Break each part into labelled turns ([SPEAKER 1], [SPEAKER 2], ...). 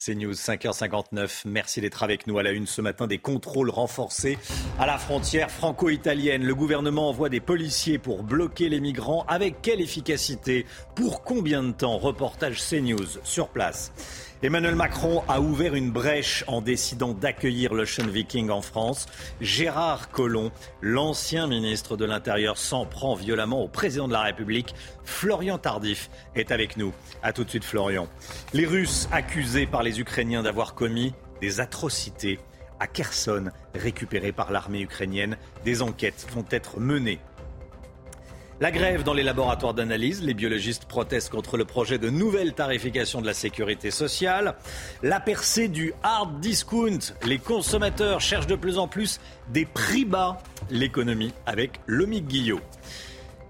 [SPEAKER 1] C'est News 5h59. Merci d'être avec nous à la une ce matin. Des contrôles renforcés à la frontière franco-italienne. Le gouvernement envoie des policiers pour bloquer les migrants. Avec quelle efficacité? Pour combien de temps? Reportage CNews sur place. Emmanuel Macron a ouvert une brèche en décidant d'accueillir l'Ocean Viking en France. Gérard Collomb, l'ancien ministre de l'Intérieur, s'en prend violemment au président de la République. Florian Tardif est avec nous. A tout de suite, Florian. Les Russes accusés par les Ukrainiens d'avoir commis des atrocités à Kherson, récupérées par l'armée ukrainienne. Des enquêtes vont être menées la grève dans les laboratoires d'analyse, les biologistes protestent contre le projet de nouvelle tarification de la sécurité sociale. La percée du hard discount, les consommateurs cherchent de plus en plus des prix bas. L'économie avec Lomic Guillot.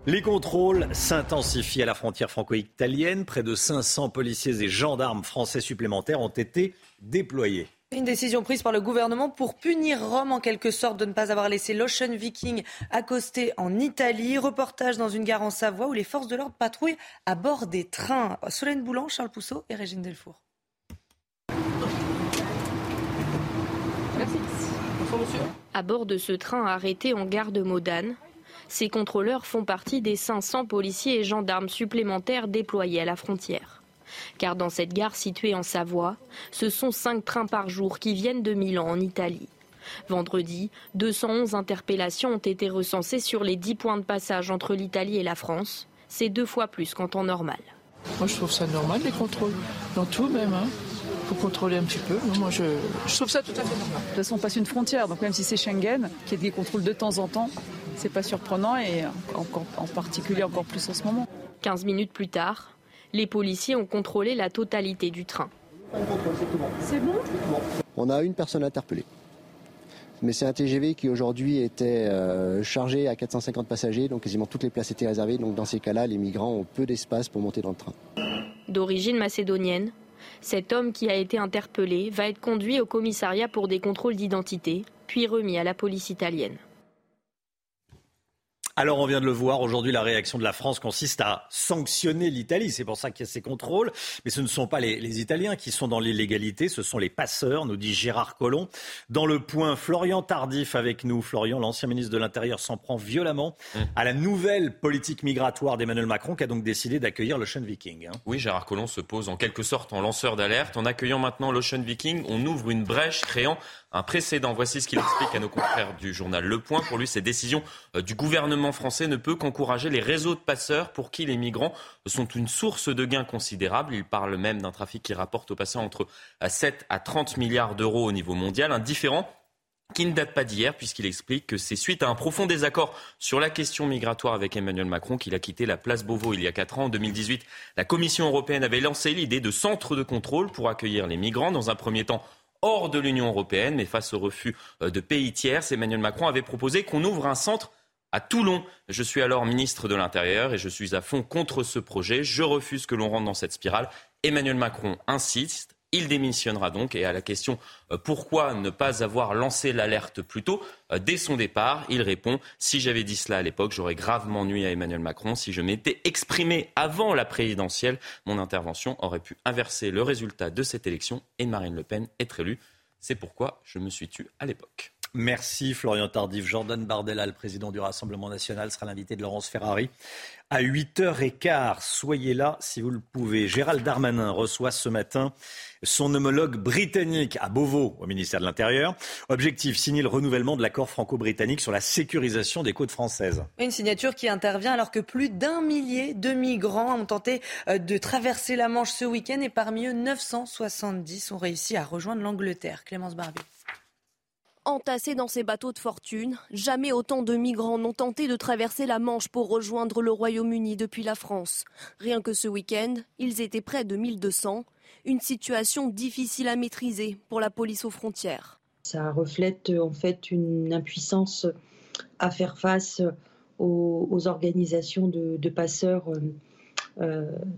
[SPEAKER 1] Les contrôles s'intensifient à la frontière franco-italienne. Près de 500 policiers et gendarmes français supplémentaires ont été déployés.
[SPEAKER 2] Une décision prise par le gouvernement pour punir Rome en quelque sorte de ne pas avoir laissé l'Ocean Viking accoster en Italie. Reportage dans une gare en Savoie où les forces de l'ordre patrouillent à bord des trains. Solène Boulan, Charles Pousseau et Régine Delfour.
[SPEAKER 3] Merci. Bonsoir, monsieur. À bord de ce train arrêté en gare de Modane, ces contrôleurs font partie des 500 policiers et gendarmes supplémentaires déployés à la frontière. Car dans cette gare située en Savoie, ce sont 5 trains par jour qui viennent de Milan en Italie. Vendredi, 211 interpellations ont été recensées sur les 10 points de passage entre l'Italie et la France. C'est deux fois plus qu'en temps normal.
[SPEAKER 4] Moi, je trouve ça normal, les contrôles. Dans tout, même. Hein. Faut contrôler un petit peu. Moi, je, trouve ça tout à fait normal.
[SPEAKER 5] De toute façon, on passe une frontière. Donc, même si c'est Schengen, qui est des contrôles de temps en temps, c'est pas surprenant et en particulier encore plus en ce moment.
[SPEAKER 3] 15 minutes plus tard, les policiers ont contrôlé la totalité du train.
[SPEAKER 6] C'est bon
[SPEAKER 7] On a une personne interpellée. Mais c'est un TGV qui aujourd'hui était euh, chargé à 450 passagers, donc quasiment toutes les places étaient réservées. Donc dans ces cas-là, les migrants ont peu d'espace pour monter dans le train.
[SPEAKER 3] D'origine macédonienne, cet homme qui a été interpellé va être conduit au commissariat pour des contrôles d'identité, puis remis à la police italienne.
[SPEAKER 1] Alors on vient de le voir, aujourd'hui la réaction de la France consiste à sanctionner l'Italie. C'est pour ça qu'il y a ces contrôles. Mais ce ne sont pas les, Italiens qui sont dans l'illégalité, ce sont les passeurs, nous dit Gérard Collomb. Dans le point, Florian Tardif avec nous. Florian, l'ancien ministre de l'Intérieur, s'en prend violemment mmh. à la nouvelle politique migratoire d'Emmanuel Macron qui a donc décidé d'accueillir l'Ocean Viking. Hein.
[SPEAKER 8] Oui, Gérard Collomb se pose en quelque sorte en lanceur d'alerte. En accueillant maintenant l'Ocean Viking, on ouvre une brèche créant un précédent. Voici ce qu'il explique à nos confrères du journal Le Point. Pour lui, cette décision euh, du gouvernement français ne peut qu'encourager les réseaux de passeurs pour qui les migrants sont une source de gains considérables. Il parle même d'un trafic qui rapporte au passant entre 7 euh, à 30 milliards d'euros au niveau mondial, un différent qui ne date pas d'hier, puisqu'il explique que c'est suite à un profond désaccord sur la question migratoire avec Emmanuel Macron qu'il a quitté la place Beauvau il y a quatre ans. En 2018, la Commission européenne avait lancé l'idée de centres de contrôle pour accueillir les migrants. Dans un premier temps, hors de l'Union européenne, mais face au refus euh, de pays tiers, Emmanuel Macron avait proposé qu'on ouvre un centre à Toulon. Je suis alors ministre de l'Intérieur et je suis à fond contre ce projet. Je refuse que l'on rentre dans cette spirale. Emmanuel Macron insiste. Il démissionnera donc et à la question euh, pourquoi ne pas avoir lancé l'alerte plus tôt, euh, dès son départ, il répond si j'avais dit cela à l'époque, j'aurais gravement nuit à Emmanuel Macron. Si je m'étais exprimé avant la présidentielle, mon intervention aurait pu inverser le résultat de cette élection et Marine Le Pen être élue. C'est pourquoi je me suis tu à l'époque.
[SPEAKER 1] Merci Florian Tardif. Jordan Bardella, le président du Rassemblement national, sera l'invité de Laurence Ferrari à 8h15. Soyez là si vous le pouvez. Gérald Darmanin reçoit ce matin son homologue britannique à Beauvau au ministère de l'Intérieur. Objectif, signer le renouvellement de l'accord franco-britannique sur la sécurisation des côtes françaises.
[SPEAKER 2] Une signature qui intervient alors que plus d'un millier de migrants ont tenté euh, de traverser la Manche ce week-end et parmi eux 970 ont réussi à rejoindre l'Angleterre. Clémence Barbier.
[SPEAKER 9] Entassés dans ces bateaux de fortune, jamais autant de migrants n'ont tenté de traverser la Manche pour rejoindre le Royaume-Uni depuis la France. Rien que ce week-end, ils étaient près de 1200. Une situation difficile à maîtriser pour la police aux frontières.
[SPEAKER 10] Ça reflète en fait une impuissance à faire face aux, organisations de, passeurs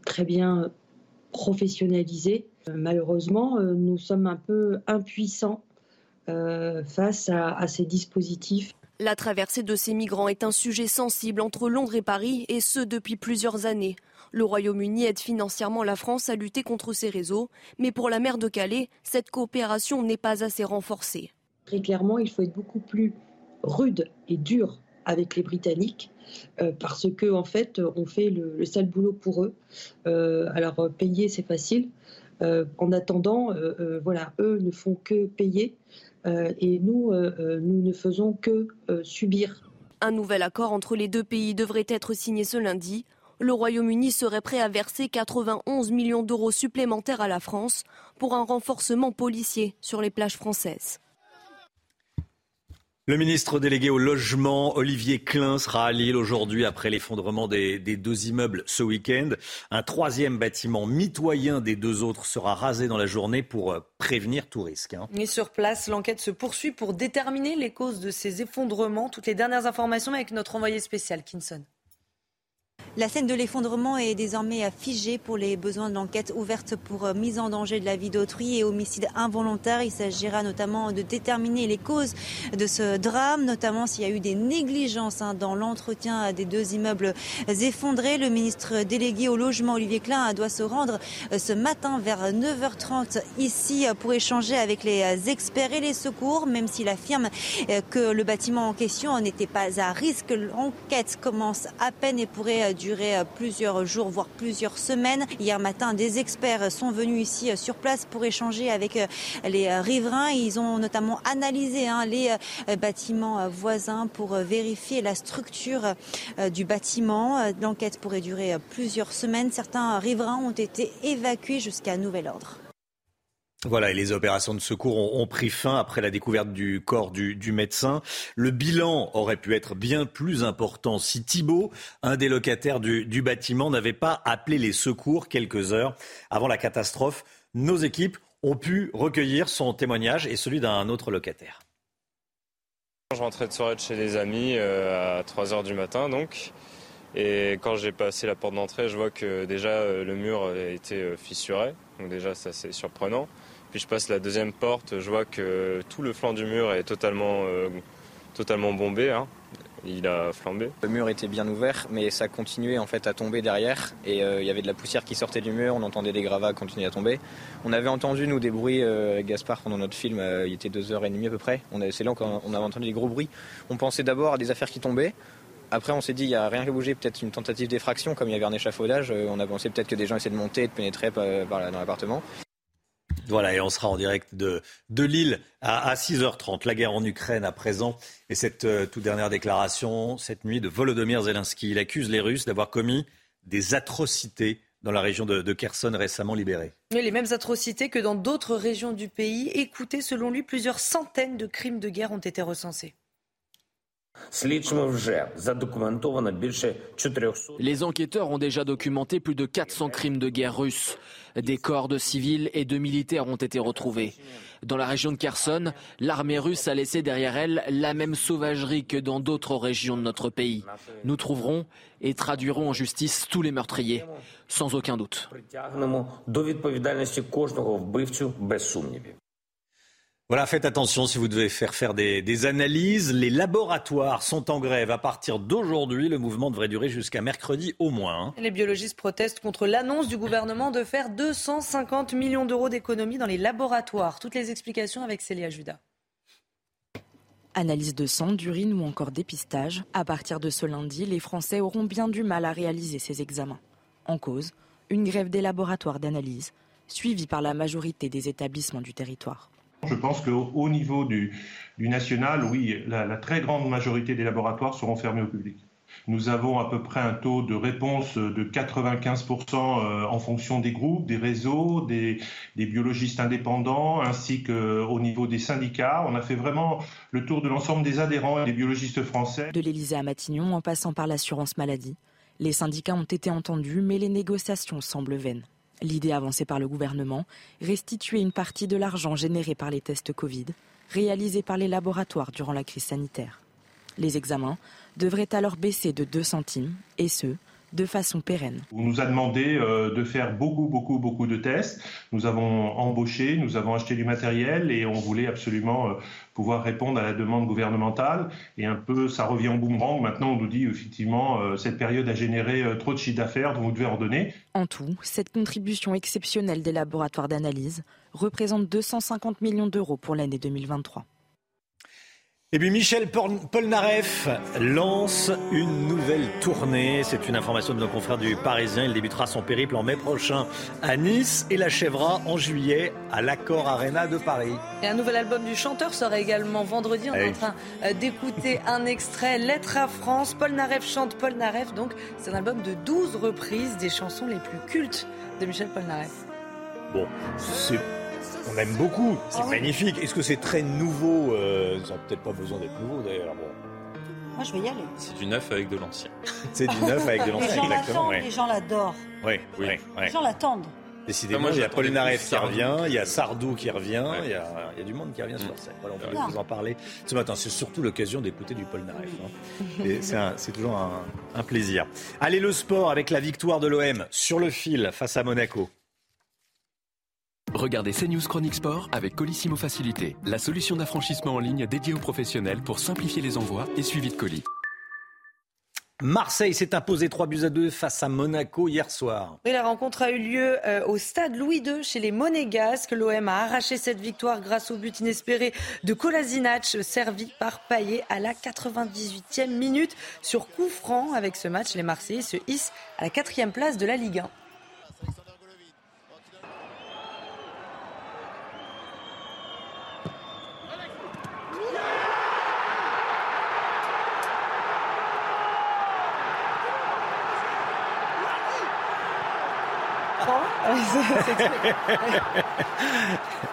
[SPEAKER 10] très bien professionnalisés. Malheureusement, nous sommes un peu impuissants face à ces dispositifs.
[SPEAKER 9] La traversée de ces migrants est un sujet sensible entre Londres et Paris, et ce depuis plusieurs années. Le Royaume-Uni aide financièrement la France à lutter contre ces réseaux, mais pour la mer de Calais, cette coopération n'est pas assez renforcée.
[SPEAKER 10] Très clairement, il faut être beaucoup plus rude et dur avec les Britanniques euh, parce que en fait, on fait le, sale boulot pour eux. Euh, alors payer, c'est facile. Euh, en attendant, voilà, eux ne font que payer. Euh, et nous, euh, euh, nous ne faisons que subir.
[SPEAKER 9] Un nouvel accord entre les deux pays devrait être signé ce lundi. Le Royaume-Uni serait prêt à verser 91 millions d'euros supplémentaires à la France pour un renforcement policier sur les plages françaises.
[SPEAKER 1] Le ministre délégué au logement, Olivier Klein, sera à Lille aujourd'hui après l'effondrement des, deux immeubles ce week-end. Un troisième bâtiment mitoyen des deux autres sera rasé dans la journée pour euh, prévenir tout risque. Hein.
[SPEAKER 2] Et sur place, l'enquête se poursuit pour déterminer les causes de ces effondrements. Toutes les dernières informations avec notre envoyé spécial, Kinson.
[SPEAKER 11] La scène de l'effondrement est désormais figée pour les besoins de l'enquête ouverte pour euh, mise en danger de la vie d'autrui et homicide involontaire. Il s'agira notamment de déterminer les causes de ce drame, notamment s'il y a eu des négligences hein, dans l'entretien des deux immeubles effondrés. Le ministre délégué au logement, Olivier Klein, doit se rendre euh, ce matin vers 9h30 ici pour échanger avec les experts et les secours, même s'il affirme euh, que le bâtiment en question n'était pas à risque. L'enquête commence à peine et pourrait durer euh, plusieurs jours, voire plusieurs semaines. Hier matin, des experts sont venus ici euh, sur place pour échanger avec euh, les riverains. Ils ont notamment analysé hein, les bâtiments voisins pour vérifier la structure du bâtiment. L'enquête pourrait durer plusieurs semaines. Certains riverains ont été évacués jusqu'à nouvel ordre.
[SPEAKER 1] Voilà, et les opérations de secours ont, pris fin après la découverte du corps du, médecin. Le bilan aurait pu être bien plus important si Thibault, un des locataires du, bâtiment, n'avait pas appelé les secours quelques heures avant la catastrophe. Nos équipes ont pu recueillir son témoignage et celui d'un autre locataire.
[SPEAKER 12] Je rentrais de soirée de chez des amis euh, à 3 heures du matin, donc. Et quand j'ai passé la porte d'entrée, je vois que déjà euh, le mur été euh, fissuré. Donc déjà, ça c'est surprenant. Puis je passe la deuxième porte, je vois que tout le flanc du mur est totalement, euh, totalement bombé. Hein. Il a flambé.
[SPEAKER 13] Le mur était bien ouvert, mais ça continuait en fait à tomber derrière. Et euh, il y avait de la poussière qui sortait du mur, on entendait des gravats continuer à tomber. On avait entendu, nous, des bruits, euh, Gaspard, pendant notre film, il était 2h30 à peu près. C'est là qu'on avait entendu des gros bruits. On pensait d'abord à des affaires qui tombaient. Après, on s'est dit, il n'y a rien qui a bougé, peut-être une tentative d'effraction, comme il y avait un échafaudage. On a pensé peut-être que des gens essaient de monter et de pénétrer dans l'appartement.
[SPEAKER 1] Voilà, et on sera en direct de, de Lille à, 6h30. La guerre en Ukraine à présent. Et cette euh, toute dernière déclaration, cette nuit, de Volodymyr Zelensky. Il accuse les Russes d'avoir commis des atrocités dans la région de, de Kherson récemment libérée.
[SPEAKER 2] Mais les mêmes atrocités que dans d'autres régions du pays. Écoutez, selon lui, plusieurs centaines de crimes de guerre ont été recensés.
[SPEAKER 14] Les enquêteurs ont déjà documenté plus de 400 crimes de guerre russes. Des corps de civils et de militaires ont été retrouvés. Dans la région de Kherson, l'armée russe a laissé derrière elle la même sauvagerie que dans d'autres régions de notre pays. Nous trouverons et traduirons en justice tous les meurtriers, sans aucun doute.
[SPEAKER 1] Voilà, faites attention si vous devez faire faire des, analyses. Les laboratoires sont en grève à partir d'aujourd'hui. Le mouvement devrait durer jusqu'à mercredi au moins. Hein.
[SPEAKER 2] Les biologistes protestent contre l'annonce du gouvernement de faire 250 millions d'euros d'économies dans les laboratoires. Toutes les explications avec Célia Judas.
[SPEAKER 15] Analyse de sang, d'urine ou encore dépistage. À partir de ce lundi, les Français auront bien du mal à réaliser ces examens. En cause, une grève des laboratoires d'analyse, suivie par la majorité des établissements du territoire.
[SPEAKER 16] Je pense qu'au niveau du, national, oui, la, très grande majorité des laboratoires seront fermés au public. Nous avons à peu près un taux de réponse de 95% euh, en fonction des groupes, des réseaux, des, biologistes indépendants, ainsi qu'au niveau des syndicats. On a fait vraiment le tour de l'ensemble des adhérents et des biologistes français.
[SPEAKER 15] De l'Élysée à Matignon, en passant par l'assurance maladie, les syndicats ont été entendus, mais les négociations semblent vaines. L'idée avancée par le gouvernement, restituer une partie de l'argent généré par les tests Covid, réalisés par les laboratoires durant la crise sanitaire. Les examens devraient alors baisser de 2 centimes, et ce, de façon pérenne.
[SPEAKER 16] On nous a demandé euh, de faire beaucoup, beaucoup, beaucoup de tests. Nous avons embauché, nous avons acheté du matériel et on voulait absolument euh, pouvoir répondre à la demande gouvernementale. Et un peu, ça revient en boomerang. Maintenant, on nous dit effectivement, euh, cette période a généré trop de chiffre d'affaires, donc vous devez ordonner.
[SPEAKER 15] En tout, cette contribution exceptionnelle des laboratoires d'analyse représente 250 millions d'euros pour l'année 2023.
[SPEAKER 1] Et puis Michel Polnareff lance une nouvelle tournée. C'est une information de nos confrères du Parisien. Il débutera son périple en mai prochain à Nice et l'achèvera en juillet à l'Accord Arena de Paris.
[SPEAKER 2] Et un nouvel album du chanteur sera également vendredi. On est en train euh, d'écouter un extrait, Lettre à France. Polnareff chante Polnareff. Donc c'est un album de 12 reprises des chansons les plus cultes de Michel Polnareff.
[SPEAKER 1] Bon, c'est on aime beaucoup, c'est ah magnifique. Est-ce que c'est très nouveau euh, Ils n'ont peut-être pas besoin d'être nouveaux d'ailleurs.
[SPEAKER 17] Moi, je vais y aller.
[SPEAKER 18] C'est du neuf avec de l'ancien.
[SPEAKER 1] c'est du neuf avec de l'ancien, exactement.
[SPEAKER 17] Les gens l'adorent.
[SPEAKER 1] Oui, oui,
[SPEAKER 17] Les gens l'attendent.
[SPEAKER 1] Décidément, il y a Paul Naref qui revient, il y a Sardou qui revient, il, y a, du monde qui revient sur scène. Voilà, on peut vous en parler ce matin. C'est surtout l'occasion d'écouter du Paul Naref. Hein. C'est toujours un, un plaisir. Allez, le sport avec la victoire de l'OM sur le fil face à Monaco.
[SPEAKER 19] Regardez CNews Chronique Sport avec Colissimo Facilité, la solution d'affranchissement en ligne dédiée aux professionnels pour simplifier les envois et suivi de colis.
[SPEAKER 1] Marseille s'est imposé 3 buts à 2 face à Monaco hier soir.
[SPEAKER 2] la rencontre a eu lieu euh, au stade Louis II chez les Monégasques. L'OM a arraché cette victoire grâce au but inespéré de Kolasinac, servi par Payet à la 98e minute sur coup franc. Avec ce match, les Marseillais se hissent à la quatrième place de la Ligue 1.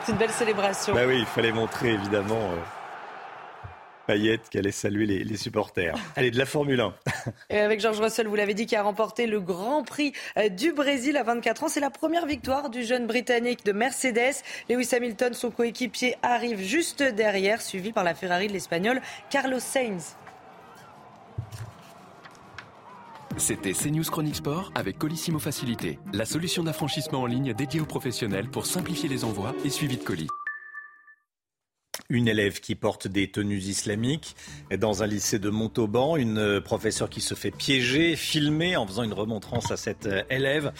[SPEAKER 2] C'est une belle célébration.
[SPEAKER 1] Bah oui, il fallait montrer évidemment euh, Payette qui allait saluer les, supporters. Allez, de la Formule 1.
[SPEAKER 2] Et avec George Russell, vous l'avez dit, qui a remporté le Grand Prix euh, du Brésil à 24 ans. C'est la première victoire du jeune Britannique de Mercedes. Lewis Hamilton, son coéquipier, arrive juste derrière, suivi par la Ferrari de l'Espagnol Carlos Sainz.
[SPEAKER 19] C'était CNews Chronique Sport avec Colissimo Facilité, la solution d'affranchissement en ligne dédiée aux professionnels pour simplifier les envois et suivi de colis.
[SPEAKER 1] Une élève qui porte des tenues islamiques dans un lycée de Montauban, une professeure qui se fait piéger, filmer en faisant une remontrance à cette élève.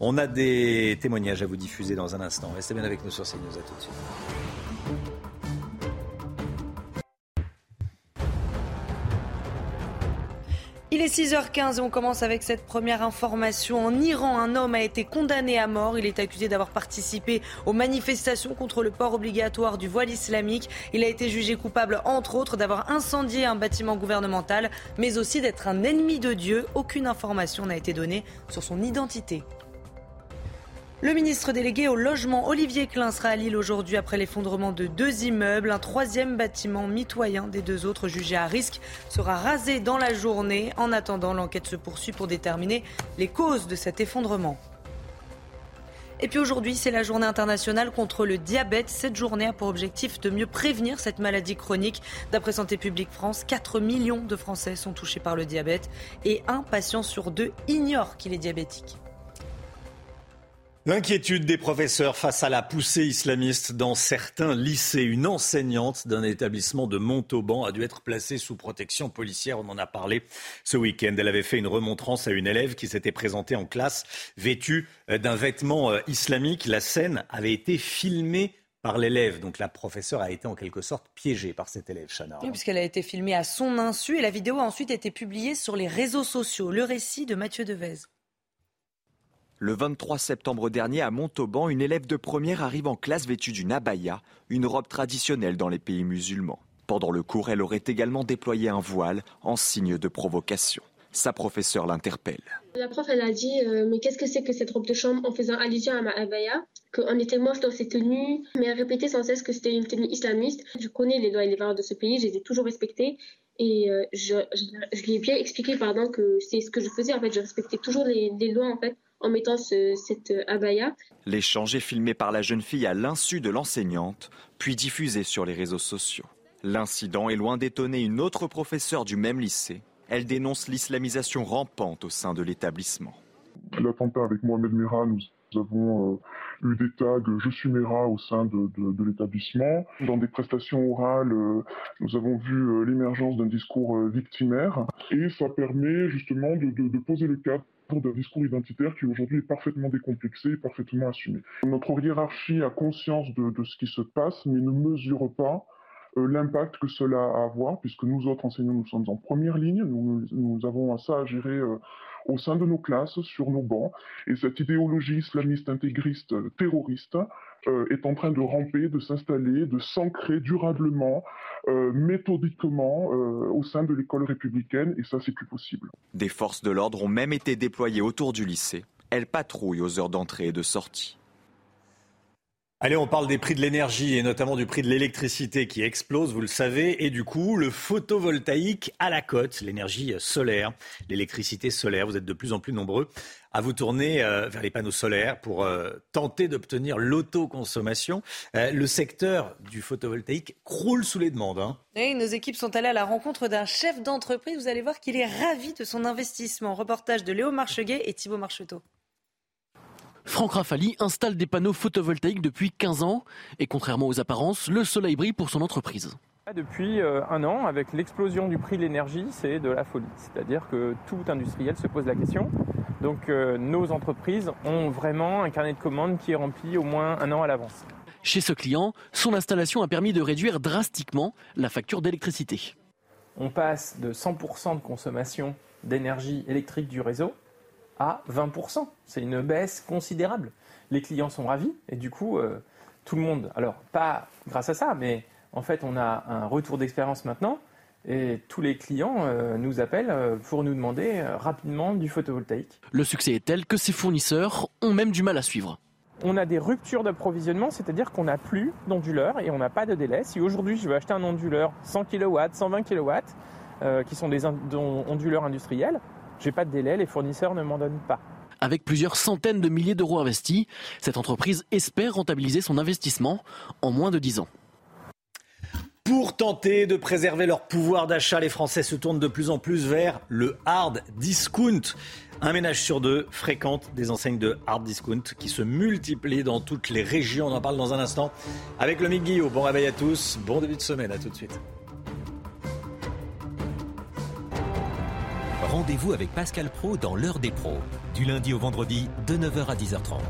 [SPEAKER 1] On a des témoignages à vous diffuser dans un instant. Restez bien avec nous sur CNews. À tout de suite.
[SPEAKER 2] Il est 6h15 et on commence avec cette première information. En Iran, un homme a été condamné à mort. Il est accusé d'avoir participé aux manifestations contre le port obligatoire du voile islamique. Il a été jugé coupable, entre autres, d'avoir incendié un bâtiment gouvernemental, mais aussi d'être un ennemi de Dieu. Aucune information n'a été donnée sur son identité. Le ministre délégué au logement, Olivier Klein, sera à Lille aujourd'hui après l'effondrement de deux immeubles. Un troisième bâtiment mitoyen des deux autres jugés à risque sera rasé dans la journée. En attendant, l'enquête se poursuit pour déterminer les causes de cet effondrement. Et puis aujourd'hui, c'est la journée internationale contre le diabète. Cette journée a pour objectif de mieux prévenir cette maladie chronique. D'après Santé publique France, 4 millions de Français sont touchés par le diabète et un patient sur deux ignore qu'il est diabétique.
[SPEAKER 1] L'inquiétude des professeurs face à la poussée islamiste dans certains lycées. Une enseignante d'un établissement de Montauban a dû être placée sous protection policière. On en a parlé ce week-end. Elle avait fait une remontrance à une élève qui s'était présentée en classe vêtue euh, d'un vêtement euh, islamique. La scène avait été filmée par l'élève. Donc la professeure a été en quelque sorte piégée par cet élève, Chana.
[SPEAKER 2] Oui, puisqu'elle a été filmée à son insu et la vidéo a ensuite été publiée sur les réseaux sociaux. Le récit de Mathieu Devez.
[SPEAKER 20] Le 23 septembre dernier, à Montauban, une élève de première arrive en classe vêtue d'une abaya, une robe traditionnelle dans les pays musulmans. Pendant le cours, elle aurait également déployé un voile en signe de provocation. Sa professeure l'interpelle.
[SPEAKER 21] La prof, elle a dit euh, Mais qu'est-ce que c'est que cette robe de chambre en faisant allusion à ma abaya Qu'on était moche dans ces tenues, mais elle répétait sans cesse que c'était une tenue islamiste. Je connais les lois et les valeurs de ce pays, je les ai toujours respectées. Et euh, je, lui ai bien expliqué pardon, que c'est ce que je faisais. En fait, je respectais toujours les, les lois en fait, en mettant cette abaya.
[SPEAKER 20] L'échange est filmé par la jeune fille à l'insu de l'enseignante, puis diffusé sur les réseaux sociaux. L'incident est loin d'étonner une autre professeure du même lycée. Elle dénonce l'islamisation rampante au sein de l'établissement.
[SPEAKER 22] L'attentat avec Mohamed Merah, nous avons euh, eu des tags Je suis Merah au sein de, l'établissement. Dans des prestations orales, euh, nous avons vu euh, l'émergence d'un discours victimaire et ça permet justement de, poser le cadre d'un discours identitaire qui aujourd'hui est parfaitement décomplexé et parfaitement assumé. Notre hiérarchie a conscience de, ce qui se passe, mais ne mesure pas l'impact que cela a à avoir, puisque nous autres enseignants, nous sommes en première ligne, nous, nous avons ça à gérer au sein de nos classes, sur nos bancs. Et cette idéologie islamiste intégriste terroriste euh, est en train de ramper, de s'installer, de s'ancrer durablement, euh, méthodiquement euh, au sein de l'école républicaine. Et ça, c'est plus possible.
[SPEAKER 20] Des forces de l'ordre ont même été déployées autour du lycée. Elles patrouillent aux heures d'entrée et de sortie.
[SPEAKER 1] Allez, on parle des prix de l'énergie et notamment du prix de l'électricité qui explose, vous le savez, et du coup, le photovoltaïque à la cote, l'énergie solaire, l'électricité solaire. Vous êtes de plus en plus nombreux à vous tourner euh, vers les panneaux solaires pour euh, tenter d'obtenir l'autoconsommation. Euh, le secteur du photovoltaïque croule sous les demandes. Hein.
[SPEAKER 2] nos équipes sont allées à la rencontre d'un chef d'entreprise. Vous allez voir qu'il est ravi de son investissement. Reportage de Léo Marcheguet et Thibault Marcheteau.
[SPEAKER 14] Franck Rafali installe des panneaux photovoltaïques depuis 15 ans et contrairement aux apparences, le soleil brille pour son entreprise.
[SPEAKER 23] Depuis euh, un an, avec l'explosion du prix de l'énergie, c'est de la folie. C'est-à-dire que tout industriel se pose la question. Donc euh, nos entreprises ont vraiment un carnet de commandes qui est rempli au moins un an à l'avance.
[SPEAKER 14] Chez ce client, son installation a permis de réduire drastiquement la facture d'électricité.
[SPEAKER 23] On passe de 100% de consommation d'énergie électrique du réseau à 20%. C'est une baisse considérable. Les clients sont ravis et du coup, euh, tout le monde, alors pas grâce à ça, mais en fait, on a un retour d'expérience maintenant et tous les clients euh, nous appellent euh, pour nous demander rapidement du photovoltaïque.
[SPEAKER 14] Le succès est tel que ces fournisseurs ont même du mal à suivre.
[SPEAKER 23] On a des ruptures d'approvisionnement, c'est-à-dire qu'on n'a plus d'onduleurs et on n'a pas de délai. Si aujourd'hui je veux acheter un onduleur 100 kW, 120 kW, qui sont des onduleurs industriels, j'ai pas de délai, les fournisseurs ne m'en donnent pas.
[SPEAKER 14] Avec plusieurs centaines de milliers d'euros investis, cette entreprise espère rentabiliser son investissement en moins de 10 ans.
[SPEAKER 1] Pour tenter de préserver leur pouvoir d'achat, les Français se tournent de plus en plus vers le hard discount. Un ménage sur deux fréquente des enseignes de hard discount qui se multiplient dans toutes les régions. On en parle dans un instant avec le Guillaume. Bon réveil à tous, bon début de semaine, à tout de suite.
[SPEAKER 24] Rendez-vous avec Pascal Pro dans l'heure des pros, du lundi au vendredi de 9h à 10h30.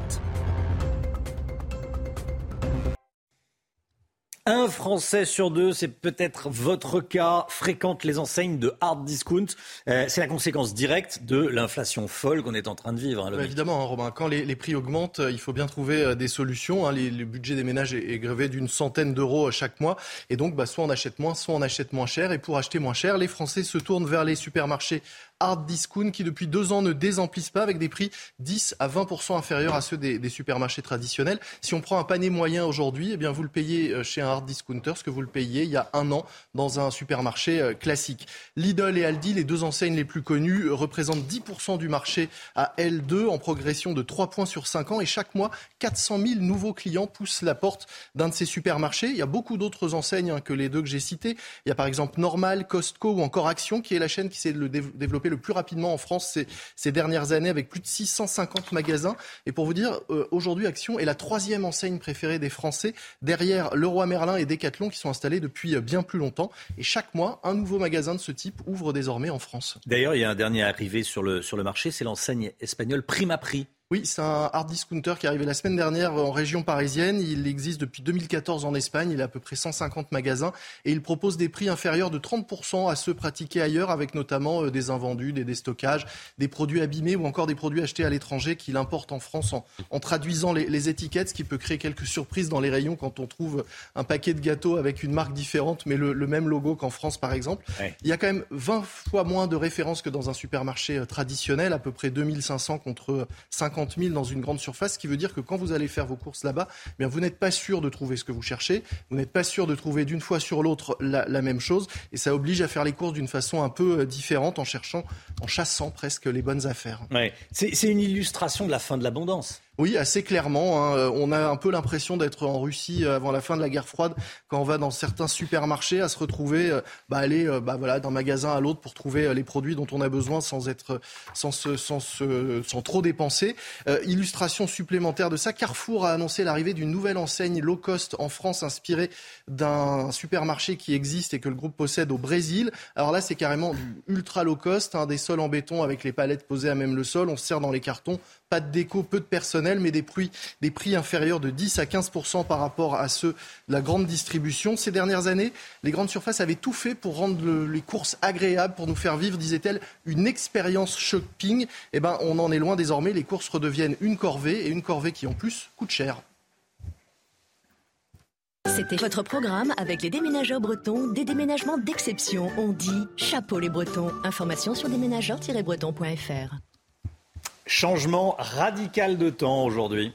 [SPEAKER 1] Un Français sur deux, c'est peut-être votre cas, fréquente les enseignes de hard discount. Euh, c'est la conséquence directe de l'inflation folle qu'on est en train de vivre.
[SPEAKER 25] Hein, évidemment, hein, Robin. Quand les, prix augmentent, euh, il faut bien trouver euh, des solutions. Hein. le budget des ménages est, grevé d'une centaine d'euros chaque mois. Et donc, bah, soit on achète moins, soit on achète moins cher. Et pour acheter moins cher, les Français se tournent vers les supermarchés hard discount qui depuis deux ans ne désemplissent pas avec des prix 10 à 20% inférieurs à ceux des, supermarchés traditionnels. Si on prend un panier moyen aujourd'hui, eh bien vous le payez euh, chez un hard discounter ce que vous le payiez il y a un an dans un supermarché euh, classique. Lidl et Aldi, les deux enseignes les plus connues, représentent 10% du marché à L2 en progression de 3 points sur 5 ans et chaque mois 400 000 nouveaux clients poussent la porte d'un de ces supermarchés. Il y a beaucoup d'autres enseignes hein, que les deux que j'ai citées. Il y a par exemple Normal, Costco ou encore Action qui est la chaîne qui s'est développée le plus rapidement en France ces, dernières années avec plus de 650 magasins. Et pour vous dire, euh, aujourd'hui, Action est la troisième enseigne préférée des Français derrière Leroy Merlin et Decathlon qui sont installés depuis euh, bien plus longtemps. Et chaque mois, un nouveau magasin de ce type ouvre désormais en France.
[SPEAKER 1] D'ailleurs, il y a un dernier arrivé sur le, sur le marché, c'est l'enseigne espagnole Prima Prix.
[SPEAKER 25] Oui, c'est un hard discounter qui est arrivé la semaine dernière en région parisienne. Il existe depuis 2014 en Espagne. Il a à peu près 150 magasins et il propose des prix inférieurs de 30% à ceux pratiqués ailleurs avec notamment euh, des invendus, des déstockages, des produits abîmés ou encore des produits achetés à l'étranger qu'il importe en France en, traduisant les, étiquettes, ce qui peut créer quelques surprises dans les rayons quand on trouve un paquet de gâteaux avec une marque différente mais le, même logo qu'en France par exemple. Il y a quand même 20 fois moins de références que dans un supermarché euh, traditionnel, à peu près 2500 contre 50 50 dans une grande surface, ce qui veut dire que quand vous allez faire vos courses là-bas, eh vous n'êtes pas sûr de trouver ce que vous cherchez, vous n'êtes pas sûr de trouver d'une fois sur l'autre la, même chose, et ça oblige à faire les courses d'une façon un peu euh, différente, en cherchant, en chassant presque les bonnes affaires.
[SPEAKER 1] C'est une illustration de la fin de l'abondance.
[SPEAKER 25] Oui, assez clairement. Hein. On a un peu l'impression d'être en Russie avant la fin de la guerre froide, quand on va dans certains supermarchés, à se retrouver, bah, aller bah, voilà, d'un magasin à l'autre pour trouver les produits dont on a besoin sans, être, sans, sans, sans trop dépenser. illustration supplémentaire de ça, Carrefour a annoncé l'arrivée d'une nouvelle enseigne low cost en France, inspirée d'un supermarché qui existe et que le groupe possède au Brésil. Alors là, c'est carrément ultra low cost, hein, des sols en béton avec les palettes posées à même le sol. On se sert dans les cartons pas de déco, peu de personnel, mais des prix, inférieurs de 10 à 15% par rapport à ceux de la grande distribution. Ces dernières années, les grandes surfaces avaient tout fait pour rendre les courses agréables, pour nous faire vivre, disait-elle, une expérience shopping. Eh ben, on en est loin désormais. Les courses redeviennent une corvée et une corvée qui en plus coûte cher.
[SPEAKER 26] C'était votre programme avec les déménageurs bretons, des déménagements d'exception. On dit chapeau les bretons. Information sur déménageurs-bretons.fr.
[SPEAKER 1] Changement radical de temps aujourd'hui.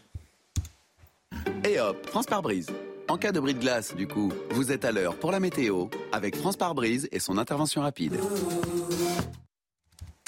[SPEAKER 27] Et hop, France par brise. En cas de bris de glace, du coup, vous êtes à l'heure pour la météo avec France par brise et son intervention rapide.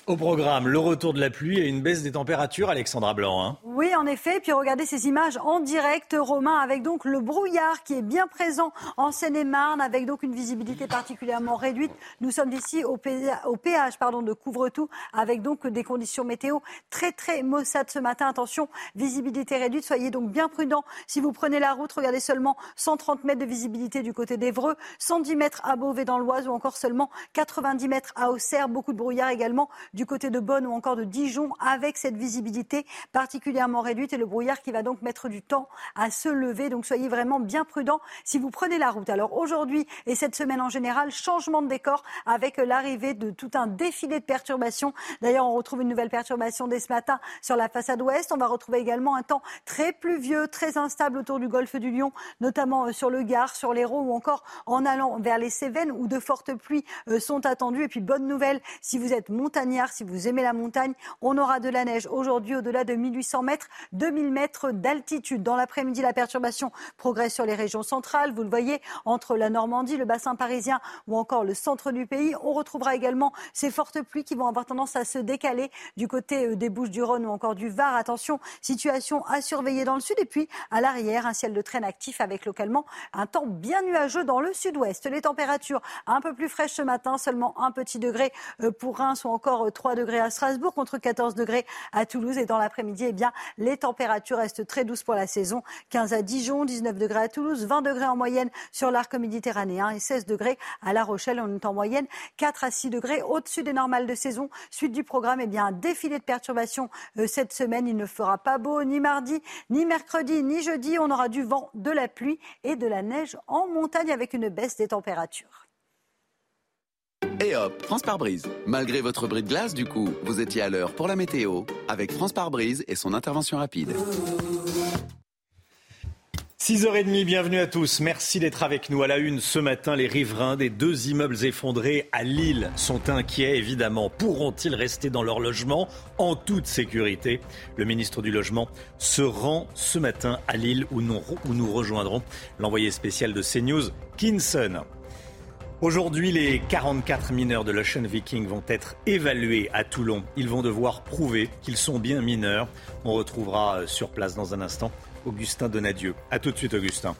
[SPEAKER 1] Au programme, le retour de la pluie et une baisse des températures, Alexandra Blanc. Hein.
[SPEAKER 28] Oui, en effet. Puis regardez ces images en direct, Romain, avec donc le brouillard qui est bien présent en Seine-et-Marne, avec donc une visibilité particulièrement réduite. Nous sommes ici au, péage pardon, de Couvre-tout, avec donc des conditions météo très très maussades ce matin. Attention, visibilité réduite. Soyez donc bien prudents si vous prenez la route. Regardez seulement 130 mètres de visibilité du côté d'Evreux, 110 mètres à Beauvais dans l'Oise ou encore seulement 90 mètres à Auxerre. Beaucoup de brouillard également du côté de Bonn ou encore de Dijon avec cette visibilité particulièrement réduite et le brouillard qui va donc mettre du temps à se lever. Donc soyez vraiment bien prudents si vous prenez la route. Alors aujourd'hui et cette semaine en général, changement de décor avec l'arrivée de tout un défilé de perturbations. D'ailleurs, on retrouve une nouvelle perturbation dès ce matin sur la façade ouest. On va retrouver également un temps très pluvieux, très instable autour du golfe du Lion, notamment euh, sur le Gard, sur l'Hérault ou encore en allant vers les Cévennes où de fortes pluies euh, sont attendues. Et puis bonne nouvelle, si vous êtes montagnard, si vous aimez la montagne, on aura de la neige aujourd'hui au-delà de 1800 mètres, 2000 mètres d'altitude. Dans l'après-midi, la perturbation progresse sur les régions centrales. Vous le voyez, entre la Normandie, le bassin parisien ou encore le centre du pays. On retrouvera également ces fortes pluies qui vont avoir tendance à se décaler du côté euh, des Bouches du Rhône ou encore du Var. Attention, situation à surveiller dans le sud. Et puis, à l'arrière, un ciel de traîne actif avec localement un temps bien nuageux dans le sud-ouest. Les températures un peu plus fraîches ce matin, seulement un petit degré euh, pour Reims ou encore 3 degrés à Strasbourg contre 14 degrés à Toulouse. Et dans l'après-midi, eh bien, les températures restent très douces pour la saison. 15 à Dijon, 19 degrés à Toulouse, 20 degrés en moyenne sur l'arc méditerranéen et 16 degrés à La Rochelle. On est en moyenne 4 à 6 degrés au-dessus des normales de saison. Suite du programme, eh bien, un défilé de perturbations euh, cette semaine. Il ne fera pas beau ni mardi, ni mercredi, ni jeudi. On aura du vent, de la pluie et de la neige en montagne avec une baisse des températures.
[SPEAKER 27] Et hop, France par brise. Malgré votre bris de glace, du coup, vous étiez à l'heure pour la météo avec France par brise et son intervention rapide.
[SPEAKER 1] 6h30, bienvenue à tous. Merci d'être avec nous à la une ce matin. Les riverains des deux immeubles effondrés à Lille sont inquiets, évidemment. Pourront-ils rester dans leur logement en toute sécurité? Le ministre du Logement se rend ce matin à Lille où nous, où nous rejoindrons l'envoyé spécial de CNews, Kinson. Aujourd'hui, les 44 mineurs de l'Ocean Viking vont être évalués à Toulon. Ils vont devoir prouver qu'ils sont bien mineurs. On retrouvera euh, sur place dans un instant Augustin Donadieu. A tout de suite, Augustin.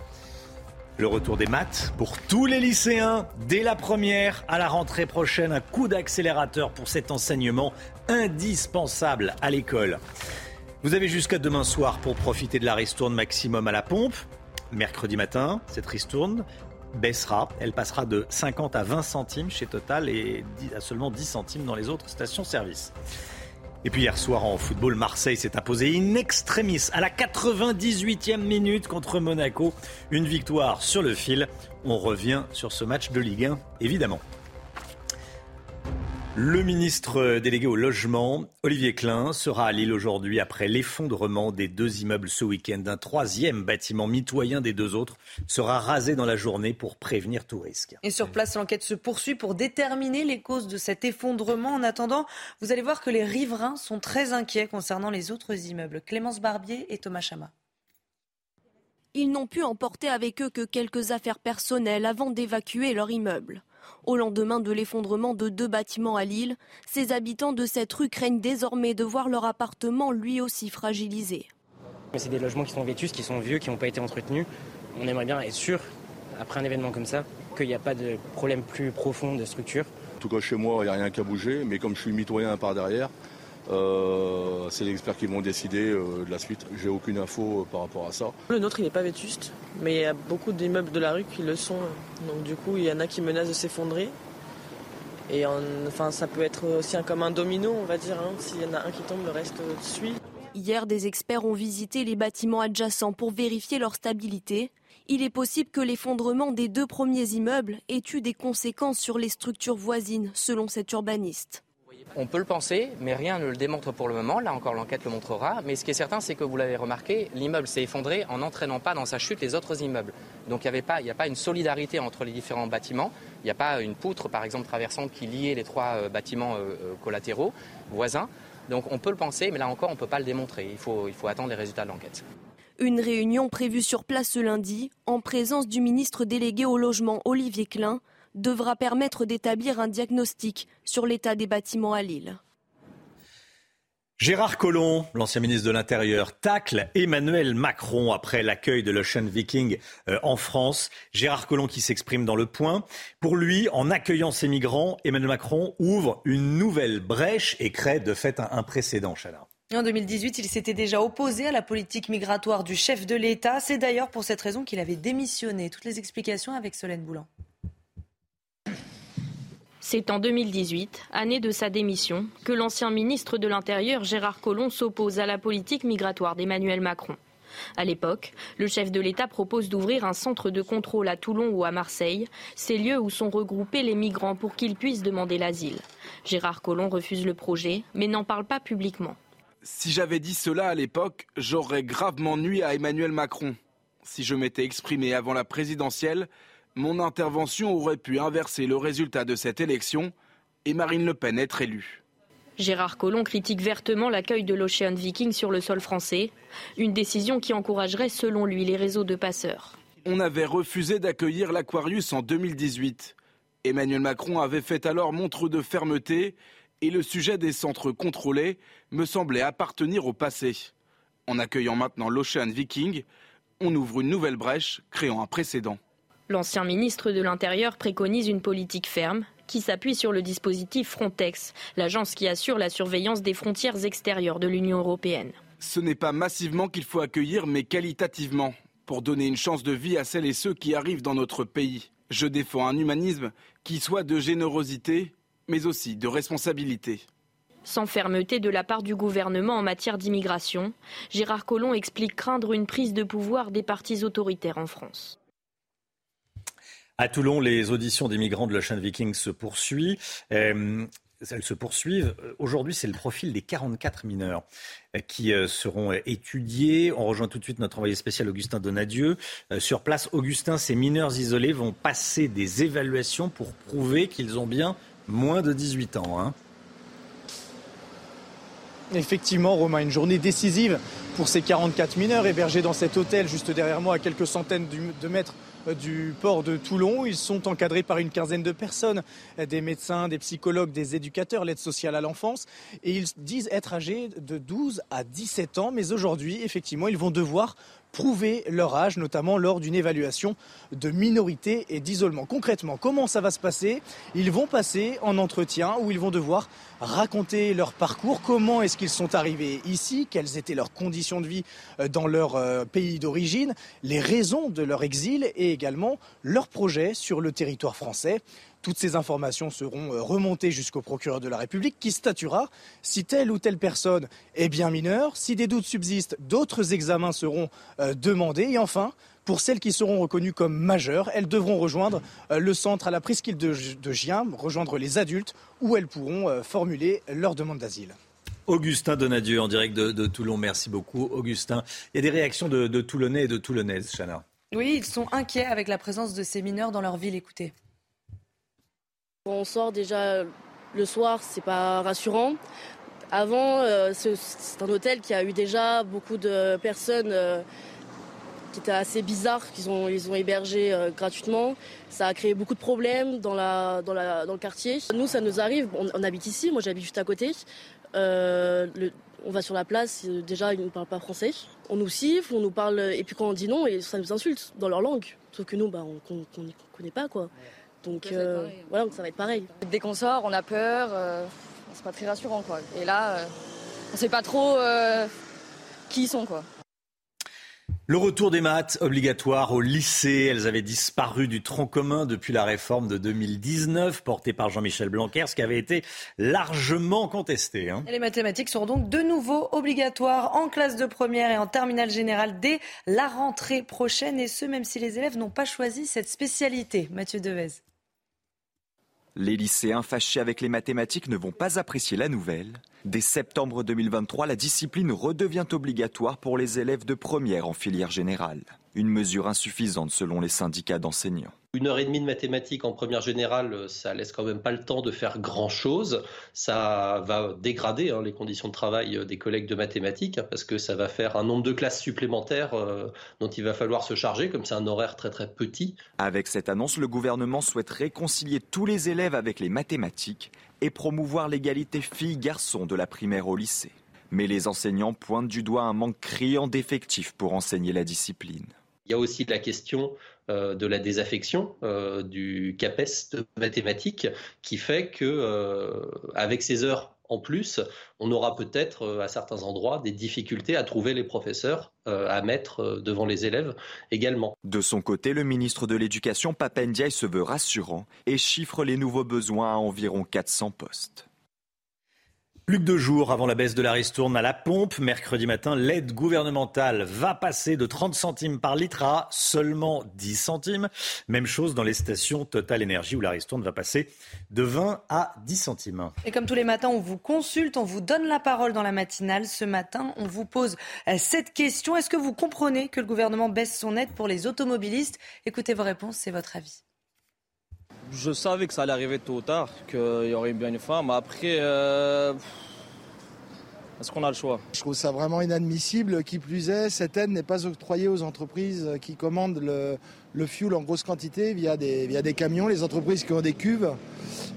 [SPEAKER 1] Le retour des maths pour tous les lycéens dès la première à la rentrée prochaine. Un coup d'accélérateur pour cet enseignement indispensable à l'école. Vous avez jusqu'à demain soir pour profiter de la ristourne maximum à la pompe. Mercredi matin, cette ristourne baissera. Elle passera de 50 à 20 centimes chez Total et à seulement 10 centimes dans les autres stations-service. Et puis hier soir en football, Marseille s'est imposé in extremis à la 98e minute contre Monaco. Une victoire sur le fil. On revient sur ce match de Ligue 1, évidemment. Le ministre délégué au logement, Olivier Klein, sera à Lille aujourd'hui après l'effondrement des deux immeubles ce week-end. Un troisième bâtiment mitoyen des deux autres sera rasé dans la journée pour prévenir tout risque.
[SPEAKER 2] Et sur place, l'enquête se poursuit pour déterminer les causes de cet effondrement. En attendant, vous allez voir que les riverains sont très inquiets concernant les autres immeubles. Clémence Barbier et Thomas Chama.
[SPEAKER 9] Ils n'ont pu emporter avec eux que quelques affaires personnelles avant d'évacuer leur immeuble. Au lendemain de l'effondrement de deux bâtiments à Lille, ces habitants de cette rue craignent désormais de voir leur appartement lui aussi fragilisé.
[SPEAKER 29] Mais c'est des logements qui sont vétus, qui sont vieux, qui n'ont pas été entretenus. On aimerait bien être sûr, après un événement comme ça, qu'il n'y a pas de problème plus profond de structure.
[SPEAKER 30] En tout cas, chez moi, il n'y a rien qu'à bouger, mais comme je suis mitoyen par derrière, euh, c'est les experts qui vont décider euh, de la suite. J'ai aucune info euh, par rapport à ça.
[SPEAKER 31] Le nôtre, il n'est pas vétuste, mais il y a beaucoup d'immeubles de la rue qui le sont. Donc du coup, il y en a qui menacent de s'effondrer. Et enfin, ça peut être aussi un, comme un domino, on va dire. Hein. S'il y en a un qui tombe, le reste suit.
[SPEAKER 9] Hier, des experts ont visité les bâtiments adjacents pour vérifier leur stabilité. Il est possible que l'effondrement des deux premiers immeubles ait eu des conséquences sur les structures voisines, selon cet urbaniste.
[SPEAKER 32] On peut le penser, mais rien ne le démontre pour le moment. Là encore, l'enquête le montrera. Mais ce qui est certain, c'est que vous l'avez remarqué, l'immeuble s'est effondré en n'entraînant pas dans sa chute les autres immeubles. Donc il n'y a pas une solidarité entre les différents bâtiments. Il n'y a pas une poutre, par exemple, traversante qui liait les trois euh, bâtiments euh, euh, collatéraux voisins. Donc on peut le penser, mais là encore, on ne peut pas le démontrer. Il faut, il faut attendre les résultats de l'enquête.
[SPEAKER 9] Une réunion prévue sur place ce lundi, en présence du ministre délégué au logement Olivier Klein, devra permettre d'établir un diagnostic sur l'état des bâtiments à Lille.
[SPEAKER 1] Gérard Collomb, l'ancien ministre de l'Intérieur, tacle Emmanuel Macron après l'accueil de l'Ocean Viking euh, en France. Gérard Collomb qui s'exprime dans le point. Pour lui, en accueillant ces migrants, Emmanuel Macron ouvre une nouvelle brèche et crée de fait un, précédent,
[SPEAKER 2] En 2018, il s'était déjà opposé à la politique migratoire du chef de l'État. C'est d'ailleurs pour cette raison qu'il avait démissionné. Toutes les explications avec Solène Boulan.
[SPEAKER 3] C'est en 2018, année de sa démission, que l'ancien ministre de l'Intérieur Gérard Collomb s'oppose à la politique migratoire d'Emmanuel Macron. À l'époque, le chef de l'État propose d'ouvrir un centre de contrôle à Toulon ou à Marseille, ces lieux où sont regroupés les migrants pour qu'ils puissent demander l'asile. Gérard Collomb refuse le projet, mais n'en parle pas publiquement.
[SPEAKER 33] Si j'avais dit cela à l'époque, j'aurais gravement nui à Emmanuel Macron. Si je m'étais exprimé avant la présidentielle, mon intervention aurait pu inverser le résultat de cette élection et Marine Le Pen être élue.
[SPEAKER 3] Gérard Collomb critique vertement l'accueil de l'Ocean Viking sur le sol français, une décision qui encouragerait selon lui les réseaux de passeurs.
[SPEAKER 33] On avait refusé d'accueillir l'Aquarius en 2018. Emmanuel Macron avait fait alors montre de fermeté et le sujet des centres contrôlés me semblait appartenir au passé. En accueillant maintenant l'Ocean Viking, on ouvre une nouvelle brèche, créant un précédent.
[SPEAKER 3] L'ancien ministre de l'Intérieur préconise une politique ferme qui s'appuie sur le dispositif Frontex, l'agence qui assure la surveillance des frontières extérieures de l'Union européenne.
[SPEAKER 33] Ce n'est pas massivement qu'il faut accueillir, mais qualitativement, pour donner une chance de vie à celles et ceux qui arrivent dans notre pays. Je défends un humanisme qui soit de générosité, mais aussi de responsabilité.
[SPEAKER 3] Sans fermeté de la part du gouvernement en matière d'immigration, Gérard Collomb explique craindre une prise de pouvoir des partis autoritaires en France.
[SPEAKER 1] À Toulon, les auditions des migrants de l'Ocean Viking se poursuivent. Euh, elles se poursuivent. Aujourd'hui, c'est le profil des 44 mineurs euh, qui euh, seront étudiés. On rejoint tout de suite notre envoyé spécial Augustin Donadieu. Sur place, Augustin, ces mineurs isolés vont passer des évaluations pour prouver qu'ils ont bien moins de 18 ans. Hein.
[SPEAKER 34] Effectivement, Romain, une journée décisive pour ces 44 mineurs hébergés dans cet hôtel juste derrière moi, à quelques centaines de mètres du port de Toulon. Ils sont encadrés par une quinzaine de personnes, des médecins, des psychologues, des éducateurs, l'aide sociale à l'enfance. Et ils disent être âgés de 12 à 17 ans. Mais aujourd'hui, effectivement, ils vont devoir prouver leur âge, notamment lors d'une évaluation de minorité et d'isolement. Concrètement, comment ça va se passer? Ils vont passer en entretien où ils vont devoir raconter leur parcours, comment est-ce qu'ils sont arrivés ici, quelles étaient leurs conditions de vie euh, dans leur euh, pays d'origine, les raisons de leur exil et également leurs projets sur le territoire français. Toutes ces informations seront euh, remontées jusqu'au procureur de la République qui statuera si telle ou telle personne est bien mineure. Si des doutes subsistent, d'autres examens seront euh, demandés. Et enfin, pour celles qui seront reconnues comme majeures, elles devront rejoindre euh, le centre à la presqu'île de, Gien, rejoindre les adultes, où elles pourront formuler leur demande d'asile.
[SPEAKER 1] Augustin Donadieu en direct de, Toulon. Merci beaucoup, Augustin. Il y a des réactions de, de Toulonnais et de Toulonnaises, Chana.
[SPEAKER 2] Oui, ils sont inquiets avec la présence de ces mineurs dans leur ville. Écoutez.
[SPEAKER 35] On sort déjà le soir, c'est pas rassurant. Avant, euh, c'est un hôtel qui a eu déjà beaucoup de personnes euh, qui étaient assez bizarres, qu'ils ont, ils ont hébergé euh, gratuitement. Ça a créé beaucoup de problèmes dans, la, dans, le quartier. Nous, ça nous arrive, on, habite ici, moi j'habite juste à côté.
[SPEAKER 36] On va sur la place, déjà ils ne parlent pas français. On nous siffle, on nous parle, et puis quand on dit non, ça nous insulte dans leur langue. Sauf que nous, bah, on ne connaît pas quoi. Donc euh, voilà, ça va être pareil.
[SPEAKER 37] Dès qu'on sort, on a peur, euh, c'est pas très rassurant quoi. Et là, euh, on sait pas trop qui ils sont quoi.
[SPEAKER 1] Le retour des maths obligatoire au lycée, elles avaient disparu du tronc commun depuis la réforme de 2019 portée par Jean-Michel Blanquer, ce qui avait été largement contesté. Hein.
[SPEAKER 2] Les mathématiques seront donc de nouveau obligatoires en classe de première et en terminale générale dès la rentrée prochaine, et ce même si les élèves n'ont pas choisi cette spécialité. Mathieu Devez.
[SPEAKER 20] Les lycéens fâchés avec les mathématiques ne vont pas apprécier la nouvelle. Dès septembre 2023, la discipline redevient obligatoire pour les élèves de première en filière générale. Une mesure insuffisante selon les syndicats d'enseignants.
[SPEAKER 38] Une heure et demie de mathématiques en première générale, ça laisse quand même pas le temps de faire grand-chose. Ça va dégrader hein, les conditions de travail des collègues de mathématiques parce que ça va faire un nombre de classes supplémentaires euh, dont il va falloir se charger, comme c'est un horaire très très petit.
[SPEAKER 20] Avec cette annonce, le gouvernement souhaite réconcilier tous les élèves avec les mathématiques et promouvoir l'égalité filles-garçons de la primaire au lycée. Mais les enseignants pointent du doigt un manque criant d'effectifs pour enseigner la discipline.
[SPEAKER 38] Il y a aussi la question euh, de la désaffection euh, du CAPES de mathématiques qui fait que euh, avec ces heures en plus, on aura peut-être à certains endroits des difficultés à trouver les professeurs à mettre devant les élèves également.
[SPEAKER 20] De son côté, le ministre de l'Éducation, Papendiaï, se veut rassurant et chiffre les nouveaux besoins à environ 400 postes.
[SPEAKER 1] Plus que deux jours avant la baisse de la ristourne à la pompe, mercredi matin, l'aide gouvernementale va passer de 30 centimes par litre à seulement 10 centimes. Même chose dans les stations Total Énergie où la ristourne va passer de 20 à 10 centimes.
[SPEAKER 2] Et comme tous les matins, on vous consulte, on vous donne la parole dans la matinale. Ce matin, on vous pose euh, cette question. Est-ce que vous comprenez que le gouvernement baisse son aide pour les automobilistes? Écoutez vos réponses, c'est votre avis.
[SPEAKER 39] Je savais que ça allait arriver tôt ou tard, qu'il y aurait bien une fin, mais après, euh, est-ce qu'on a le choix?
[SPEAKER 40] Je trouve ça vraiment inadmissible. Qui plus est, cette aide n'est pas octroyée aux entreprises qui commandent le, le fuel en grosse quantité via des, via des camions, les entreprises qui ont des cuves.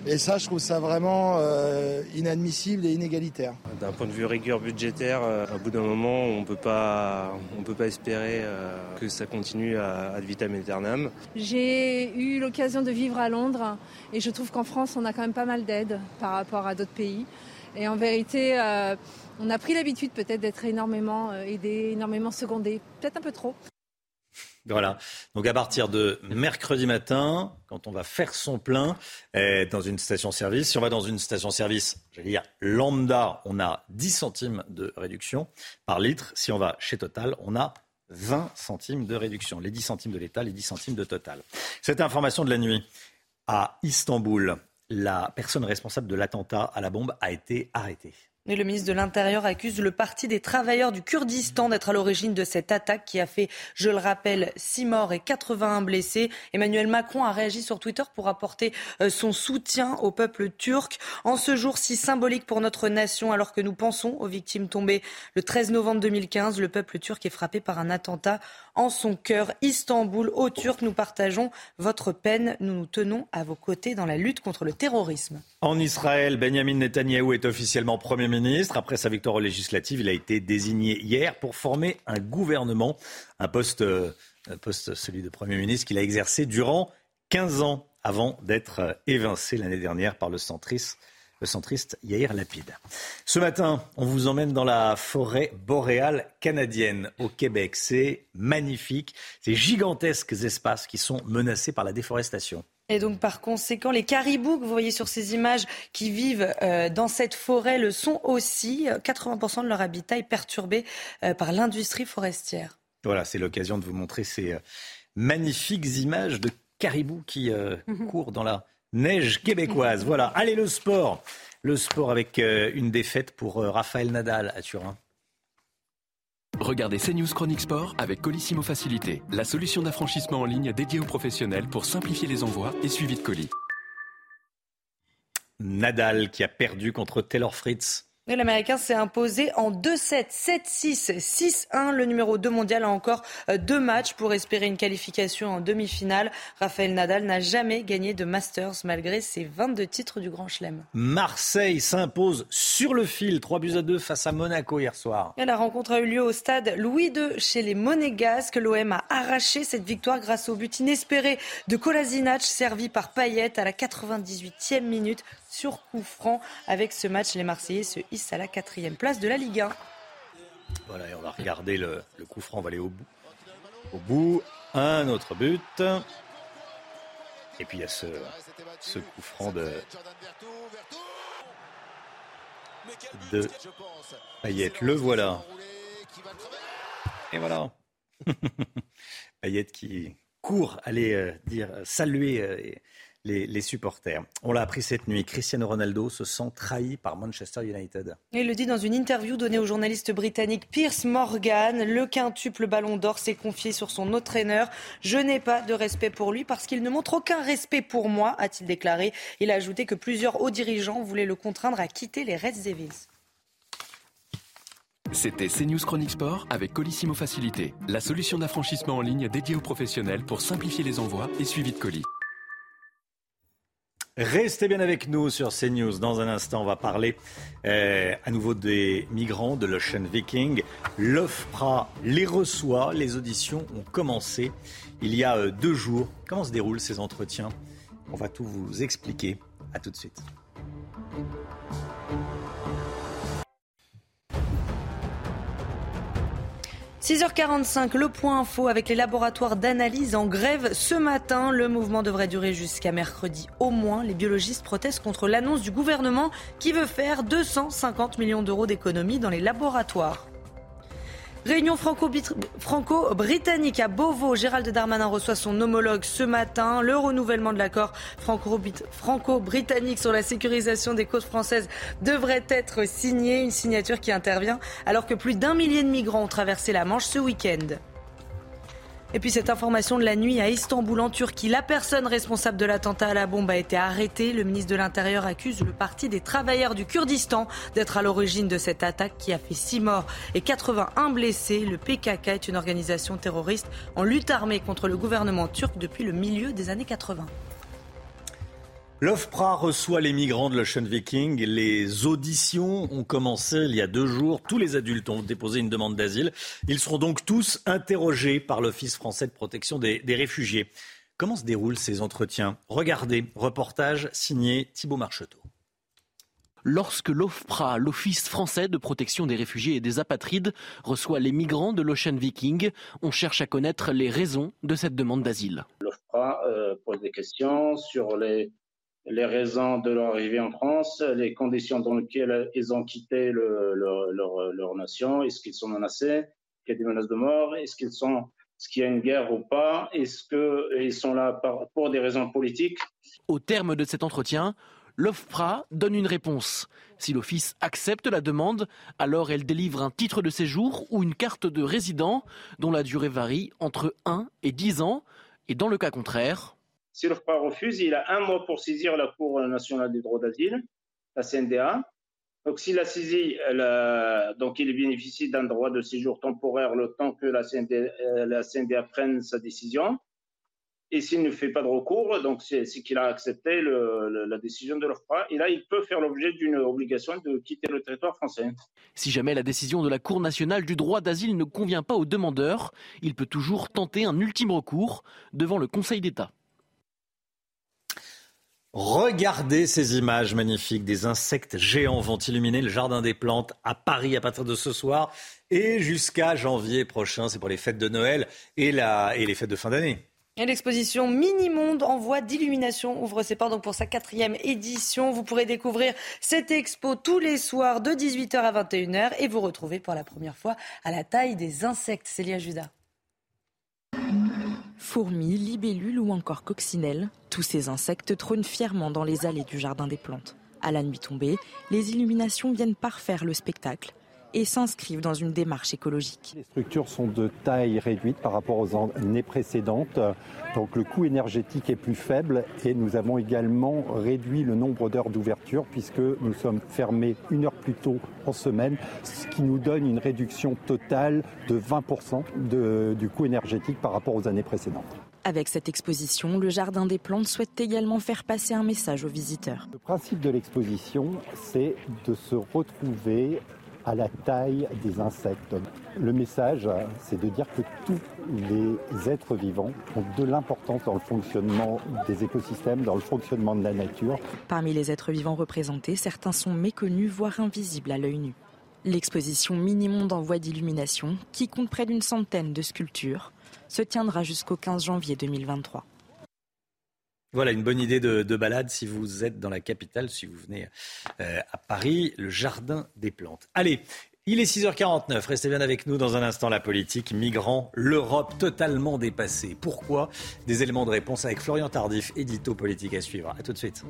[SPEAKER 40] Et ça, je trouve ça vraiment euh, inadmissible et inégalitaire.
[SPEAKER 39] D'un point de vue rigueur budgétaire, euh, à bout d'un moment, on ne peut pas espérer euh, que ça continue à ad vitam aeternam.
[SPEAKER 41] J'ai eu l'occasion de vivre à Londres et je trouve qu'en France, on a quand même pas mal d'aides par rapport à d'autres pays. Et en vérité, on a pris l'habitude peut-être d'être énormément euh, aidé, énormément secondé, peut-être un peu trop.
[SPEAKER 1] Voilà. Donc à partir de mercredi matin, quand on va faire son plein eh, dans une station-service, si on va dans une station-service, j'allais dire lambda, on a 10 centimes de réduction par litre. Si on va chez Total, on a 20 centimes de réduction. Les 10 centimes de l'État, les 10 centimes de Total. Cette information de la nuit à Istanbul, la personne responsable de l'attentat à la bombe a été arrêtée
[SPEAKER 2] le ministre de l'Intérieur accuse le Parti des travailleurs du Kurdistan d'être à l'origine de cette attaque qui a fait, je le rappelle, 6 morts et 81 blessés. Emmanuel Macron a réagi sur Twitter pour apporter euh, son soutien au peuple turc en ce jour si symbolique pour notre nation alors que nous pensons aux victimes tombées le 13 novembre 2015. Le peuple turc est frappé par un attentat en son cœur. Istanbul, aux Turcs, nous partageons votre peine. Nous nous tenons à vos côtés dans la lutte contre le terrorisme.
[SPEAKER 1] En Israël, Benjamin Netanyahou est officiellement Premier ministre. Après sa victoire aux législatives, il a été désigné hier pour former un gouvernement, un poste, un poste celui de Premier ministre qu'il a exercé durant 15 ans avant d'être évincé l'année dernière par le centriste le centriste Yair Lapide. Ce matin, on vous emmène dans la forêt boréale canadienne au Québec. C'est magnifique, ces gigantesques espaces qui sont menacés par la déforestation.
[SPEAKER 2] Et donc, par conséquent, les caribous que vous voyez sur ces images qui vivent euh, dans cette forêt le sont aussi. 80% de leur habitat est perturbé euh, par l'industrie forestière.
[SPEAKER 1] Voilà, c'est l'occasion de vous montrer ces euh, magnifiques images de caribous qui mhm. courent dans la neige québécoise. Voilà, allez le sport. Le sport avec une défaite pour Raphaël Nadal à Turin.
[SPEAKER 42] Regardez CNews Chronique Sport avec Colissimo Facilité, la solution d'affranchissement en ligne dédiée aux professionnels pour simplifier les envois et suivi de colis.
[SPEAKER 1] Nadal qui a perdu contre Taylor Fritz.
[SPEAKER 2] L'Américain s'est imposé en 2-7, 7-6, 6-1. Le numéro 2 mondial a encore euh, deux matchs pour espérer une qualification en demi-finale. Raphaël Nadal n'a jamais gagné de Masters malgré ses 22 titres du Grand Chelem.
[SPEAKER 1] Marseille s'impose sur le fil, 3 buts à 2 face à Monaco hier soir.
[SPEAKER 2] la rencontre a eu lieu au stade Louis II chez les Monégasques. L'OM a arraché cette victoire grâce au but inespéré de Kolasinac servi par Payet à la 98e minute sur coup franc. Avec ce match, les Marseillais se hissent à la quatrième place de la Ligue 1.
[SPEAKER 1] Voilà, et on va regarder le, coup franc, on va aller au bout. Au bout, un autre but. Et puis il y a ce, coup franc de, de. Le voilà. Et voilà. Payet qui court aller euh, dire saluer euh, les, supporters. On l'a appris cette nuit, Cristiano Ronaldo se sent trahi par Manchester United.
[SPEAKER 2] Il le dit dans une interview donnée au journaliste britannique Pierce Morgan. Le quintuple ballon d'or s'est confié sur son entraîneur. Je n'ai pas de respect pour lui parce qu'il ne montre aucun respect pour moi, a-t-il déclaré. Il a ajouté que plusieurs hauts dirigeants voulaient le contraindre à quitter les Reds Devils.
[SPEAKER 42] C'était CNews Chronique Sport avec Colissimo Facilité, la solution d'affranchissement en ligne dédiée aux professionnels pour simplifier les envois et suivi de colis.
[SPEAKER 1] Restez bien avec nous sur CNews. Dans un instant, on va parler euh, à nouveau des migrants de l'Ocean Viking. L'OFPRA les reçoit. Les auditions ont commencé il y a euh, deux jours. Comment se déroulent ces entretiens? On va tout vous expliquer. À tout de suite.
[SPEAKER 2] 6h45, le point info avec les laboratoires d'analyse en grève ce matin. Le mouvement devrait durer jusqu'à mercredi au moins. Les biologistes protestent contre l'annonce du gouvernement qui veut faire 250 millions d'euros d'économies dans les laboratoires. Réunion franco-britannique à Beauvau. Gérald Darmanin reçoit son homologue ce matin. Le renouvellement de l'accord franco-britannique sur la sécurisation des côtes françaises devrait être signé. Une signature qui intervient alors que plus d'un millier de migrants ont traversé la Manche ce week-end. Et puis cette information de la nuit à Istanbul en Turquie. La personne responsable de l'attentat à la bombe a été arrêtée. Le ministre de l'Intérieur accuse le Parti des travailleurs du Kurdistan d'être à l'origine de cette attaque qui a fait 6 morts et 81 blessés. Le PKK est une organisation terroriste en lutte armée contre le gouvernement turc depuis le milieu des années 80.
[SPEAKER 1] L'OFPRA reçoit les migrants de l'Ocean Viking. Les auditions ont commencé il y a deux jours. Tous les adultes ont déposé une demande d'asile. Ils seront donc tous interrogés par l'Office français de protection des, réfugiés. Comment se déroulent ces entretiens? Regardez, reportage signé Thibault Marcheteau.
[SPEAKER 43] Lorsque l'OFPRA, l'Office français de protection des réfugiés et des apatrides, reçoit les migrants de l'Ocean Viking, on cherche à connaître les raisons de cette demande d'asile.
[SPEAKER 44] L'OFPRA euh, pose des questions sur les les raisons de leur arrivée en France, les conditions dans lesquelles ils ont quitté leur, nation, est-ce qu'ils sont menacés, qu'il y a des menaces de mort, est-ce qu'il y a une guerre ou pas, est-ce qu'ils sont là pour des raisons politiques?
[SPEAKER 43] Au terme de cet entretien, l'OFPRA donne une réponse. Si l'Office accepte la demande, alors elle délivre un titre de séjour ou une carte de résident dont la durée varie entre 1 et 10 ans. Et dans le cas contraire,
[SPEAKER 44] si l'OFPRA refuse, il a un mois pour saisir la Cour nationale des droits d'asile, la CNDA. Donc, s'il a saisi, donc il bénéficie d'un droit de séjour temporaire le temps que la CNDA, euh, prenne sa décision. Et s'il ne fait pas de recours, donc c'est qu'il a accepté la décision de l'OFPRA. Et là, il peut faire l'objet d'une obligation de quitter le territoire français.
[SPEAKER 43] Si jamais la décision de la Cour nationale du droit d'asile ne convient pas aux demandeurs, il peut toujours tenter un ultime recours devant le Conseil d'État.
[SPEAKER 1] Regardez ces images magnifiques. Des insectes géants vont illuminer le Jardin des Plantes à Paris à partir de ce soir et jusqu'à janvier prochain. C'est pour les fêtes de Noël et, et les fêtes de fin d'année.
[SPEAKER 2] Et l'exposition Mini-Monde en voie d'illumination ouvre ses portes pour sa quatrième édition. Vous pourrez découvrir cette expo tous les soirs de 18h à 21h et vous retrouver pour la première fois à la taille des insectes. Célia Judas.
[SPEAKER 45] Fourmis, libellules ou encore coccinelles, tous ces insectes trônent fièrement dans les allées du jardin des plantes. À la nuit tombée, les illuminations viennent parfaire le spectacle. Et s'inscrivent dans une démarche écologique.
[SPEAKER 46] Les structures sont de taille réduite par rapport aux années précédentes, donc le coût énergétique est plus faible et nous avons également réduit le nombre d'heures d'ouverture puisque nous sommes fermés une heure plus tôt en semaine, ce qui nous donne une réduction totale de 20% du coût énergétique par rapport aux années précédentes.
[SPEAKER 45] Avec cette exposition, le Jardin des Plantes souhaite également faire passer un message aux visiteurs.
[SPEAKER 46] Le principe de l'exposition, c'est de se retrouver à la taille des insectes. Le message, c'est de dire que tous les êtres vivants ont de l'importance dans le fonctionnement des écosystèmes, dans le fonctionnement de la nature.
[SPEAKER 45] Parmi les êtres vivants représentés, certains sont méconnus, voire invisibles à l'œil nu. L'exposition Mini-Monde en voie d'illumination, qui compte près d'une centaine de sculptures, se tiendra jusqu'au 15 janvier 2023.
[SPEAKER 1] Voilà une bonne idée de, balade si vous êtes dans la capitale, si vous venez euh, à Paris, le Jardin des Plantes. Allez, il est 6h49, restez bien avec nous dans un instant la politique. Migrants, l'Europe totalement dépassée. Pourquoi? Des éléments de réponse avec Florian Tardif, édito politique à suivre. A tout de suite.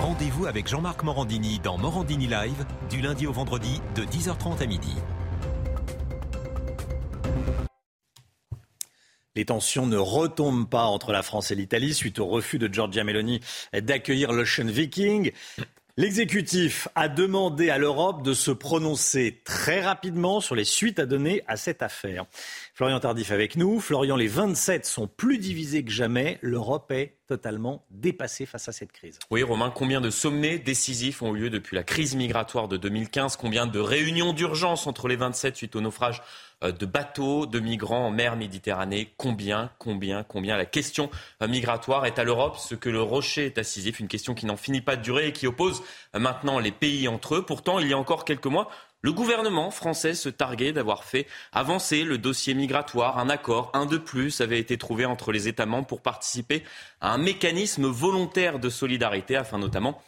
[SPEAKER 47] Rendez-vous avec Jean-Marc Morandini dans Morandini Live du lundi au vendredi de 10h30 à midi.
[SPEAKER 1] Les tensions ne retombent pas entre la France et l'Italie suite au refus de Giorgia Meloni d'accueillir l'Ocean Viking. L'exécutif a demandé à l'Europe de se prononcer très rapidement sur les suites à donner à cette affaire. Florian Tardif avec nous. Florian, les 27 sont plus divisés que jamais. L'Europe est totalement dépassée face à cette crise.
[SPEAKER 8] Oui, Romain, combien de sommets décisifs ont eu lieu depuis la crise migratoire de 2015 Combien de réunions d'urgence entre les 27 suite au naufrage de bateaux de migrants en mer Méditerranée Combien, combien, combien La question euh, migratoire est à l'Europe? Ce que le rocher est à Sisyphe, une question qui n'en finit pas de durer et qui oppose euh, maintenant les pays entre eux. Pourtant, il y a encore quelques mois, le gouvernement français se targuait d'avoir fait avancer le dossier migratoire. Un accord, un de plus, avait été trouvé entre les États membres pour participer à un mécanisme volontaire de solidarité afin notamment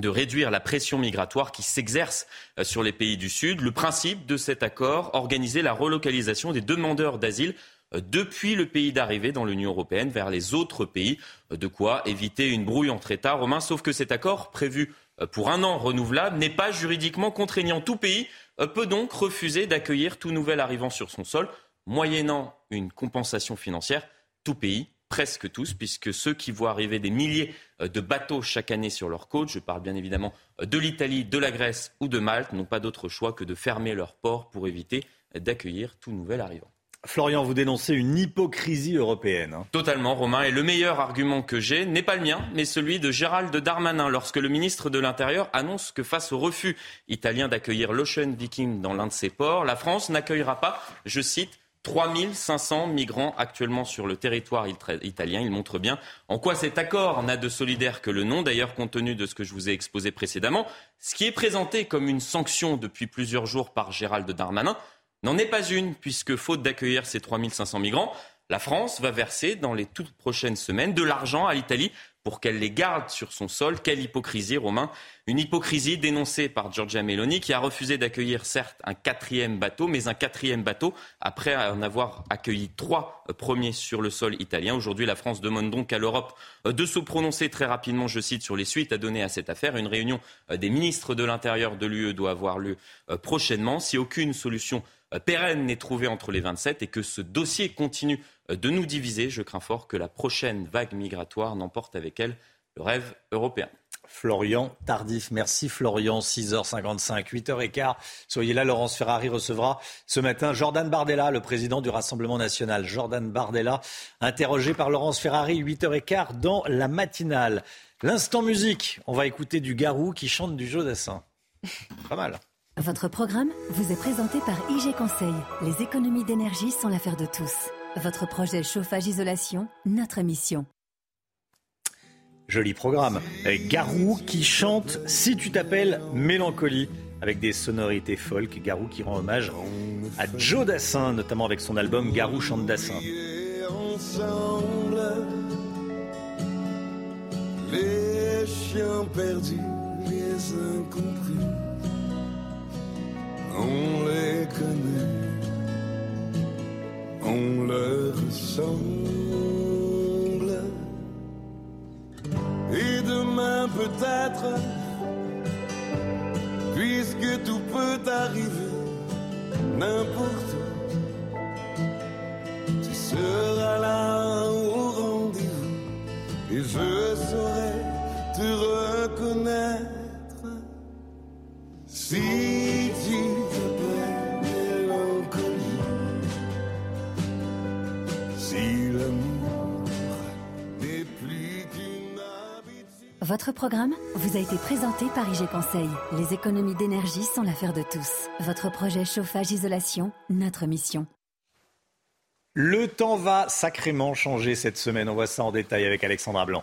[SPEAKER 8] de réduire la pression migratoire qui s'exerce euh, sur les pays du Sud. Le principe de cet accord, organiser la relocalisation des demandeurs d'asile euh, depuis le pays d'arrivée dans l'Union européenne vers les autres pays. Euh, de quoi éviter une brouille entre États romains, sauf que cet accord, prévu pour un an renouvelable n'est pas juridiquement contraignant. Tout pays peut donc refuser d'accueillir tout nouvel arrivant sur son sol, moyennant une compensation financière. Tout pays, presque tous, puisque ceux qui voient arriver des milliers euh, de bateaux chaque année sur leur côte, je parle bien évidemment de l'Italie, de la Grèce ou de Malte, n'ont pas d'autre choix que de fermer leurs ports pour éviter d'accueillir tout nouvel arrivant.
[SPEAKER 1] Florian, vous dénoncez une hypocrisie européenne. Hein.
[SPEAKER 8] Totalement, Romain. Et le meilleur argument que j'ai n'est pas le mien, mais celui de Gérald Darmanin, lorsque le ministre de l'Intérieur annonce que face au refus italien d'accueillir l'Ocean Viking dans l'un de ses ports, la France n'accueillera pas, je cite, 3500 migrants actuellement sur le territoire italien. Il montre bien en quoi cet accord n'a de solidaire que le nom. D'ailleurs, compte tenu de ce que je vous ai exposé précédemment, ce qui est présenté comme une sanction depuis plusieurs jours par Gérald Darmanin n'en est pas une, puisque faute d'accueillir ces 3500 migrants, la France va verser dans les toutes prochaines semaines de l'argent à l'Italie pour qu'elle les garde sur son sol. Quelle hypocrisie, Romain Une hypocrisie dénoncée par Giorgia Meloni, qui a refusé d'accueillir certes un quatrième bateau, mais un quatrième bateau après en avoir accueilli trois premiers sur le sol italien. Aujourd'hui, la France demande donc à l'Europe de se prononcer très rapidement, je cite, sur les suites à donner à cette affaire. Une réunion des ministres de l'Intérieur de l'UE doit avoir lieu euh, prochainement. Si aucune solution euh, pérenne n'est trouvé entre les 27 et que ce dossier continue euh, de nous diviser, je crains fort que la prochaine vague migratoire n'emporte avec elle le rêve européen.
[SPEAKER 1] Florian Tardif. Merci Florian, 6h55, 8h15. Soyez là, Laurence Ferrari recevra ce matin Jordan Bardella, le président du Rassemblement national. Jordan Bardella, interrogé par Laurence Ferrari, 8h15 dans la matinale. L'instant musique, on va écouter du Garou qui chante du Jodassin. Pas mal.
[SPEAKER 48] Votre programme vous est présenté par IG Conseil. Les économies d'énergie sont l'affaire de tous. Votre projet chauffage-isolation, notre mission.
[SPEAKER 1] Joli programme. Garou qui chante Si tu t'appelles Mélancolie avec des sonorités folk. Garou qui rend hommage à Joe Dassin, notamment avec son album Garou chante Dassin.
[SPEAKER 49] les chiens perdus, les incompris on les connaît, on leur ressemble. Et demain peut-être, puisque tout peut arriver, n'importe où, tu seras là au rendez-vous et je saurai te reconnaître. Si
[SPEAKER 48] Votre programme vous a été présenté par IG Conseil. Les économies d'énergie sont l'affaire de tous. Votre projet chauffage-isolation, notre mission.
[SPEAKER 1] Le temps va sacrément changer cette semaine. On voit ça en détail avec Alexandra Blanc.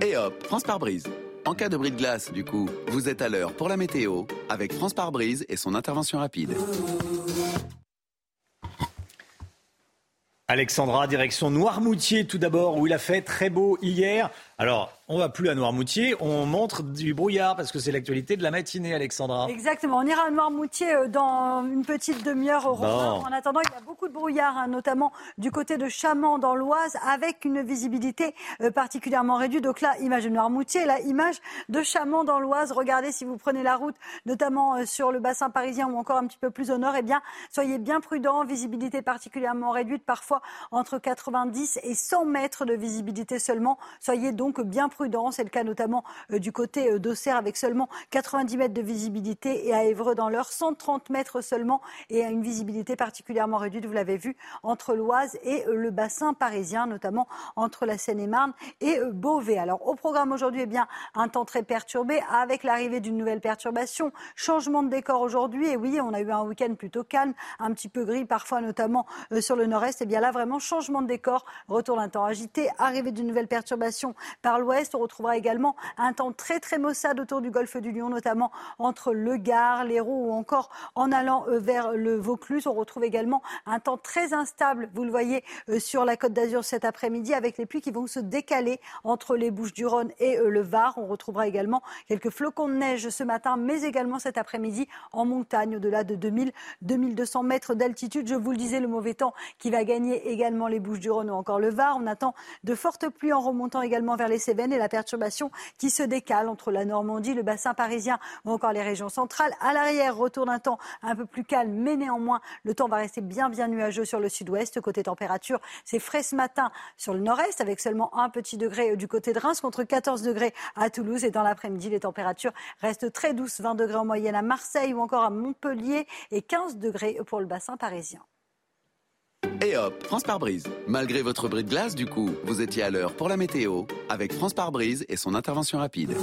[SPEAKER 27] Et hop, France par brise. En cas de bris de glace, du coup, vous êtes à l'heure pour la météo avec France par brise et son intervention rapide.
[SPEAKER 1] Alexandra, direction Noirmoutier tout d'abord, où il a fait très beau hier. Alors, on va plus à Noirmoutier, on montre du brouillard parce que c'est l'actualité de la matinée, Alexandra.
[SPEAKER 28] Exactement, on ira à Noirmoutier euh, dans une petite demi-heure au revoir.
[SPEAKER 1] Bon.
[SPEAKER 28] En attendant, il y a beaucoup de brouillard, hein, notamment du côté de Chamant dans l'Oise, avec une visibilité euh, particulièrement réduite. Donc là, image de Noirmoutier, là, image de Chamant dans l'Oise. Regardez si vous prenez la route, notamment euh, sur le bassin parisien ou encore un petit peu plus au nord, eh bien, soyez bien prudents. Visibilité particulièrement réduite, parfois entre 90 et 100 mètres de visibilité seulement. Soyez donc bien prudents. C'est le cas notamment euh, du côté euh, d'Auxerre avec seulement 90 mètres de visibilité et à Évreux dans l'heure 130 mètres seulement et à une visibilité particulièrement réduite, vous l'avez vu, entre l'Oise et euh, le bassin parisien, notamment entre la Seine-et-Marne et Beauvais. Alors au programme aujourd'hui, eh bien un temps très perturbé avec l'arrivée d'une nouvelle perturbation, changement de décor aujourd'hui et oui, on a eu un week-end plutôt calme, un petit peu gris parfois notamment sur le nord-est. Et bien là vraiment changement de décor, retour d'un temps agité, arrivée d'une nouvelle perturbation par l'ouest. On retrouvera également un temps très très maussade autour du golfe du Lion, notamment entre le Gard, l'Hérault ou encore en allant euh, vers le Vaucluse. On retrouve également un temps très instable, vous le voyez, euh, sur la côte d'Azur cet après-midi, avec les pluies qui vont se décaler entre les Bouches-du-Rhône et euh, le Var. On retrouvera également quelques flocons de neige ce matin, mais également cet après-midi en montagne, au-delà de 2000, 2200 mètres d'altitude. Je vous le disais, le mauvais temps qui va gagner également les Bouches-du-Rhône ou encore le Var. On attend de fortes pluies en remontant également vers les Cévennes et la perturbation qui se décale entre la Normandie, le bassin parisien ou encore les régions centrales. À l'arrière, retour d'un temps un peu plus calme, mais néanmoins, le temps va rester bien, bien nuageux sur le sud-ouest. Côté température, c'est frais ce matin sur le nord-est avec seulement un petit degré du côté de Reims contre 14 degrés à Toulouse. Et dans l'après-midi, les températures restent très douces, 20 degrés en moyenne à Marseille ou encore à Montpellier et 15 degrés pour le bassin parisien.
[SPEAKER 27] Et hop, France par brise. Malgré votre bris de glace, du coup, vous étiez à l'heure pour la météo avec France par brise et son intervention rapide.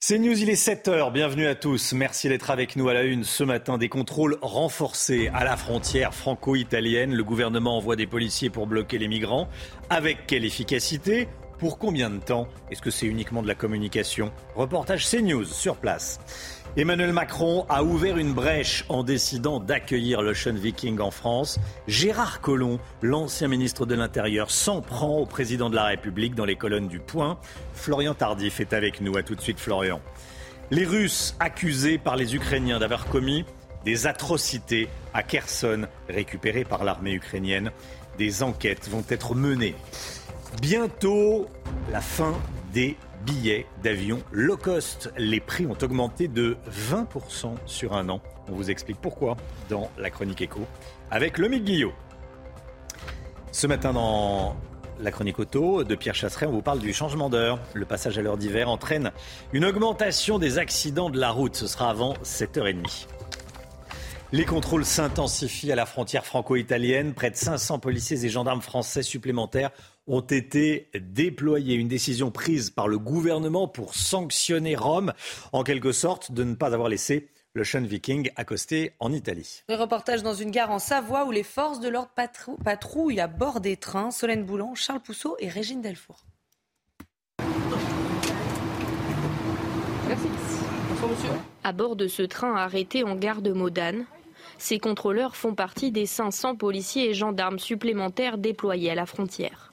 [SPEAKER 1] C'est News, il est 7h, bienvenue à tous. Merci d'être avec nous à la une ce matin. Des contrôles renforcés à la frontière franco-italienne. Le gouvernement envoie des policiers pour bloquer les migrants. Avec quelle efficacité? Pour combien de temps? Est-ce que c'est uniquement de la communication? Reportage CNews sur place. Emmanuel Macron a ouvert une brèche en décidant d'accueillir l'Ocean Viking en France. Gérard Collomb, l'ancien ministre de l'Intérieur, s'en prend au président de la République dans les colonnes du Point. Florian Tardif est avec nous. À tout de suite, Florian. Les Russes accusés par les Ukrainiens d'avoir commis des atrocités à Kherson, récupérées par l'armée ukrainienne. Des enquêtes vont être menées. Bientôt, la fin des billets d'avion low cost. Les prix ont augmenté de 20% sur un an. On vous explique pourquoi dans la chronique écho avec Lomique Guillot. Ce matin dans la chronique auto de Pierre Chasseret, on vous parle du changement d'heure. Le passage à l'heure d'hiver entraîne une augmentation des accidents de la route. Ce sera avant 7h30. Les contrôles s'intensifient à la frontière franco-italienne. Près de 500 policiers et gendarmes français supplémentaires ont été déployés. Une décision prise par le gouvernement pour sanctionner Rome, en quelque sorte, de ne pas avoir laissé le Sean Viking accosté en Italie.
[SPEAKER 2] Le reportage dans une gare en Savoie où les forces de l'ordre patrou- patrouillent à bord des trains. Solène Boulan, Charles Pousseau et Régine Delfour.
[SPEAKER 3] Merci. À bord de ce train arrêté en gare de Modane, ces contrôleurs font partie des 500 policiers et gendarmes supplémentaires déployés à la frontière.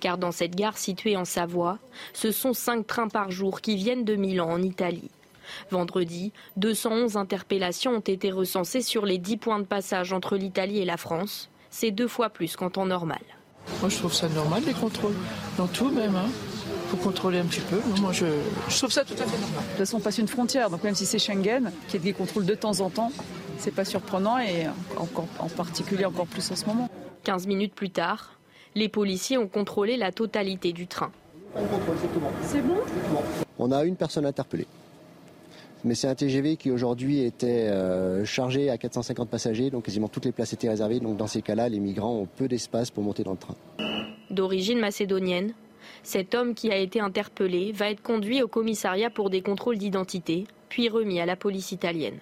[SPEAKER 3] Car dans cette gare située en Savoie, ce sont 5 trains par jour qui viennent de Milan en Italie. Vendredi, 211 interpellations ont été recensées sur les 10 points de passage entre l'Italie et la France. C'est deux fois plus qu'en temps normal.
[SPEAKER 50] Moi, je trouve ça normal, les contrôles. Dans tout, même. Hein.
[SPEAKER 51] faut contrôler un petit peu. Moi, je, je trouve ça tout à fait normal.
[SPEAKER 52] De toute façon, on passe une frontière, donc même si c'est Schengen, qui est des contrôles de temps en temps, c'est pas surprenant et encore, en particulier encore plus en ce moment.
[SPEAKER 3] 15 minutes plus tard, les policiers ont contrôlé la totalité du train.
[SPEAKER 52] C'est bon
[SPEAKER 7] On a une personne interpellée. Mais c'est un TGV qui aujourd'hui était euh, chargé à 450 passagers, donc quasiment toutes les places étaient réservées. Donc dans ces cas-là, les migrants ont peu d'espace pour monter dans le train.
[SPEAKER 3] D'origine macédonienne, cet homme qui a été interpellé va être conduit au commissariat pour des contrôles d'identité, puis remis à la police italienne.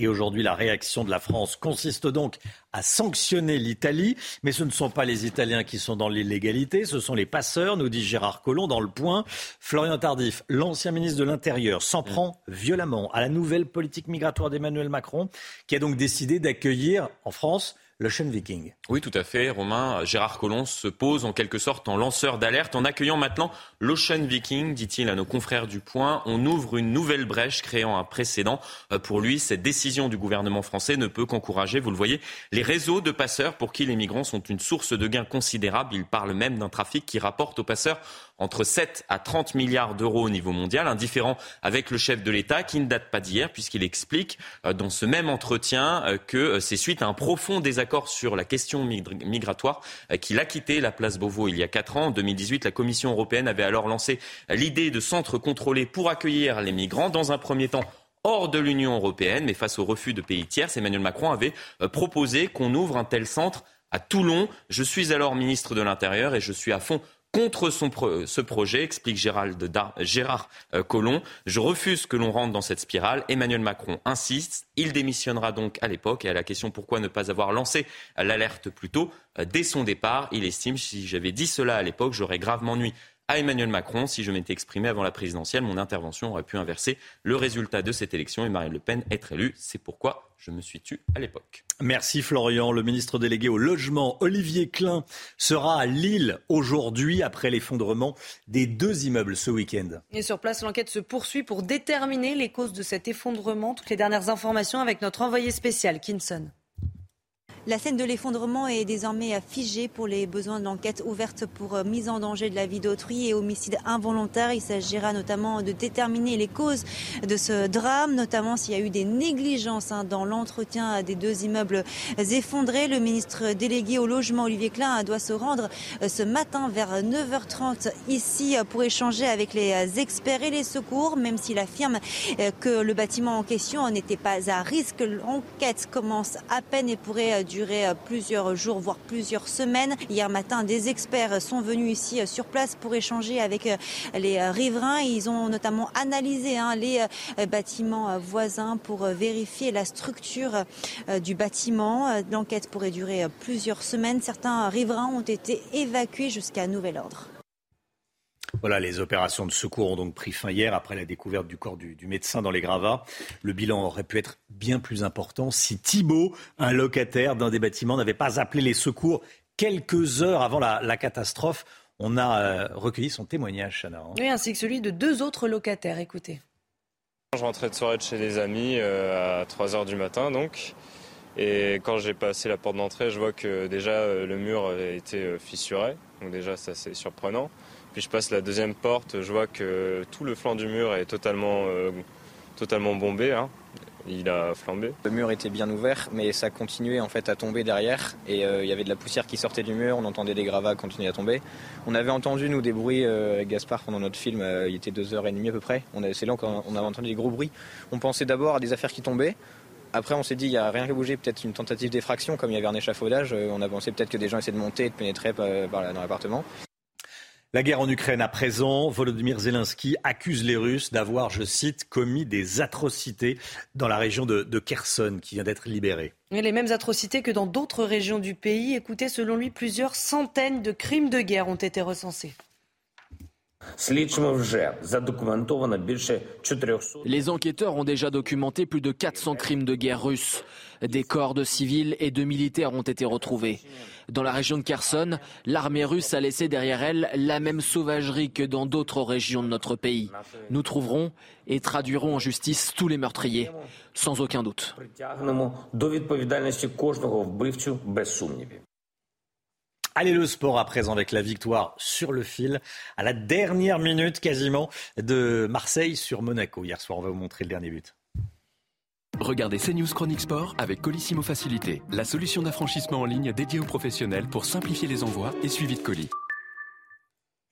[SPEAKER 1] Et aujourd'hui, la réaction de la France consiste donc à sanctionner l'Italie. Mais ce ne sont pas les Italiens qui sont dans l'illégalité, ce sont les passeurs, nous dit Gérard Collomb dans le point. Florian Tardif, l'ancien ministre de l'Intérieur, s'en prend violemment à la nouvelle politique migratoire d'Emmanuel Macron, qui a donc décidé d'accueillir en France l'Ocean Viking.
[SPEAKER 8] Oui, tout à fait, Romain. Gérard Collomb se pose en quelque sorte en lanceur d'alerte en accueillant maintenant l'Ocean Viking, dit-il à nos confrères du Point. On ouvre une nouvelle brèche créant un précédent. Euh, Pour lui, cette décision du gouvernement français ne peut qu'encourager, vous le voyez, les réseaux de passeurs pour qui les migrants sont une source de gains considérable. Il parle même d'un trafic qui rapporte aux passeurs entre 7 à 30 milliards d'euros au niveau mondial, indifférent avec le chef de l'État qui ne date pas d'hier puisqu'il explique euh, dans ce même entretien euh, que euh, c'est suite à un profond désaccord sur la question mig- migratoire qu'il a quitté la place Beauvau il y a 4 ans. En 2018, la Commission européenne avait alors lancé l'idée de centres contrôlés pour accueillir les migrants dans un premier temps hors de l'Union européenne, mais face au refus de pays tiers, Emmanuel Macron avait proposé qu'on ouvre un tel centre à Toulon. Je suis alors ministre de l'Intérieur et je suis à fond contre son ce projet, explique Gérald Gérard euh, Collomb. Je refuse que l'on rentre dans cette spirale. Emmanuel Macron insiste. Il démissionnera donc à l'époque. Et à la question pourquoi ne pas avoir lancé l'alerte plus tôt, euh, dès son départ, il estime si j'avais dit cela à l'époque, j'aurais gravement nuit à Emmanuel Macron. Si je m'étais exprimé avant la présidentielle, mon intervention aurait pu inverser le résultat de cette élection et Marine Le Pen être élue. C'est pourquoi je me suis tu à l'époque.
[SPEAKER 1] Merci Florian. Le ministre délégué au logement, Olivier Klein, sera à Lille aujourd'hui après l'effondrement des deux immeubles ce week-end.
[SPEAKER 2] Et sur place, l'enquête se poursuit pour déterminer les causes de cet effondrement. Toutes les dernières informations avec notre envoyé spécial, Kinson.
[SPEAKER 11] La scène de l'effondrement est désormais figée pour les besoins de l'enquête ouverte pour euh, mise en danger de la vie d'autrui et homicide involontaire. Il s'agira notamment de déterminer les causes de ce drame, notamment s'il y a eu des négligences hein, dans l'entretien des deux immeubles effondrés. Le ministre délégué au logement, Olivier Klein, doit se rendre euh, ce matin vers 9h30 ici euh, pour échanger avec les experts et les secours, même s'il affirme que le bâtiment en question n'était pas à risque. L'enquête commence à peine et pourrait durer euh, plusieurs jours, voire plusieurs semaines. Hier matin, des experts sont venus ici euh, sur place pour échanger avec euh, les riverains. Ils ont notamment analysé hein, les bâtiments voisins pour vérifier la structure du bâtiment. L'enquête pourrait durer plusieurs semaines. Certains riverains ont été évacués jusqu'à nouvel ordre.
[SPEAKER 1] Voilà, les opérations de secours ont donc pris fin hier après la découverte du corps du, du médecin dans les gravats. Le bilan aurait pu être bien plus important si Thibault, un locataire d'un des bâtiments, n'avait pas appelé les secours quelques heures avant la, la catastrophe. On a euh, recueilli son témoignage, Chana. hein.
[SPEAKER 2] Oui, ainsi que celui de deux autres locataires. Écoutez.
[SPEAKER 53] Je rentrais de soirée de chez des amis euh, à 3h du matin donc. Et quand j'ai passé la porte d'entrée, je vois que déjà euh, le mur avait été euh, fissuré. Donc déjà ça c'est surprenant. Puis je passe la deuxième porte, je vois que tout le flanc du mur est totalement, euh, totalement bombé. hein. Il a flambé.
[SPEAKER 54] Le mur était bien ouvert, mais ça continuait en fait à tomber derrière. Et euh, il y avait de la poussière qui sortait du mur, on entendait des gravats continuer à tomber. On avait entendu, nous, des bruits euh, Gaspard pendant notre film, euh, il était 2h30 à peu près. C'est là qu'on on avait entendu des gros bruits. On pensait d'abord à des affaires qui tombaient. Après, on s'est dit, il n'y a rien qui a bougé, peut-être une tentative d'effraction, comme il y avait un échafaudage. Euh, On a pensé peut-être que des gens essaient de monter et de pénétrer là- dans l'appartement.
[SPEAKER 1] La guerre en Ukraine à présent, Volodymyr Zelensky accuse les Russes d'avoir, je cite, commis des atrocités dans la région de, Kherson qui vient d'être libérée.
[SPEAKER 2] Les mêmes atrocités que dans d'autres régions du pays. Écoutez, selon lui, plusieurs centaines de crimes de guerre ont été recensés.
[SPEAKER 14] Les enquêteurs ont déjà documenté plus de 400 crimes de guerre russes. Des corps de civils et de militaires ont été retrouvés. Dans la région de Kherson, l'armée russe a laissé derrière elle la même sauvagerie que dans d'autres régions de notre pays. Nous trouverons et traduirons en justice tous les meurtriers, sans aucun doute.
[SPEAKER 1] Allez, le sport à présent avec la victoire sur le fil, à la dernière minute quasiment de Marseille sur Monaco. Hier soir, on va vous montrer le dernier but.
[SPEAKER 55] Regardez CNews Chronique Sport avec Colissimo Facilité, la solution d'affranchissement en ligne dédiée aux professionnels pour simplifier les envois et suivi de colis.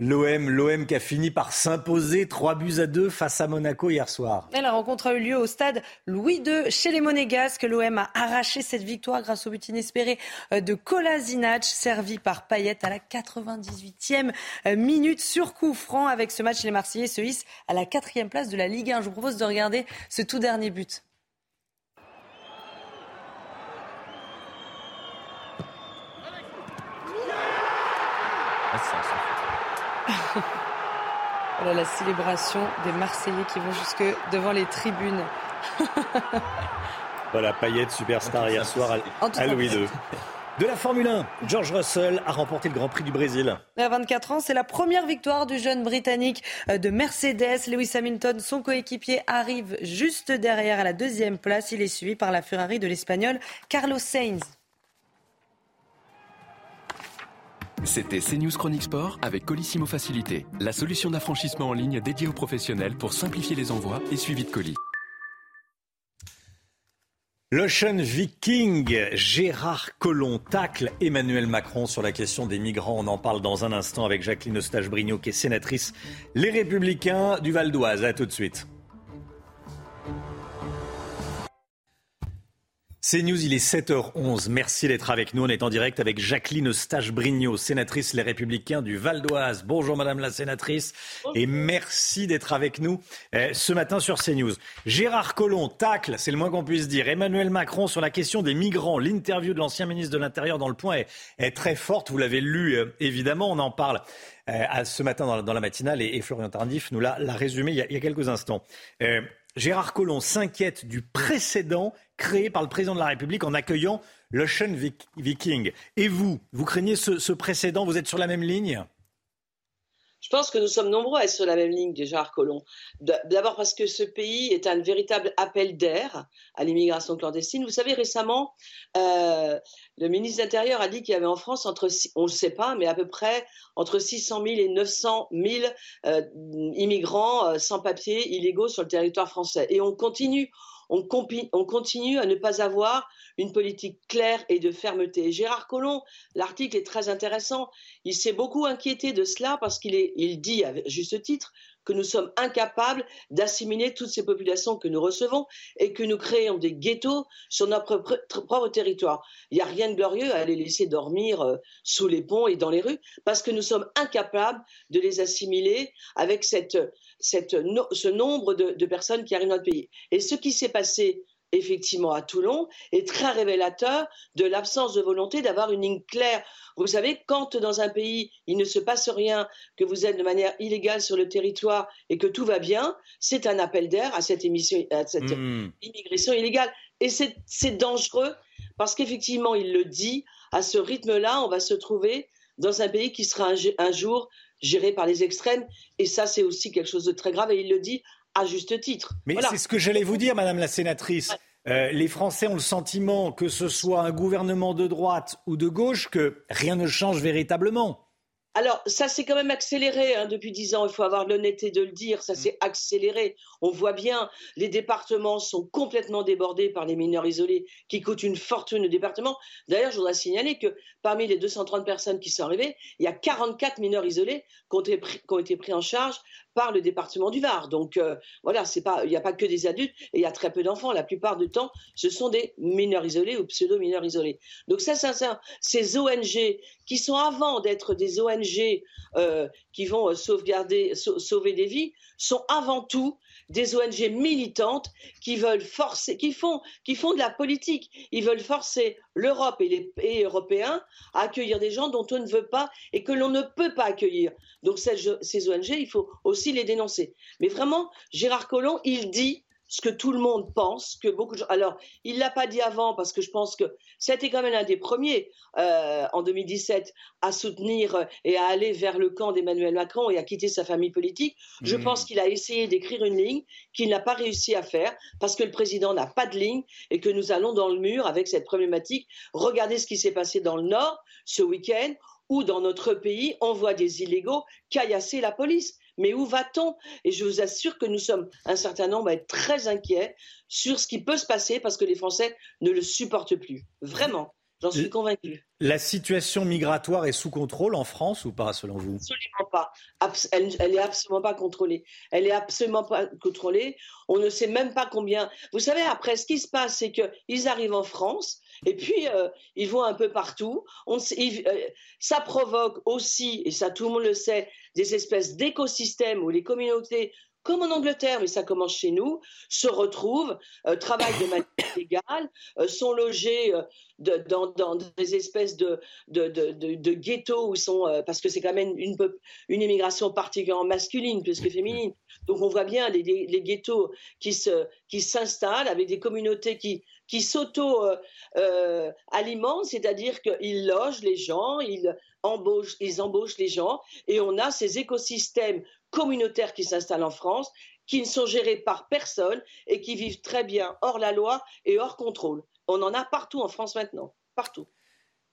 [SPEAKER 1] L'OM, l'OM qui a fini par s'imposer 3 buts à 2 face à Monaco hier soir.
[SPEAKER 2] Et la rencontre a eu lieu au stade Louis II chez les Monégasques. L'OM a arraché cette victoire grâce au but inespéré euh, de Kolasinac, servi par Payet à la 98e euh, minute sur coup franc. Avec ce match, les Marseillais se hissent à la quatrième place de la Ligue 1. Je vous propose de regarder ce tout dernier but. Voilà la célébration des Marseillais qui vont jusque devant les tribunes.
[SPEAKER 1] Voilà, Payet, superstar hier soir à. Louis II. De la Formule 1, George Russell a remporté le Grand Prix du Brésil.
[SPEAKER 2] À 24 ans, c'est la première victoire du jeune Britannique euh, de Mercedes. Lewis Hamilton, son coéquipier, arrive juste derrière à la deuxième place. Il est suivi par la Ferrari de l'Espagnol Carlos Sainz.
[SPEAKER 55] C'était CNews Chronique Sport avec Colissimo Facilité, la solution d'affranchissement en ligne dédiée aux professionnels pour simplifier les envois et suivi de colis.
[SPEAKER 1] L'Ocean Viking, Gérard Collomb tacle Emmanuel Macron sur la question des migrants. On en parle dans un instant avec Jacqueline Eustache-Brignot, qui est sénatrice Les Républicains du Val d'Oise. À tout de suite. C'est News, il est 7h11. Merci d'être avec nous. On est en direct avec Jacqueline Eustache-Brignot, sénatrice Les Républicains du Val d'Oise. Bonjour Madame la sénatrice et merci d'être avec nous euh, ce matin sur CNews. Gérard Collomb tacle, c'est le moins qu'on puisse dire, Emmanuel Macron sur la question des migrants. L'interview de l'ancien ministre de l'Intérieur dans le point est, est très forte. Vous l'avez lu euh, évidemment, on en parle à ce matin dans, la- matinale et, Florian Tardif nous l'a résumé il y, a, quelques instants. Euh, Gérard Collomb s'inquiète du précédent créé par le président de la République en accueillant l'Ocean Viking. Et vous, vous craignez ce précédent? Vous êtes sur la même ligne?
[SPEAKER 56] Je pense que nous sommes nombreux à être sur la même ligne, Gérard Collomb. D- D'abord parce que ce pays est un véritable appel d'air à l'immigration clandestine. Vous savez, récemment, euh, le ministre de l'Intérieur a dit qu'il y avait en France, entre, on ne sait pas, mais à peu près entre 600 000 et 900 000 euh, immigrants euh, sans papier illégaux sur le territoire français. Et on continue. On, continue à ne pas avoir une politique claire et de fermeté. Et Gérard Collomb, l'article est très intéressant. Il s'est beaucoup inquiété de cela parce qu'il dit, à juste titre, que nous sommes incapables d'assimiler toutes ces populations que nous recevons et que nous créons des ghettos sur notre propre, propre territoire. Il n'y a rien de glorieux à les laisser dormir euh, sous les ponts et dans les rues parce que nous sommes incapables de les assimiler avec cette, cette, ce nombre de, de personnes qui arrivent dans notre pays. Et ce qui s'est passé effectivement à Toulon est très révélateur de l'absence de volonté d'avoir une ligne claire. Vous savez, quand dans un pays il ne se passe rien, que vous êtes de manière illégale sur le territoire et que tout va bien, c'est un appel d'air à cette émission, à cette
[SPEAKER 1] Hmm.
[SPEAKER 56] immigration illégale. Et c'est dangereux parce qu'effectivement, il le dit, à ce rythme-là, on va se trouver dans un pays qui sera un jour géré par les extrêmes. Et ça, c'est aussi quelque chose de très grave. Et il le dit à juste titre.
[SPEAKER 1] Mais
[SPEAKER 56] Voilà.
[SPEAKER 1] c'est ce que j'allais vous dire, Madame la sénatrice. Euh, les Français ont le sentiment que ce soit un gouvernement de droite ou de gauche, que rien ne change véritablement.
[SPEAKER 56] Alors, ça s'est quand même accéléré hein, depuis dix ans, il faut avoir l'honnêteté de le dire, ça s'est accéléré. On voit bien, les départements sont complètement débordés par les mineurs isolés qui coûtent une fortune au département. D'ailleurs, je voudrais signaler que parmi les 230 personnes qui sont arrivées, il y a 44 mineurs isolés qui ont été pris, qui ont été pris en charge par le département du Var. Donc euh, voilà, il n'y a pas que des adultes et il y a très peu d'enfants. La plupart du temps, ce sont des mineurs isolés ou pseudo-mineurs isolés. Donc ça, ça, ça, ces ONG qui sont avant d'être des ONG euh, qui vont euh, sauvegarder, sau- sauver des vies, sont avant tout des ONG militantes qui veulent forcer, qui font, qui font de la politique. Ils veulent forcer l'Europe et les pays européens à accueillir des gens dont on ne veut pas et que l'on ne peut pas accueillir. Donc ces, ONG, il faut aussi les dénoncer. Mais vraiment, Gérard Collomb, il dit ce que tout le monde pense, que beaucoup de gens. Alors, il l'a pas dit avant parce que je pense que c'était quand même l'un des premiers euh, en 2017 à soutenir et à aller vers le camp d'Emmanuel Macron et à quitter sa famille politique. Je
[SPEAKER 57] Mm.
[SPEAKER 56] pense qu'il a essayé d'écrire une ligne qu'il n'a pas réussi à faire parce que le président n'a pas de ligne et que nous allons dans le mur avec cette problématique. Regardez ce qui s'est passé dans le Nord ce week-end où dans notre pays, on voit des illégaux caillasser la police. Mais où va-t-on? Et je vous assure que nous sommes un certain nombre à être très inquiets sur ce qui peut se passer parce que les Français ne le supportent plus. Vraiment, j'en suis convaincue.
[SPEAKER 1] La situation migratoire est sous contrôle en France ou pas, selon vous?
[SPEAKER 56] Absolument pas. Abs- Elle, elle est absolument pas contrôlée. Elle est absolument pas contrôlée. On ne sait même pas combien. Vous savez, après, ce qui se passe, c'est qu'ils arrivent en France et puis euh, ils vont un peu partout. On ils- euh, ça provoque aussi, et ça tout le monde le sait, des espèces d'écosystèmes où les communautés comme en Angleterre, mais ça commence chez nous, se retrouvent, euh, travaillent de manière légale, euh, sont logés euh, dans, des espèces de, ghettos où sont, parce que c'est quand même une, immigration particulièrement masculine plus que féminine. Donc on voit bien les, ghettos qui s'installent avec des communautés qui qui s'auto euh, euh, alimentent, c'est-à-dire qu'ils logent les gens, ils ils embauchent les gens, et on a ces écosystèmes communautaires qui s'installent en France, qui ne sont gérés par personne et qui vivent très bien hors la loi et hors contrôle. On en a partout en France maintenant, partout.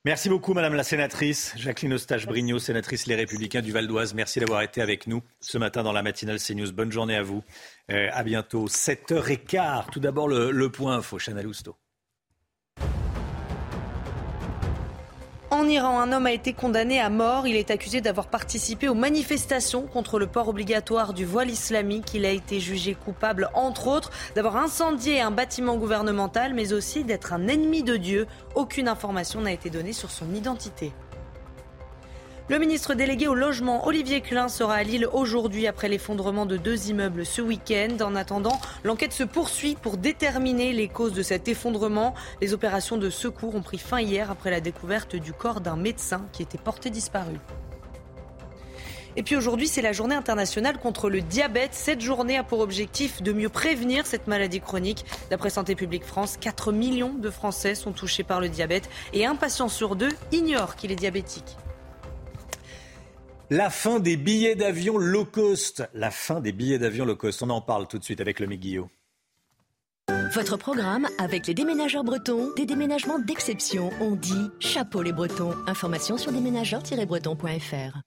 [SPEAKER 1] Merci beaucoup, Madame la sénatrice. Jacqueline Eustache-Brignot, sénatrice Les Républicains du Val d'Oise. Merci d'avoir été avec nous ce matin dans la matinale CNews. Bonne journée à vous. Euh, à bientôt. 7h15. Tout d'abord, le, le point info. Chana Lousteau.
[SPEAKER 2] En Iran, un homme a été condamné à mort. Il est accusé d'avoir participé aux manifestations contre le port obligatoire du voile islamique. Il a été jugé coupable, entre autres, d'avoir incendié un bâtiment gouvernemental, mais aussi d'être un ennemi de Dieu. Aucune information n'a été donnée sur son identité. Le ministre délégué au logement, Olivier Klein, sera à Lille aujourd'hui après l'effondrement de deux immeubles ce week-end. En attendant, l'enquête se poursuit pour déterminer les causes de cet effondrement. Les opérations de secours ont pris fin hier après la découverte du corps d'un médecin qui était porté disparu. Et puis aujourd'hui, c'est la journée internationale contre le diabète. Cette journée a pour objectif de mieux prévenir cette maladie chronique. D'après Santé publique France, 4 millions de Français sont touchés par le diabète et un patient sur deux ignore qu'il est diabétique.
[SPEAKER 1] La fin des billets d'avion low cost. La fin des billets d'avion low cost. On en parle tout de suite avec le Guillot.
[SPEAKER 58] Votre programme avec les déménageurs bretons, des déménagements d'exception. On dit chapeau les bretons. Information sur déménageurs-bretons.fr.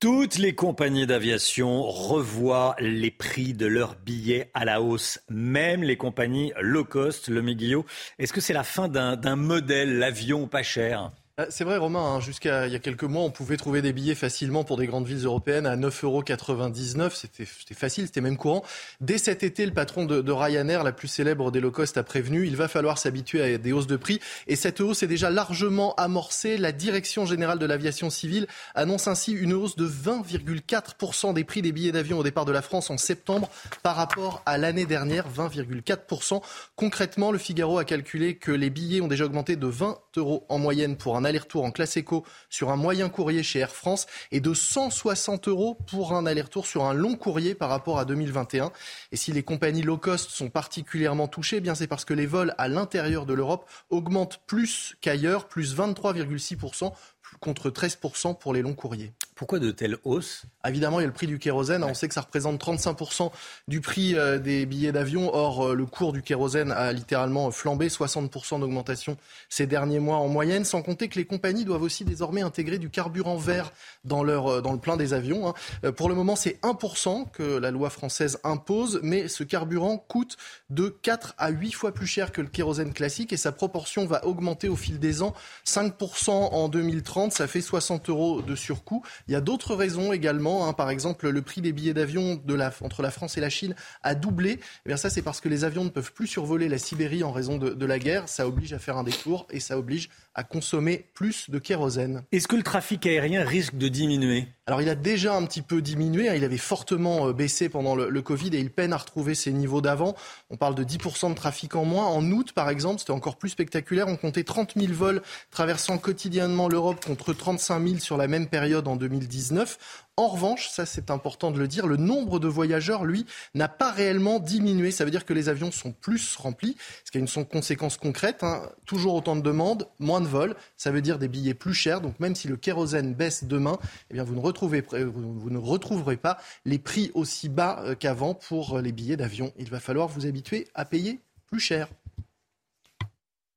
[SPEAKER 1] Toutes les compagnies d'aviation revoient les prix de leurs billets à la hausse, même les compagnies low cost. Le Guillot, est-ce que c'est la fin d'un modèle, l'avion pas cher?
[SPEAKER 25] C'est vrai, Romain, hein, jusqu'à il y a quelques mois, on pouvait trouver des billets facilement pour des grandes villes européennes à 9,99 euros. C'était c'était facile, c'était même courant. Dès cet été, le patron de, de Ryanair, la plus célèbre des low cost, a prévenu il va falloir s'habituer à des hausses de prix. Et cette hausse est déjà largement amorcée. La Direction générale de l'aviation civile annonce ainsi une hausse de 20,4% des prix des billets d'avion au départ de la France en septembre par rapport à l'année dernière, 20,4%. Concrètement, le Figaro a calculé que les billets ont déjà augmenté de 20 euros en moyenne pour un aller-retour en classe éco sur un moyen courrier chez Air France et de 160 euros pour un aller-retour sur un long courrier par rapport à 2021. Et si les compagnies low cost sont particulièrement touchées, eh bien c'est parce que les vols à l'intérieur de l'Europe augmentent plus qu'ailleurs, plus 23,6% contre 13% pour les longs courriers.
[SPEAKER 1] Pourquoi de telles hausses
[SPEAKER 25] Évidemment, il y a le prix du kérosène. On sait que ça représente 35% du prix euh, des billets d'avion. Or, euh, le cours du kérosène a littéralement flambé, 60% d'augmentation ces derniers mois en moyenne. Sans compter que les compagnies doivent aussi désormais intégrer du carburant vert dans, leur, euh, dans le plein des avions. hein. Euh, Pour le moment, c'est 1% que la loi française impose, mais ce carburant coûte de 4 à 8 fois plus cher que le kérosène classique et sa proportion va augmenter au fil des ans. 5% en 2030, ça fait 60 euros de surcoût. Il y a d'autres raisons également. hein. Par exemple, le prix des billets d'avion entre la France et la Chine a doublé. Eh bien, ça, c'est parce que les avions ne peuvent plus survoler la Sibérie en raison de, de la guerre. Ça oblige à faire un détour et ça oblige à consommer plus de kérosène.
[SPEAKER 1] Est-ce que le trafic aérien risque de diminuer?
[SPEAKER 25] Alors il a déjà un petit peu diminué, hein. il avait fortement euh, baissé pendant le, le Covid et il peine à retrouver ses niveaux d'avant. On parle de 10% de trafic en moins. En août par exemple, c'était encore plus spectaculaire, on comptait 30 000 vols traversant quotidiennement l'Europe contre 35 000 sur la même période en 2019. En revanche, ça c'est important de le dire, le nombre de voyageurs, lui, n'a pas réellement diminué. Ça veut dire que les avions sont plus remplis, ce qui a une conséquence concrète. hein. Toujours autant de demandes, moins de vols, ça veut dire des billets plus chers. Donc même si le kérosène baisse demain, eh bien vous ne, ne retrouverez pas les prix aussi bas euh, qu'avant pour euh, les billets d'avion. Il va falloir vous habituer à payer plus cher.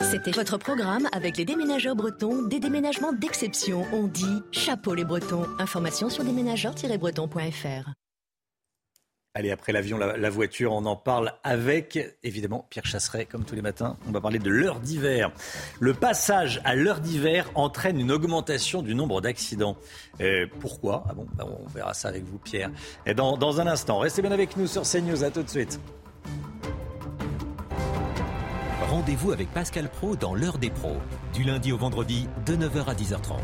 [SPEAKER 58] C'était votre programme avec les déménageurs bretons, des déménagements d'exception. On dit chapeau les bretons. Information sur déménageurs-bretons.fr.
[SPEAKER 1] Allez, après l'avion, la, voiture, on en parle avec, évidemment, Pierre Chasseret, comme tous les matins. On va parler de l'heure d'hiver. Le passage à l'heure d'hiver entraîne une augmentation du nombre d'accidents. Euh, pourquoi? Ah bon, bah, on verra ça avec vous, Pierre. Et dans, dans un instant, restez bien avec nous sur CNews. À tout de suite.
[SPEAKER 59] Rendez-vous avec Pascal Pro dans l'heure des pros, du lundi au vendredi de 9h à 10h30.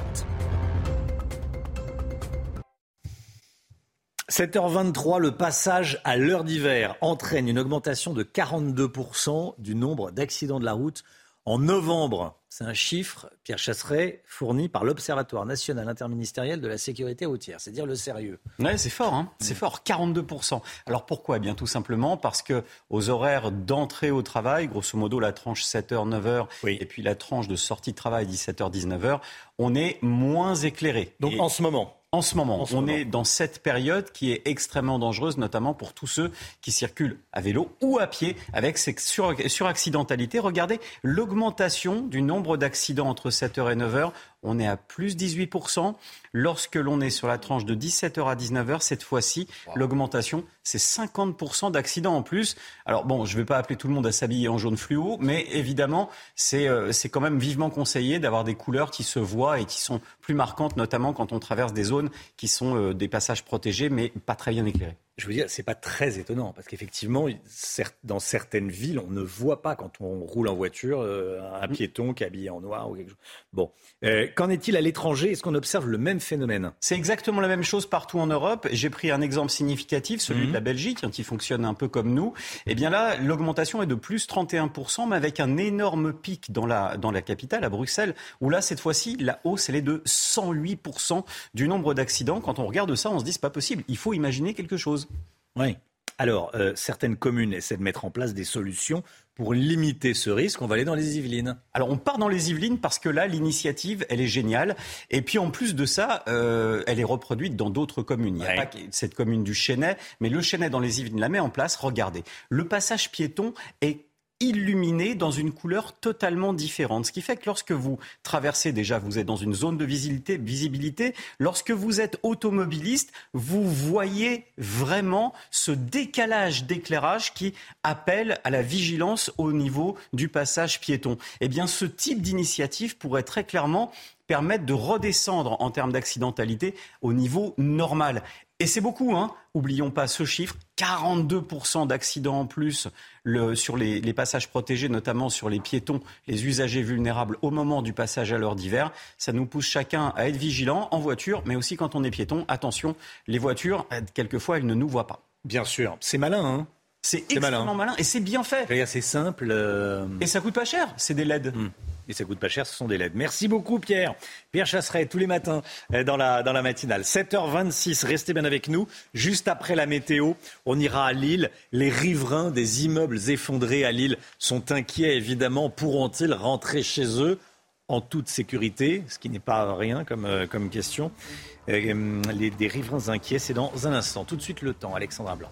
[SPEAKER 1] 7h23, le passage à l'heure d'hiver entraîne une augmentation de 42% du nombre d'accidents de la route en novembre. C'est un chiffre, Pierre Chasseret, fourni par l'Observatoire national interministériel de la sécurité routière. C'est dire le sérieux.
[SPEAKER 57] Ouais, c'est fort, hein c'est fort, 42%. Alors pourquoi? Eh bien tout simplement parce que aux horaires d'entrée au travail, grosso modo la tranche 7h, 9h, et puis la tranche de sortie de travail 17h, 19h, on est moins éclairé.
[SPEAKER 1] Donc en ce moment
[SPEAKER 57] en ce moment,
[SPEAKER 1] En ce
[SPEAKER 57] on
[SPEAKER 1] moment.
[SPEAKER 57] est dans cette période qui est extrêmement dangereuse, notamment pour tous ceux qui circulent à vélo ou à pied avec ces sur- suraccidentalités. Regardez l'augmentation du nombre d'accidents entre 7h et 9h. On est à plus 18%. Lorsque l'on est sur la tranche de 17h à 19h, cette fois-ci, l'augmentation, c'est 50% d'accidents en plus. Alors bon, je ne vais pas appeler tout le monde à s'habiller en jaune fluo, mais évidemment, c'est euh, c'est quand même vivement conseillé d'avoir des couleurs qui se voient et qui sont plus marquantes, notamment quand on traverse des zones qui sont euh, des passages protégés, mais pas très bien éclairés.
[SPEAKER 1] Je veux dire, c'est pas très étonnant parce qu'effectivement, dans certaines villes, on ne voit pas quand on roule en voiture euh, un piéton qui est habillé en noir ou quelque chose. Bon, Euh, qu'en est-il à l'étranger? Est-ce qu'on observe le même phénomène?
[SPEAKER 57] C'est exactement la même chose partout en Europe. J'ai pris un exemple significatif, celui de la Belgique, hein, qui fonctionne un peu comme nous. Eh bien là, l'augmentation est de plus 31%, mais avec un énorme pic dans la, dans la capitale, à Bruxelles, où là, cette fois-ci, la hausse, elle est de 108% du nombre d'accidents. Quand on regarde ça, on se dit, c'est pas possible. Il faut imaginer quelque chose.
[SPEAKER 1] Oui. Alors, euh, certaines communes essaient de mettre en place des solutions pour limiter ce risque. On va aller dans les Yvelines.
[SPEAKER 57] Alors on part dans les Yvelines parce que là l'initiative elle est géniale et puis en plus de ça euh, elle est reproduite dans d'autres communes. Il n'y a pas cette commune du Chênay, mais le Chênay dans les Yvelines la met en place. Regardez, le passage piéton est illuminé dans une couleur totalement différente. Ce qui fait que lorsque vous traversez, déjà, vous êtes dans une zone de visibilité. Lorsque vous êtes automobiliste, vous voyez vraiment ce décalage d'éclairage qui appelle à la vigilance au niveau du passage piéton. Eh bien, ce type d'initiative pourrait très clairement permettre de redescendre en termes d'accidentalité au niveau normal. Et c'est beaucoup, hein. Oublions pas ce chiffre 42% d'accidents en plus sur les, les passages protégés, notamment sur les piétons, les usagers vulnérables au moment du passage à l'heure d'hiver. Ça nous pousse chacun à être vigilant en voiture, mais aussi quand on est piéton. Attention, les voitures, euh, quelquefois, elles ne nous voient pas.
[SPEAKER 1] Bien sûr, c'est malin, hein
[SPEAKER 57] C'est
[SPEAKER 1] malin.
[SPEAKER 57] extrêmement malin et c'est bien fait.
[SPEAKER 1] C'est simple. euh,
[SPEAKER 57] Et ça coûte pas cher, c'est des LED.
[SPEAKER 1] Et ça coûte pas cher, ce sont des LED. Merci beaucoup Pierre. Pierre Chasseret, tous les matins euh, dans la, dans la matinale. 7h26, restez bien avec nous. Juste après la météo, on ira à Lille. Les riverains des immeubles effondrés à Lille sont inquiets, évidemment. Pourront-ils rentrer chez eux en toute sécurité? Ce qui n'est pas rien comme, euh, comme question. Euh, les, des riverains inquiets, c'est dans un instant. Tout de suite le temps, Alexandra Blanc.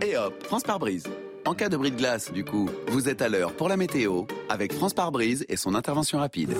[SPEAKER 27] Et hop, France par brise. En cas de bris de glace, du coup, vous êtes à l'heure pour la météo avec France par brise et son intervention rapide.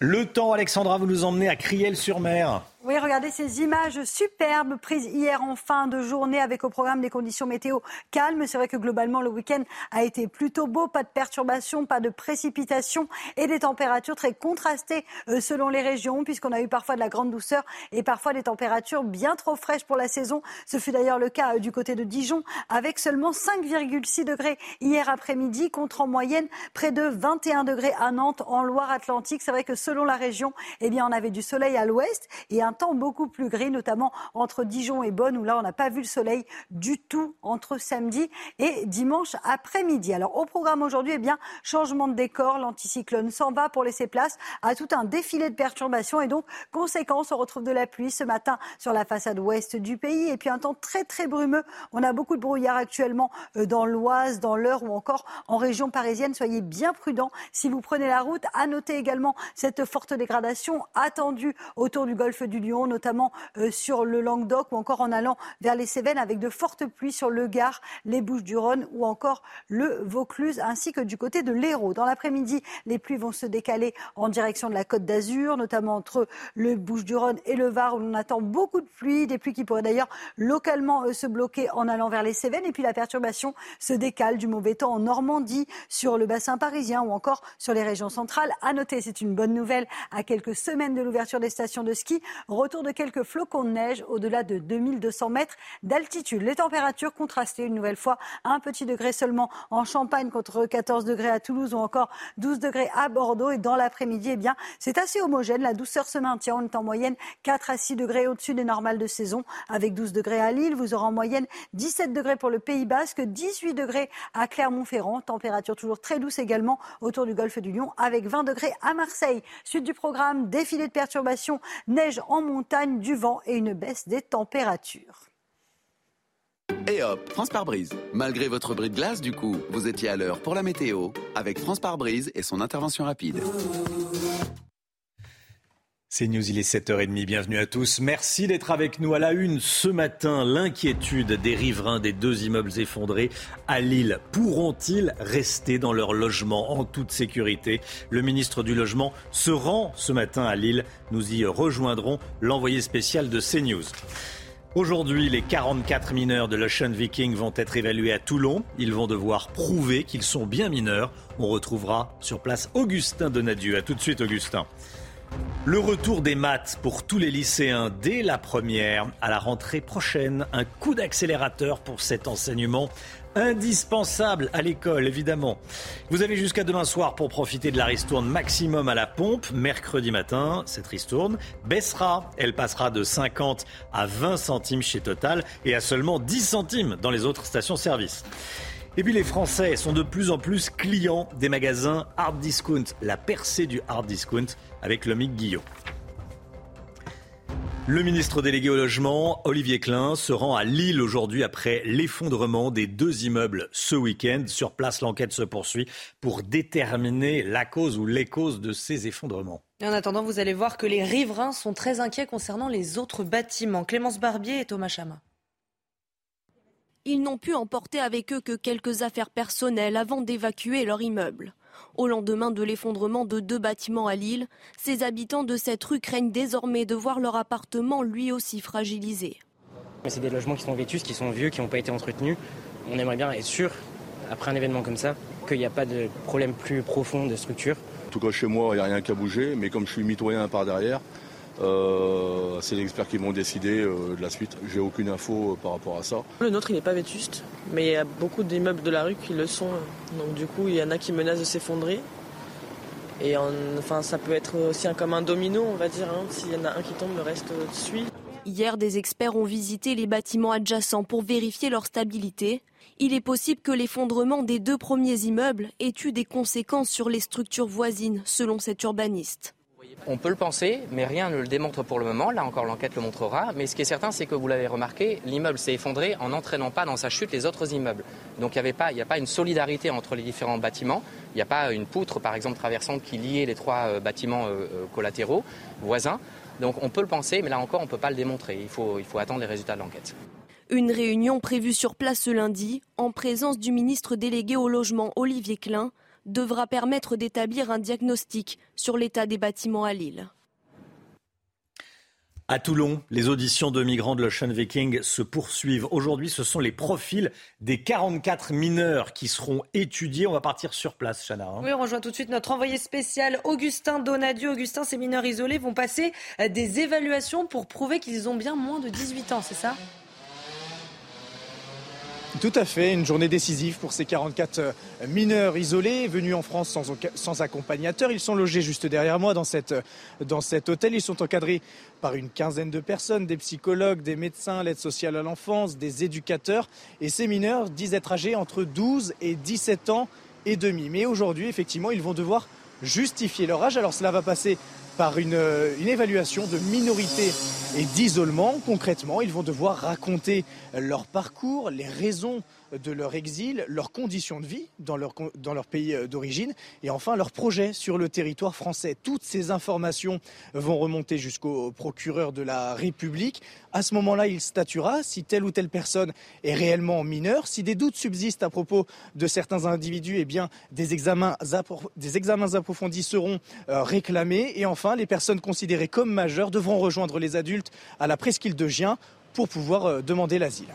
[SPEAKER 1] Le temps, Alexandra, vous nous emmenez à Criel-sur-Mer.
[SPEAKER 28] Oui, regardez ces images superbes prises hier en fin de journée avec au programme des conditions météo calmes. C'est vrai que globalement, le week-end a été plutôt beau. Pas de perturbations, pas de précipitations et des températures très contrastées euh, selon les régions puisqu'on a eu parfois de la grande douceur et parfois des températures bien trop fraîches pour la saison. Ce fut d'ailleurs le cas euh, du côté de Dijon avec seulement 5,6 degrés hier après-midi contre en moyenne près de 21 degrés à Nantes en Loire-Atlantique. C'est vrai que selon la région, eh bien, on avait du soleil à l'ouest et un temps beaucoup plus gris, notamment entre Dijon et Bonn, où là, on n'a pas vu le soleil du tout entre samedi et dimanche après-midi. Alors, au programme aujourd'hui, eh bien, changement de décor, l'anticyclone s'en va pour laisser place à tout un défilé de perturbations et donc, conséquence, on retrouve de la pluie ce matin sur la façade ouest du pays et puis un temps très, très brumeux. On a beaucoup de brouillard actuellement euh, dans l'Oise, dans l'Eure ou encore en région parisienne. Soyez bien prudents si vous prenez la route. À noter également cette forte dégradation attendue autour du golfe du Inondations, notamment sur le Languedoc ou encore en allant vers les Cévennes avec de fortes pluies sur le Gard, les Bouches-du-Rhône ou encore le Vaucluse ainsi que du côté de l'Hérault. Dans l'après-midi, les pluies vont se décaler en direction de la Côte d'Azur, notamment entre le Bouches-du-Rhône et le Var où on attend beaucoup de pluie, des pluies qui pourraient d'ailleurs localement euh, se bloquer en allant vers les Cévennes. Et puis la perturbation se décale du mauvais temps en Normandie, sur le bassin parisien ou encore sur les régions centrales. À noter, c'est une bonne nouvelle à quelques semaines de l'ouverture des stations de ski. Retour de quelques flocons de neige au-delà de 2200 mètres d'altitude. Les températures contrastées une nouvelle fois. Un petit degré seulement en Champagne contre 14 degrés à Toulouse ou encore 12 degrés à Bordeaux. Et dans l'après-midi, eh bien, c'est assez homogène. La douceur se maintient. On est en moyenne 4 à 6 degrés au-dessus des normales de saison avec 12 degrés à Lille. Vous aurez en moyenne 17 degrés pour le Pays Basque, 18 degrés à Clermont-Ferrand. Température toujours très douce également autour du golfe du Lion avec 20 degrés à Marseille. Suite du programme, défilé de perturbations, neige en montagne, du vent et une baisse des températures.
[SPEAKER 27] Et hop, France par brise. Malgré votre bris de glace, du coup, vous étiez à l'heure pour la météo avec France par brise et son intervention rapide.
[SPEAKER 1] C'est News, il est 7h30, bienvenue à tous. Merci d'être avec nous à la une ce matin. L'inquiétude des riverains des deux immeubles effondrés à Lille. Pourront-ils rester dans leur logement en toute sécurité? Le ministre du Logement se rend ce matin à Lille. Nous y rejoindrons l'envoyé spécial de CNews. Aujourd'hui, les 44 mineurs de l'Ocean Viking vont être évalués à Toulon. Ils vont devoir prouver qu'ils sont bien mineurs. On retrouvera sur place Augustin Donadieu. A tout de suite, Augustin. Le retour des maths pour tous les lycéens dès la première à la rentrée prochaine. Un coup d'accélérateur pour cet enseignement indispensable à l'école, évidemment. Vous avez jusqu'à demain soir pour profiter de la ristourne maximum à la pompe. Mercredi matin, cette ristourne baissera. Elle passera de 50 à 20 centimes chez Total et à seulement 10 centimes dans les autres stations-service. Et puis les Français sont de plus en plus clients des magasins hard discount, la percée du hard discount avec le Mick Guillot. Le ministre délégué au logement, Olivier Klein, se rend à Lille aujourd'hui après l'effondrement des deux immeubles ce week-end. Sur place, l'enquête se poursuit pour déterminer la cause ou les causes de ces effondrements.
[SPEAKER 2] en attendant, vous allez voir que les riverains sont très inquiets concernant les autres bâtiments. Clémence Barbier et Thomas Chama.
[SPEAKER 9] Ils n'ont pu emporter avec eux que quelques affaires personnelles avant d'évacuer leur immeuble. Au lendemain de l'effondrement de deux bâtiments à Lille, ces habitants de cette rue craignent désormais de voir leur appartement lui aussi fragilisé.
[SPEAKER 32] C'est des logements qui sont vétus, qui sont vieux, qui n'ont pas été entretenus. On aimerait bien être sûr, après un événement comme ça, qu'il n'y a pas de problème plus profond de structure.
[SPEAKER 30] En tout cas, chez moi, il n'y a rien qu'à bouger, mais comme je suis mitoyen par derrière, euh, c'est les experts qui vont décider euh, de la suite. J'ai aucune info euh, par rapport à ça.
[SPEAKER 35] Le nôtre, il n'est pas vétuste, mais il y a beaucoup d'immeubles de la rue qui le sont. Donc du coup, il y en a qui menacent de s'effondrer. Et enfin, ça peut être aussi un, comme un domino, on va dire. Hein. S'il y en a un qui tombe, le reste suit.
[SPEAKER 9] Hier, des experts ont visité les bâtiments adjacents pour vérifier leur stabilité. Il est possible que l'effondrement des deux premiers immeubles ait eu des conséquences sur les structures voisines, selon cet urbaniste.
[SPEAKER 32] On peut le penser, mais rien ne le démontre pour le moment. Là encore, l'enquête le montrera. Mais ce qui est certain, c'est que vous l'avez remarqué, l'immeuble s'est effondré en n'entraînant pas dans sa chute les autres immeubles. Donc il n'y a pas une solidarité entre les différents bâtiments. Il n'y a pas une poutre, par exemple, traversante qui liait les trois euh, bâtiments euh, euh, collatéraux voisins. Donc on peut le penser, mais là encore, on ne peut pas le démontrer. Il faut, il faut attendre les résultats de l'enquête.
[SPEAKER 9] Une réunion prévue sur place ce lundi, en présence du ministre délégué au logement Olivier Klein, devra permettre d'établir un diagnostic sur l'état des bâtiments à Lille.
[SPEAKER 1] À Toulon, les auditions de migrants de l'Ocean Viking se poursuivent. Aujourd'hui, ce sont les profils des 44 mineurs qui seront étudiés. On va partir sur place, Chana. Hein.
[SPEAKER 2] Oui, on rejoint tout de suite notre envoyé spécial, Augustin Donadieu. Augustin, ces mineurs isolés vont passer des évaluations pour prouver qu'ils ont bien moins de 18 ans, c'est ça?
[SPEAKER 34] Tout à fait, une journée décisive pour ces 44 euh, mineurs isolés venus en France sans, accompagnateur. Ils sont logés juste derrière moi dans, cette, dans cet hôtel. Ils sont encadrés par une quinzaine de personnes, des psychologues, des médecins, l'aide sociale à l'enfance, des éducateurs. Et ces mineurs disent être âgés entre 12 et 17 ans et demi. Mais aujourd'hui, effectivement, ils vont devoir justifier leur âge. Alors cela va passer par une, une, évaluation de minorité et d'isolement. Concrètement, ils vont devoir raconter leur parcours, les raisons de leur exil, leurs conditions de vie dans leur, pays euh, d'origine et enfin leurs projets sur le territoire français. Toutes ces informations vont remonter jusqu'au procureur de la République. À ce moment-là, il statuera si telle ou telle personne est réellement mineure. Si des doutes subsistent à propos de certains individus, eh bien, des examens, des examens approfondis seront euh, réclamés. Et enfin, les personnes considérées comme majeures devront rejoindre les adultes à la presqu'île de Gien pour pouvoir euh, demander l'asile.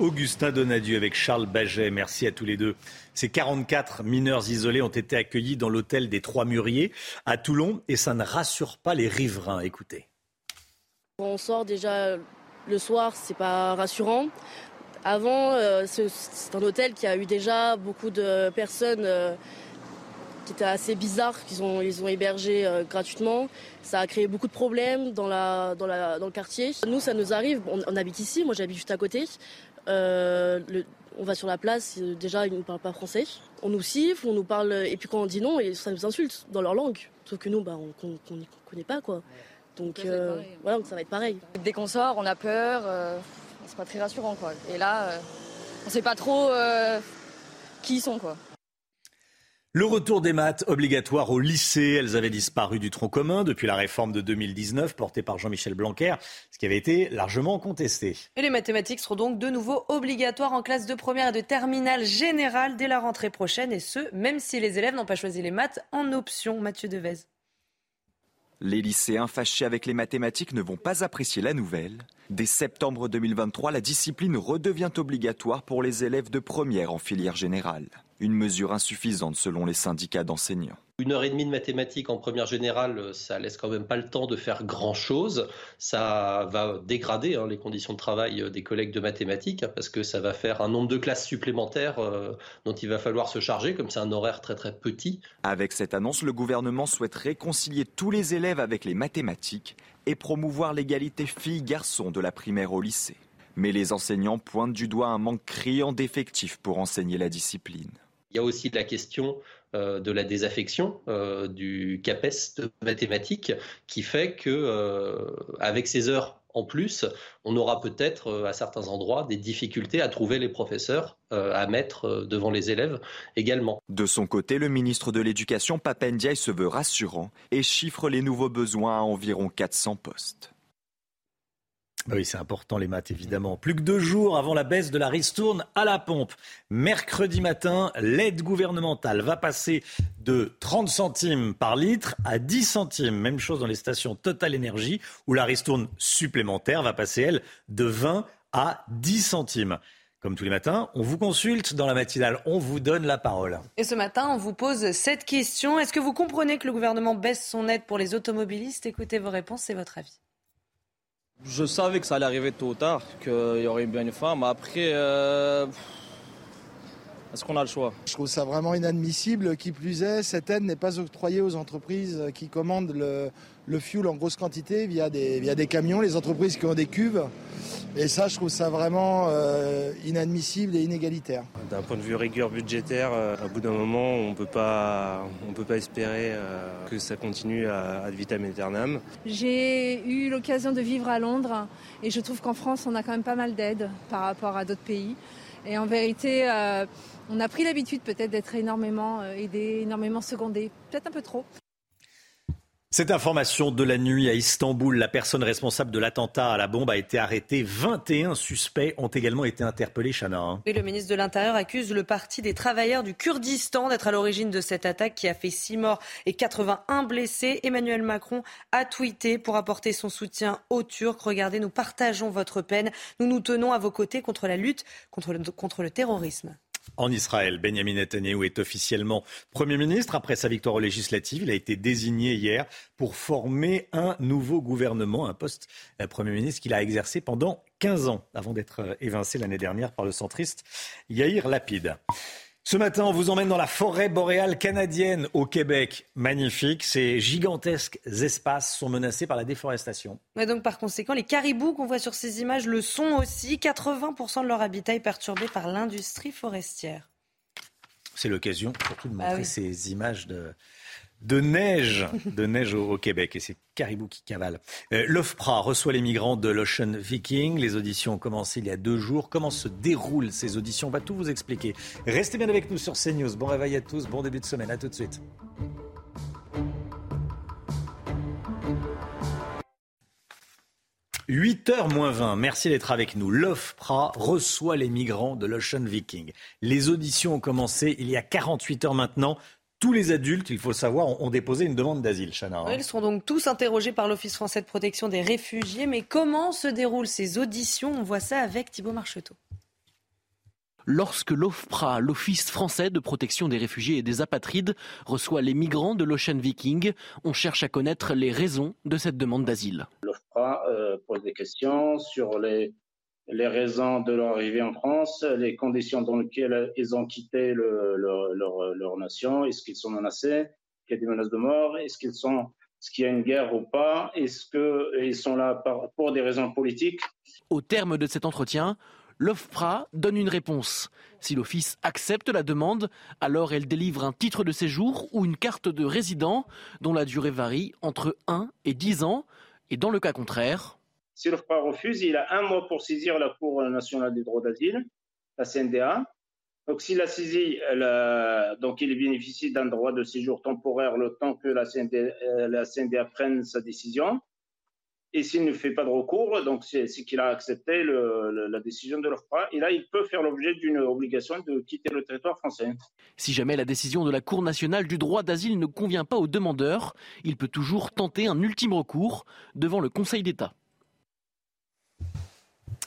[SPEAKER 1] Augustin Donadieu avec Charles Baget. Merci à tous les deux. Ces 44 mineurs isolés ont été accueillis dans l'hôtel des Trois Mûriers à Toulon et ça ne rassure pas les riverains. Écoutez.
[SPEAKER 35] On sort déjà le soir, c'est pas rassurant. Avant, euh, c'est un hôtel qui a eu déjà beaucoup de personnes euh, qui étaient assez bizarres, qu'ils ont, ils ont hébergé euh, gratuitement. Ça a créé beaucoup de problèmes dans, la, dans, le quartier. Nous, ça nous arrive, on, habite ici, moi j'habite juste à côté. On va sur la place, déjà ils ne parlent pas français. On nous siffle, on nous parle, et puis quand on dit non, ça nous insulte dans leur langue. Sauf que nous, bah, on ne connaît pas quoi. Donc, euh, voilà, ça va être pareil.
[SPEAKER 60] Dès qu'on sort, on a peur, euh, c'est pas très rassurant quoi. Et là, euh, on sait pas trop qui ils sont quoi.
[SPEAKER 1] Le retour des maths obligatoire au lycée, elles avaient disparu du tronc commun depuis la réforme de 2019 portée par Jean-Michel Blanquer, ce qui avait été largement contesté.
[SPEAKER 2] Et les mathématiques seront donc de nouveau obligatoires en classe de première et de terminale générale dès la rentrée prochaine, et ce, même si les élèves n'ont pas choisi les maths en option. Mathieu Devez.
[SPEAKER 20] Les lycéens fâchés avec les mathématiques ne vont pas apprécier la nouvelle. Dès septembre 2023, la discipline redevient obligatoire pour les élèves de première en filière générale. Une mesure insuffisante selon les syndicats d'enseignants.
[SPEAKER 38] Une heure et demie de mathématiques en première générale, ça laisse quand même pas le temps de faire grand-chose. Ça va dégrader hein, les conditions de travail des collègues de mathématiques parce que ça va faire un nombre de classes supplémentaires euh, dont il va falloir se charger, comme c'est un horaire très très petit.
[SPEAKER 20] Avec cette annonce, le gouvernement souhaite réconcilier tous les élèves avec les mathématiques et promouvoir l'égalité filles-garçons de la primaire au lycée. Mais les enseignants pointent du doigt un manque criant d'effectifs pour enseigner la discipline.
[SPEAKER 38] Il y a aussi la question euh, de la désaffection euh, du CAPES de mathématiques qui fait que euh, avec ces heures en plus, on aura peut-être à certains endroits des difficultés à trouver les professeurs à mettre devant les élèves également.
[SPEAKER 20] De son côté, le ministre de l'Éducation, Papendiaï, se veut rassurant et chiffre les nouveaux besoins à environ 400 postes.
[SPEAKER 1] Bah oui, c'est important les maths évidemment. Plus que deux jours avant la baisse de la ristourne à la pompe. Mercredi matin, l'aide gouvernementale va passer de 30 centimes par litre à 10 centimes. Même chose dans les stations Total Énergie où la ristourne supplémentaire va passer, elle, de 20 à 10 centimes. Comme tous les matins, on vous consulte dans la matinale, on vous donne la parole.
[SPEAKER 2] Et ce matin, on vous pose cette question. Est-ce que vous comprenez que le gouvernement baisse son aide pour les automobilistes? Écoutez vos réponses et votre avis.
[SPEAKER 61] Je savais que ça allait arriver tôt ou tard, qu'il y aurait bien une mais après, euh, est-ce qu'on a le choix?
[SPEAKER 62] Je trouve ça vraiment inadmissible. Qui plus est, cette aide n'est pas octroyée aux entreprises qui commandent le, le fuel en grosse quantité via des, via des camions, les entreprises qui ont des cuves. Et ça, je trouve ça vraiment euh, inadmissible et inégalitaire.
[SPEAKER 63] D'un point de vue rigueur budgétaire, euh, à bout d'un moment, on ne peut pas espérer euh, que ça continue à ad vitam aeternam.
[SPEAKER 64] J'ai eu l'occasion de vivre à Londres et je trouve qu'en France, on a quand même pas mal d'aides par rapport à d'autres pays. Et en vérité, on a pris l'habitude peut-être d'être énormément aidé, énormément secondé, peut-être un peu trop.
[SPEAKER 1] Cette information de la nuit à Istanbul, la personne responsable de l'attentat à la bombe a été arrêtée. 21 suspects ont également été interpellés, Chana.
[SPEAKER 2] Et le ministre de l'Intérieur accuse le parti des travailleurs du Kurdistan d'être à l'origine de cette attaque qui a fait 6 morts et 81 blessés. Emmanuel Macron a tweeté pour apporter son soutien aux Turcs. Regardez, nous partageons votre peine. Nous nous tenons à vos côtés contre la lutte contre le, contre le terrorisme.
[SPEAKER 1] En Israël, Benjamin Netanyahu est officiellement Premier ministre après sa victoire aux législatives. Il a été désigné hier pour former un nouveau gouvernement, un poste euh, Premier ministre qu'il a exercé pendant 15 ans avant d'être euh, évincé l'année dernière par le centriste Yair Lapid. Ce matin, on vous emmène dans la forêt boréale canadienne au Québec. Magnifique, ces gigantesques espaces sont menacés par la déforestation.
[SPEAKER 2] Et donc par conséquent, les caribous qu'on voit sur ces images le sont aussi. 80% de leur habitat est perturbé par l'industrie forestière.
[SPEAKER 1] C'est l'occasion surtout de bah montrer ces images de, de neige, de neige au, Québec et c'est Caribou qui cavale. Euh, L'OFPRA reçoit les migrants de l'Ocean Viking. Les auditions ont commencé il y a deux jours. Comment se déroulent ces auditions? On va tout vous expliquer. Restez bien avec nous sur CNews. Bon réveil à tous, bon début de semaine. À tout de suite. 8h moins 20, merci d'être avec nous. L'OFPRA reçoit les migrants de l'Ocean Viking. Les auditions ont commencé il y a 48 heures maintenant. Tous les adultes, il faut le savoir, ont déposé une demande d'asile, Chana.
[SPEAKER 2] Hein. ils seront donc tous interrogés par l'Office français de protection des réfugiés. Mais comment se déroulent ces auditions? On voit ça avec Thibault Marcheteau.
[SPEAKER 14] Lorsque l'OFPRA, l'Office français de protection des réfugiés et des apatrides, reçoit les migrants de l'Ocean Viking, on cherche à connaître les raisons de cette demande d'asile.
[SPEAKER 65] L'OFPRA euh, pose des questions sur les les raisons de leur arrivée en France, les conditions dans lesquelles ils ont quitté leur, nation, est-ce qu'ils sont menacés, qu'il y a des menaces de mort, est-ce qu'il y a une guerre ou pas, est-ce qu'ils sont là pour des raisons politiques?
[SPEAKER 14] Au terme de cet entretien, l'OFPRA donne une réponse. Si l'Office accepte la demande, alors elle délivre un titre de séjour ou une carte de résident dont la durée varie entre 1 et 10 ans. Et dans le cas contraire,
[SPEAKER 65] si l'OFPRA refuse, il a un mois pour saisir la Cour nationale des droits d'asile, la CNDA. Donc, s'il a saisi, donc il bénéficie d'un droit de séjour temporaire le temps que la CNDA, euh, prenne sa décision. Et s'il ne fait pas de recours, donc c'est qu'il a accepté la décision de l'OFPRA. Et là, il peut faire l'objet d'une obligation de quitter le territoire français.
[SPEAKER 14] Si jamais la décision de la Cour nationale du droit d'asile ne convient pas aux demandeurs, il peut toujours tenter un ultime recours devant le Conseil d'État.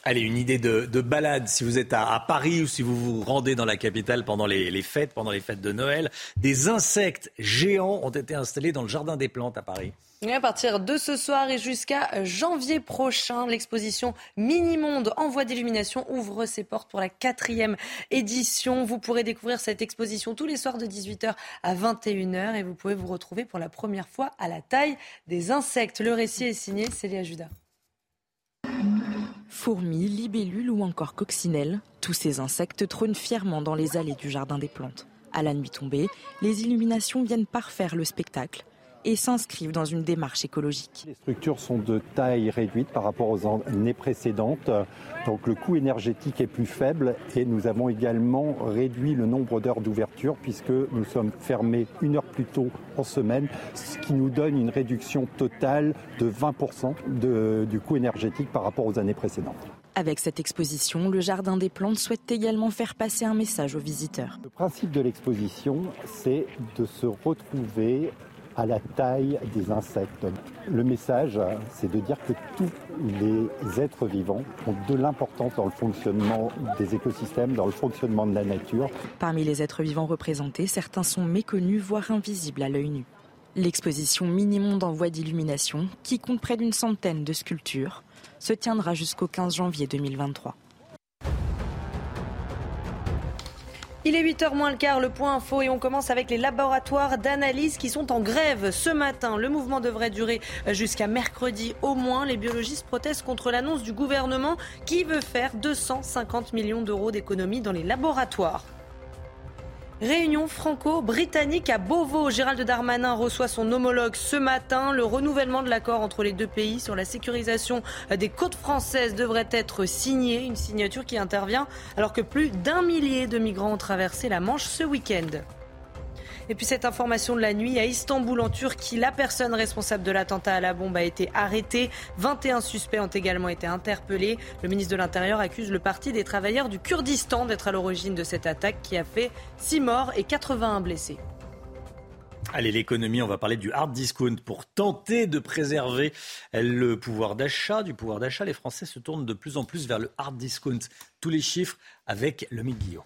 [SPEAKER 1] Allez, une idée de, balade si vous êtes à, Paris ou si vous vous rendez dans la capitale pendant les, fêtes, pendant les fêtes de Noël. Des insectes géants ont été installés dans le Jardin des Plantes à Paris.
[SPEAKER 2] à partir de ce soir et jusqu'à janvier prochain, l'exposition Mini-Monde en voie d'illumination ouvre ses portes pour la quatrième édition. Vous pourrez découvrir cette exposition tous les soirs de 18h à 21h et vous pouvez vous retrouver pour la première fois à la taille des insectes. Le récit est signé Célia Judas.
[SPEAKER 66] Fourmis, libellules ou encore coccinelles, tous ces insectes trônent fièrement dans les allées du jardin des plantes. À la nuit tombée, les illuminations viennent parfaire le spectacle et s'inscrivent dans une démarche écologique.
[SPEAKER 67] Les structures sont de taille réduite par rapport aux années précédentes, donc le coût énergétique est plus faible et nous avons également réduit le nombre d'heures d'ouverture puisque nous sommes fermés une heure plus tôt en semaine, ce qui nous donne une réduction totale de 20% du coût énergétique par rapport aux années précédentes.
[SPEAKER 66] Avec cette exposition, le Jardin des Plantes souhaite également faire passer un message aux visiteurs.
[SPEAKER 67] Le principe de l'exposition, c'est de se retrouver à la taille des insectes. Le message, c'est de dire que tous les êtres vivants ont de l'importance dans le fonctionnement des écosystèmes, dans le fonctionnement de la nature.
[SPEAKER 66] Parmi les êtres vivants représentés, certains sont méconnus, voire invisibles à l'œil nu. L'exposition Mini-Monde en voie d'illumination, qui compte près d'une centaine de sculptures, se tiendra jusqu'au 15 janvier 2023.
[SPEAKER 2] Il est 8h moins le quart, le point info, et on commence avec les laboratoires d'analyse qui sont en grève ce matin. Le mouvement devrait durer jusqu'à mercredi au moins. Les biologistes protestent contre l'annonce du gouvernement qui veut faire 250 millions d'euros d'économies dans les laboratoires. Réunion franco-britannique à Beauvau. Gérald Darmanin reçoit son homologue ce matin. Le renouvellement de l'accord entre les deux pays sur la sécurisation des côtes françaises devrait être signé. Une signature qui intervient alors que plus d'un millier de migrants ont traversé la Manche ce week-end. Et puis cette information de la nuit, à Istanbul en Turquie, la personne responsable de l'attentat à la bombe a été arrêtée. 21 suspects ont également été interpellés. Le ministre de l'Intérieur accuse le Parti des travailleurs du Kurdistan d'être à l'origine de cette attaque qui a fait 6 morts et 81 blessés.
[SPEAKER 1] Allez, l'économie, on va parler du hard discount. Pour tenter de préserver le pouvoir d'achat, du pouvoir d'achat, les Français se tournent de plus en plus vers le hard discount. Tous les chiffres avec le Guillaume.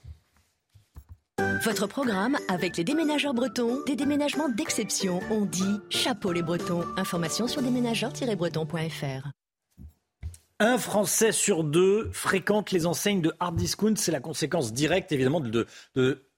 [SPEAKER 58] Votre programme avec les déménageurs bretons, des déménagements d'exception. On dit chapeau les bretons. Information sur déménageurs-bretons.fr.
[SPEAKER 1] Un Français sur deux fréquente les enseignes de hard discount. C'est la conséquence directe, évidemment, de,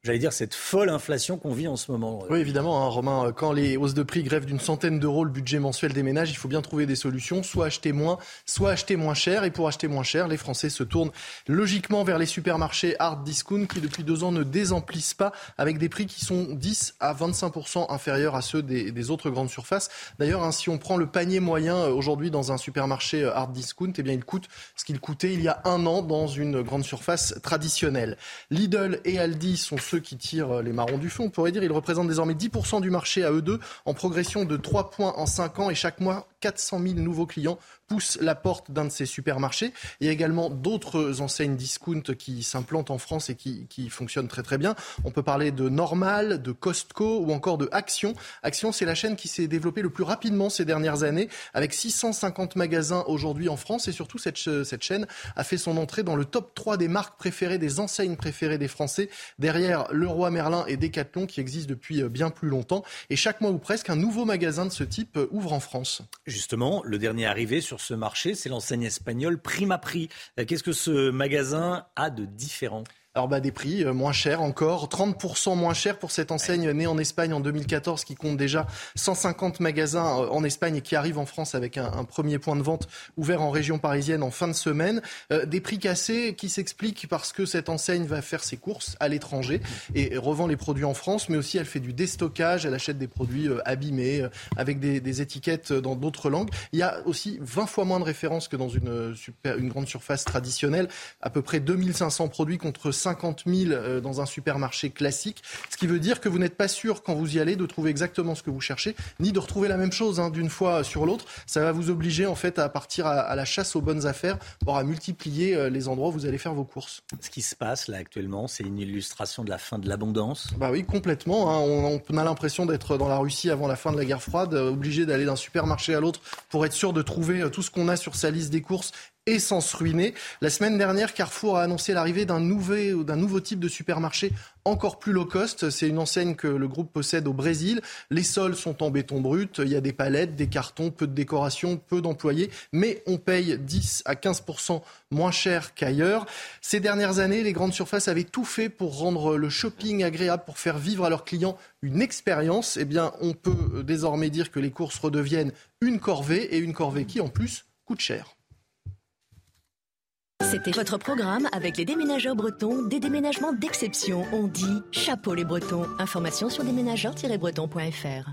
[SPEAKER 1] j'allais dire, cette folle inflation qu'on vit en ce moment.
[SPEAKER 25] Oui, évidemment, hein, Romain, quand les hausses de prix grèvent d'une centaine d'euros le budget mensuel des ménages, il faut bien trouver des solutions, soit acheter moins, soit acheter moins cher. Et pour acheter moins cher, les Français se tournent logiquement vers les supermarchés hard discount qui, depuis deux ans, ne désemplissent pas avec des prix qui sont 10 à 25% inférieurs à ceux des, autres grandes surfaces. D'ailleurs, hein, si on prend le panier moyen euh, aujourd'hui dans un supermarché euh, hard discount, eh bien, il coûte ce qu'il coûtait il y a un an dans une grande surface traditionnelle. Lidl et Aldi sont ceux qui tirent les marrons du fond. On pourrait dire ils représentent désormais 10% du marché à eux deux, en progression de 3 points en 5 ans et chaque mois 400 000 nouveaux clients pousse la porte d'un de ces supermarchés. Il y a également d'autres enseignes discount qui s'implantent en France et qui, qui, fonctionnent très très bien. On peut parler de Normal, de Costco ou encore de Action. Action, c'est la chaîne qui s'est développée le plus rapidement ces dernières années, avec 650 magasins aujourd'hui en France. Et surtout, cette, cette chaîne a fait son entrée dans le top 3 des marques préférées, des enseignes préférées des Français, derrière Leroy Merlin et Decathlon qui existent depuis bien plus longtemps. Et chaque mois ou presque, un nouveau magasin de ce type ouvre en France.
[SPEAKER 1] Justement, le dernier arrivé sur ce marché, c'est l'enseigne espagnole Prima Prix. Euh, qu'est-ce que ce magasin a de différent?
[SPEAKER 25] Alors bah, des prix euh, moins chers encore, 30% moins cher pour cette enseigne née en Espagne en 2014 qui compte déjà 150 magasins euh, en Espagne et qui arrive en France avec un, premier point de vente ouvert en région parisienne en fin de semaine. Euh, des prix cassés qui s'expliquent parce que cette enseigne va faire ses courses à l'étranger et revend les produits en France, mais aussi elle fait du déstockage, elle achète des produits abîmés avec des, des étiquettes dans d'autres langues. Il y a aussi 20 fois moins de références que dans une, super, une grande surface traditionnelle, à peu près 2500 produits contre 50 000 euh, dans un supermarché classique. Ce qui veut dire que vous n'êtes pas sûr, quand vous y allez, de trouver exactement ce que vous cherchez, ni de retrouver la même chose hein, d'une fois sur l'autre. Ça va vous obliger en fait à partir à, la chasse aux bonnes affaires, voire à multiplier euh, les endroits où vous allez faire vos courses.
[SPEAKER 1] Ce qui se passe là actuellement, c'est une illustration de la fin de l'abondance.
[SPEAKER 25] Bah oui, complètement. Hein. On, on, a l'impression d'être dans la Russie avant la fin de la guerre froide, euh, obligé d'aller d'un supermarché à l'autre pour être sûr de trouver tout ce qu'on a sur sa liste des courses et sans se ruiner. La semaine dernière, Carrefour a annoncé l'arrivée d'un nouveau, type de supermarché encore plus low cost. C'est une enseigne que le groupe possède au Brésil. Les sols sont en béton brut. Il y a des palettes, des cartons, peu de décoration, peu d'employés. Mais on paye 10 à 15% moins cher qu'ailleurs. Ces dernières années, les grandes surfaces avaient tout fait pour rendre le shopping agréable, pour faire vivre à leurs clients une expérience. Eh bien, on peut désormais dire que les courses redeviennent une corvée et une corvée qui, en plus, coûte cher.
[SPEAKER 58] C'était votre programme avec les déménageurs bretons, des déménagements d'exception. On dit chapeau les bretons. Information sur déménageurs-bretons.fr.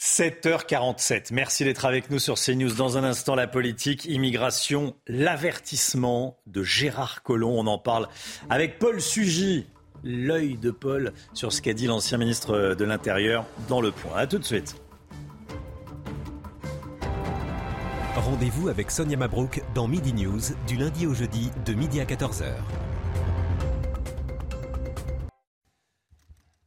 [SPEAKER 1] 7h47. Merci d'être avec nous sur CNews. Dans un instant, la politique, immigration, l'avertissement de Gérard Collomb. On en parle avec Paul Sugy, l'œil de Paul sur ce qu'a dit l'ancien ministre de l'Intérieur dans le point. A tout de suite.
[SPEAKER 68] Rendez-vous avec Sonia Mabrouk dans Midi News du lundi au jeudi de midi à 14h.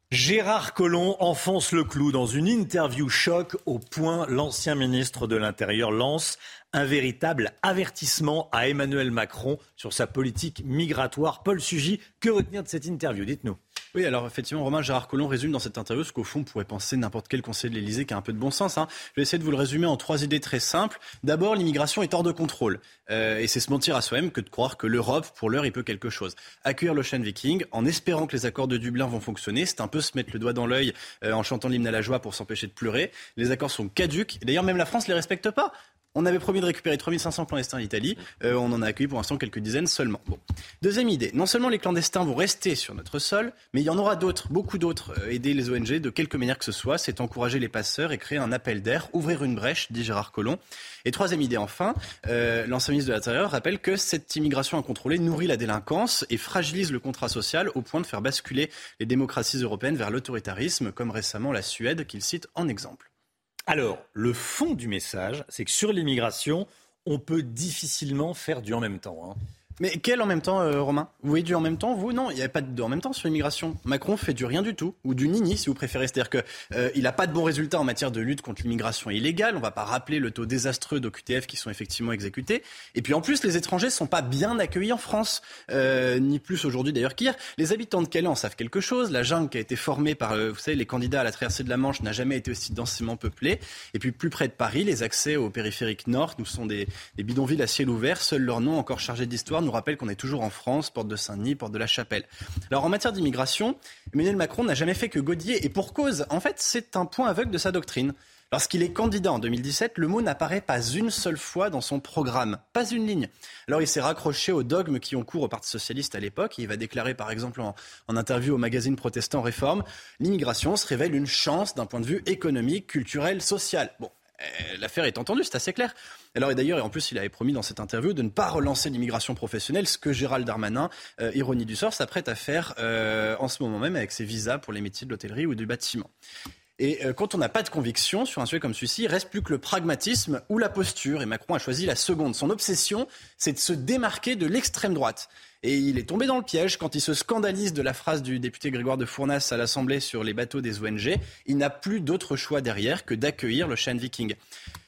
[SPEAKER 1] Gérard Collomb enfonce le clou dans une interview choc au point l'ancien ministre de l'Intérieur lance un véritable avertissement à Emmanuel Macron sur sa politique migratoire. Paul Sugy, que retenir de cette interview? Dites-nous.
[SPEAKER 69] Oui, alors effectivement, Romain Gérard Collomb résume dans cette interview ce qu'au fond pourrait penser n'importe quel conseiller de l'Élysée qui a un peu de bon sens. Hein. Je vais essayer de vous le résumer en trois idées très simples. D'abord, l'immigration est hors de contrôle. Euh, et c'est se mentir à soi-même que de croire que l'Europe, pour l'heure, il peut quelque chose. Accueillir l'Ocean Viking en espérant que les accords de Dublin vont fonctionner, c'est un peu se mettre le doigt dans l'œil euh, en chantant l'hymne à la joie pour s'empêcher de pleurer. Les accords sont caduques. D'ailleurs, même la France ne les respecte pas. On avait promis de récupérer 3500 clandestins d'Italie. Euh, on en a accueilli pour l'instant quelques dizaines seulement. Bon. Deuxième idée. Non seulement les clandestins vont rester sur notre sol, mais il y en aura d'autres, beaucoup d'autres. Euh, aider les ONG de quelque manière que ce soit, c'est encourager les passeurs et créer un appel d'air, ouvrir une brèche, dit Gérard Collomb. Et troisième idée enfin, euh, l'ancien ministre de l'Intérieur rappelle que cette immigration incontrôlée nourrit la délinquance et fragilise le contrat social au point de faire basculer les démocraties européennes vers l'autoritarisme, comme récemment la Suède qu'il cite en exemple.
[SPEAKER 1] Alors, le fond du message, c'est que sur l'immigration, on peut difficilement faire du en même temps. Hein.
[SPEAKER 69] Mais quel en même temps, euh, Romain? Vous voyez du en même temps Vous? Non, il n'y a pas de en même temps sur l'immigration. Macron fait du rien du tout, ou du nini si vous préférez. C'est-à-dire qu'il euh, n'a pas de bons résultats en matière de lutte contre l'immigration illégale. On ne va pas rappeler le taux désastreux d'OQTF qui sont effectivement exécutés. Et puis en plus, les étrangers ne sont pas bien accueillis en France, euh, ni plus aujourd'hui d'ailleurs qu'hier. Les habitants de Calais en savent quelque chose. La jungle qui a été formée par, vous savez, les candidats à la traversée de la Manche n'a jamais été aussi densément peuplée. Et puis plus près de Paris, les accès au périphérique nord nous sont des, des bidonvilles à ciel ouvert. Seuls leurs noms encore chargés d'histoire nous rappelle qu'on est toujours en France, porte de Saint-Denis, porte de la Chapelle. Alors en matière d'immigration, Emmanuel Macron n'a jamais fait que godier et pour cause. En fait, c'est un point aveugle de sa doctrine. Lorsqu'il est candidat en 2017, le mot n'apparaît pas une seule fois dans son programme, pas une ligne. Alors il s'est raccroché aux dogmes qui ont cours au Parti socialiste à l'époque. Il va déclarer par exemple en, interview au magazine protestant Réforme, l'immigration se révèle une chance d'un point de vue économique, culturel, social. Bon, euh, l'affaire est entendue, c'est assez clair. Alors et d'ailleurs, en plus, il avait promis dans cette interview de ne pas relancer l'immigration professionnelle, ce que Gérald Darmanin, euh, ironie du sort, s'apprête à faire euh, en ce moment même avec ses visas pour les métiers de l'hôtellerie ou du bâtiment. Et euh, quand on n'a pas de conviction sur un sujet comme celui-ci, il reste plus que le pragmatisme ou la posture. Et Macron a choisi la seconde. Son obsession, c'est de se démarquer de l'extrême droite. Et il est tombé dans le piège quand il se scandalise de la phrase du député Grégoire de Fournas à l'Assemblée sur les bateaux des ONG. Il n'a plus d'autre choix derrière que d'accueillir le Shan Viking.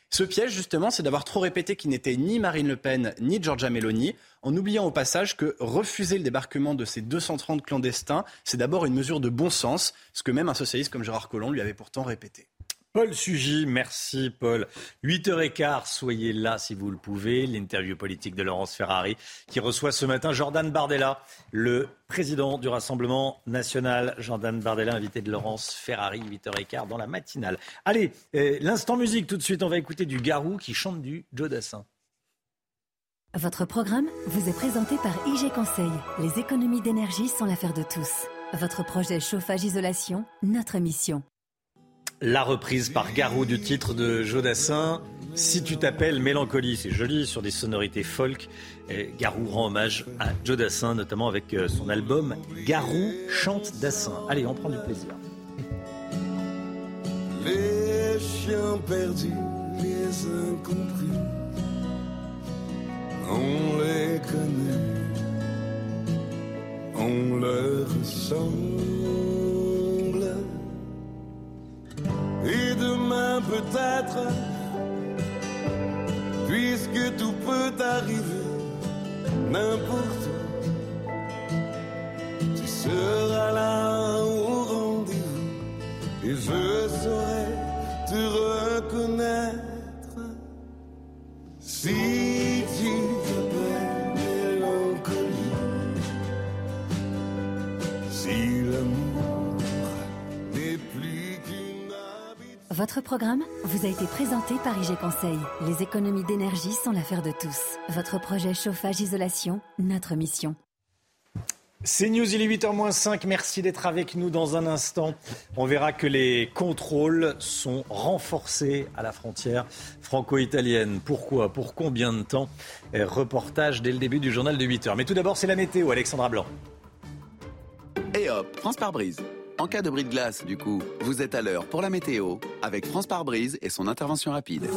[SPEAKER 69] Ce piège, justement, c'est d'avoir trop répété qu'il n'était ni Marine Le Pen ni Giorgia Meloni, en oubliant au passage que refuser le débarquement de ces 230 clandestins, c'est d'abord une mesure de bon sens, ce que même un socialiste comme Gérard Collomb lui avait pourtant répété.
[SPEAKER 1] Paul Sugy, merci Paul. 8h15, soyez là si vous le pouvez. L'interview politique de Laurence Ferrari qui reçoit ce matin Jordan Bardella, le président du Rassemblement national. Jordan Bardella, invité de Laurence Ferrari, 8h15 dans la matinale. Allez, euh, l'instant musique tout de suite, on va écouter du Garou qui chante du Joe Dassin.
[SPEAKER 70] Votre programme vous est présenté par IG Conseil. Les économies d'énergie sont l'affaire de tous. Votre projet chauffage-isolation, notre mission.
[SPEAKER 1] La reprise par Garou du titre de Jodassin, Si tu t'appelles Mélancolie, c'est joli, sur des sonorités folk. Garou rend hommage à Jodassin, notamment avec euh, son album Garou chante Dassin. Allez, on prend du plaisir.
[SPEAKER 49] On les connaît, on leur ressemble. Et demain peut-être, puisque tout peut arriver, n'importe où, tu seras là au rendez-vous. Et je saurai te reconnaître. Si tu
[SPEAKER 70] Votre programme vous a été présenté par IG Conseil. Les économies d'énergie sont l'affaire de tous. Votre projet chauffage-isolation, notre mission.
[SPEAKER 1] C'est News, il est 8h-5. Merci d'être avec nous dans un instant. On verra que les contrôles sont renforcés à la frontière franco-italienne. Pourquoi? Pour combien de temps? Reportage dès le début du journal de 8h. Mais tout d'abord, c'est la météo, Alexandra Blanc.
[SPEAKER 27] Et hop, France par brise. En cas de bris de glace, du coup, vous êtes à l'heure pour la météo avec France par brise et son intervention rapide.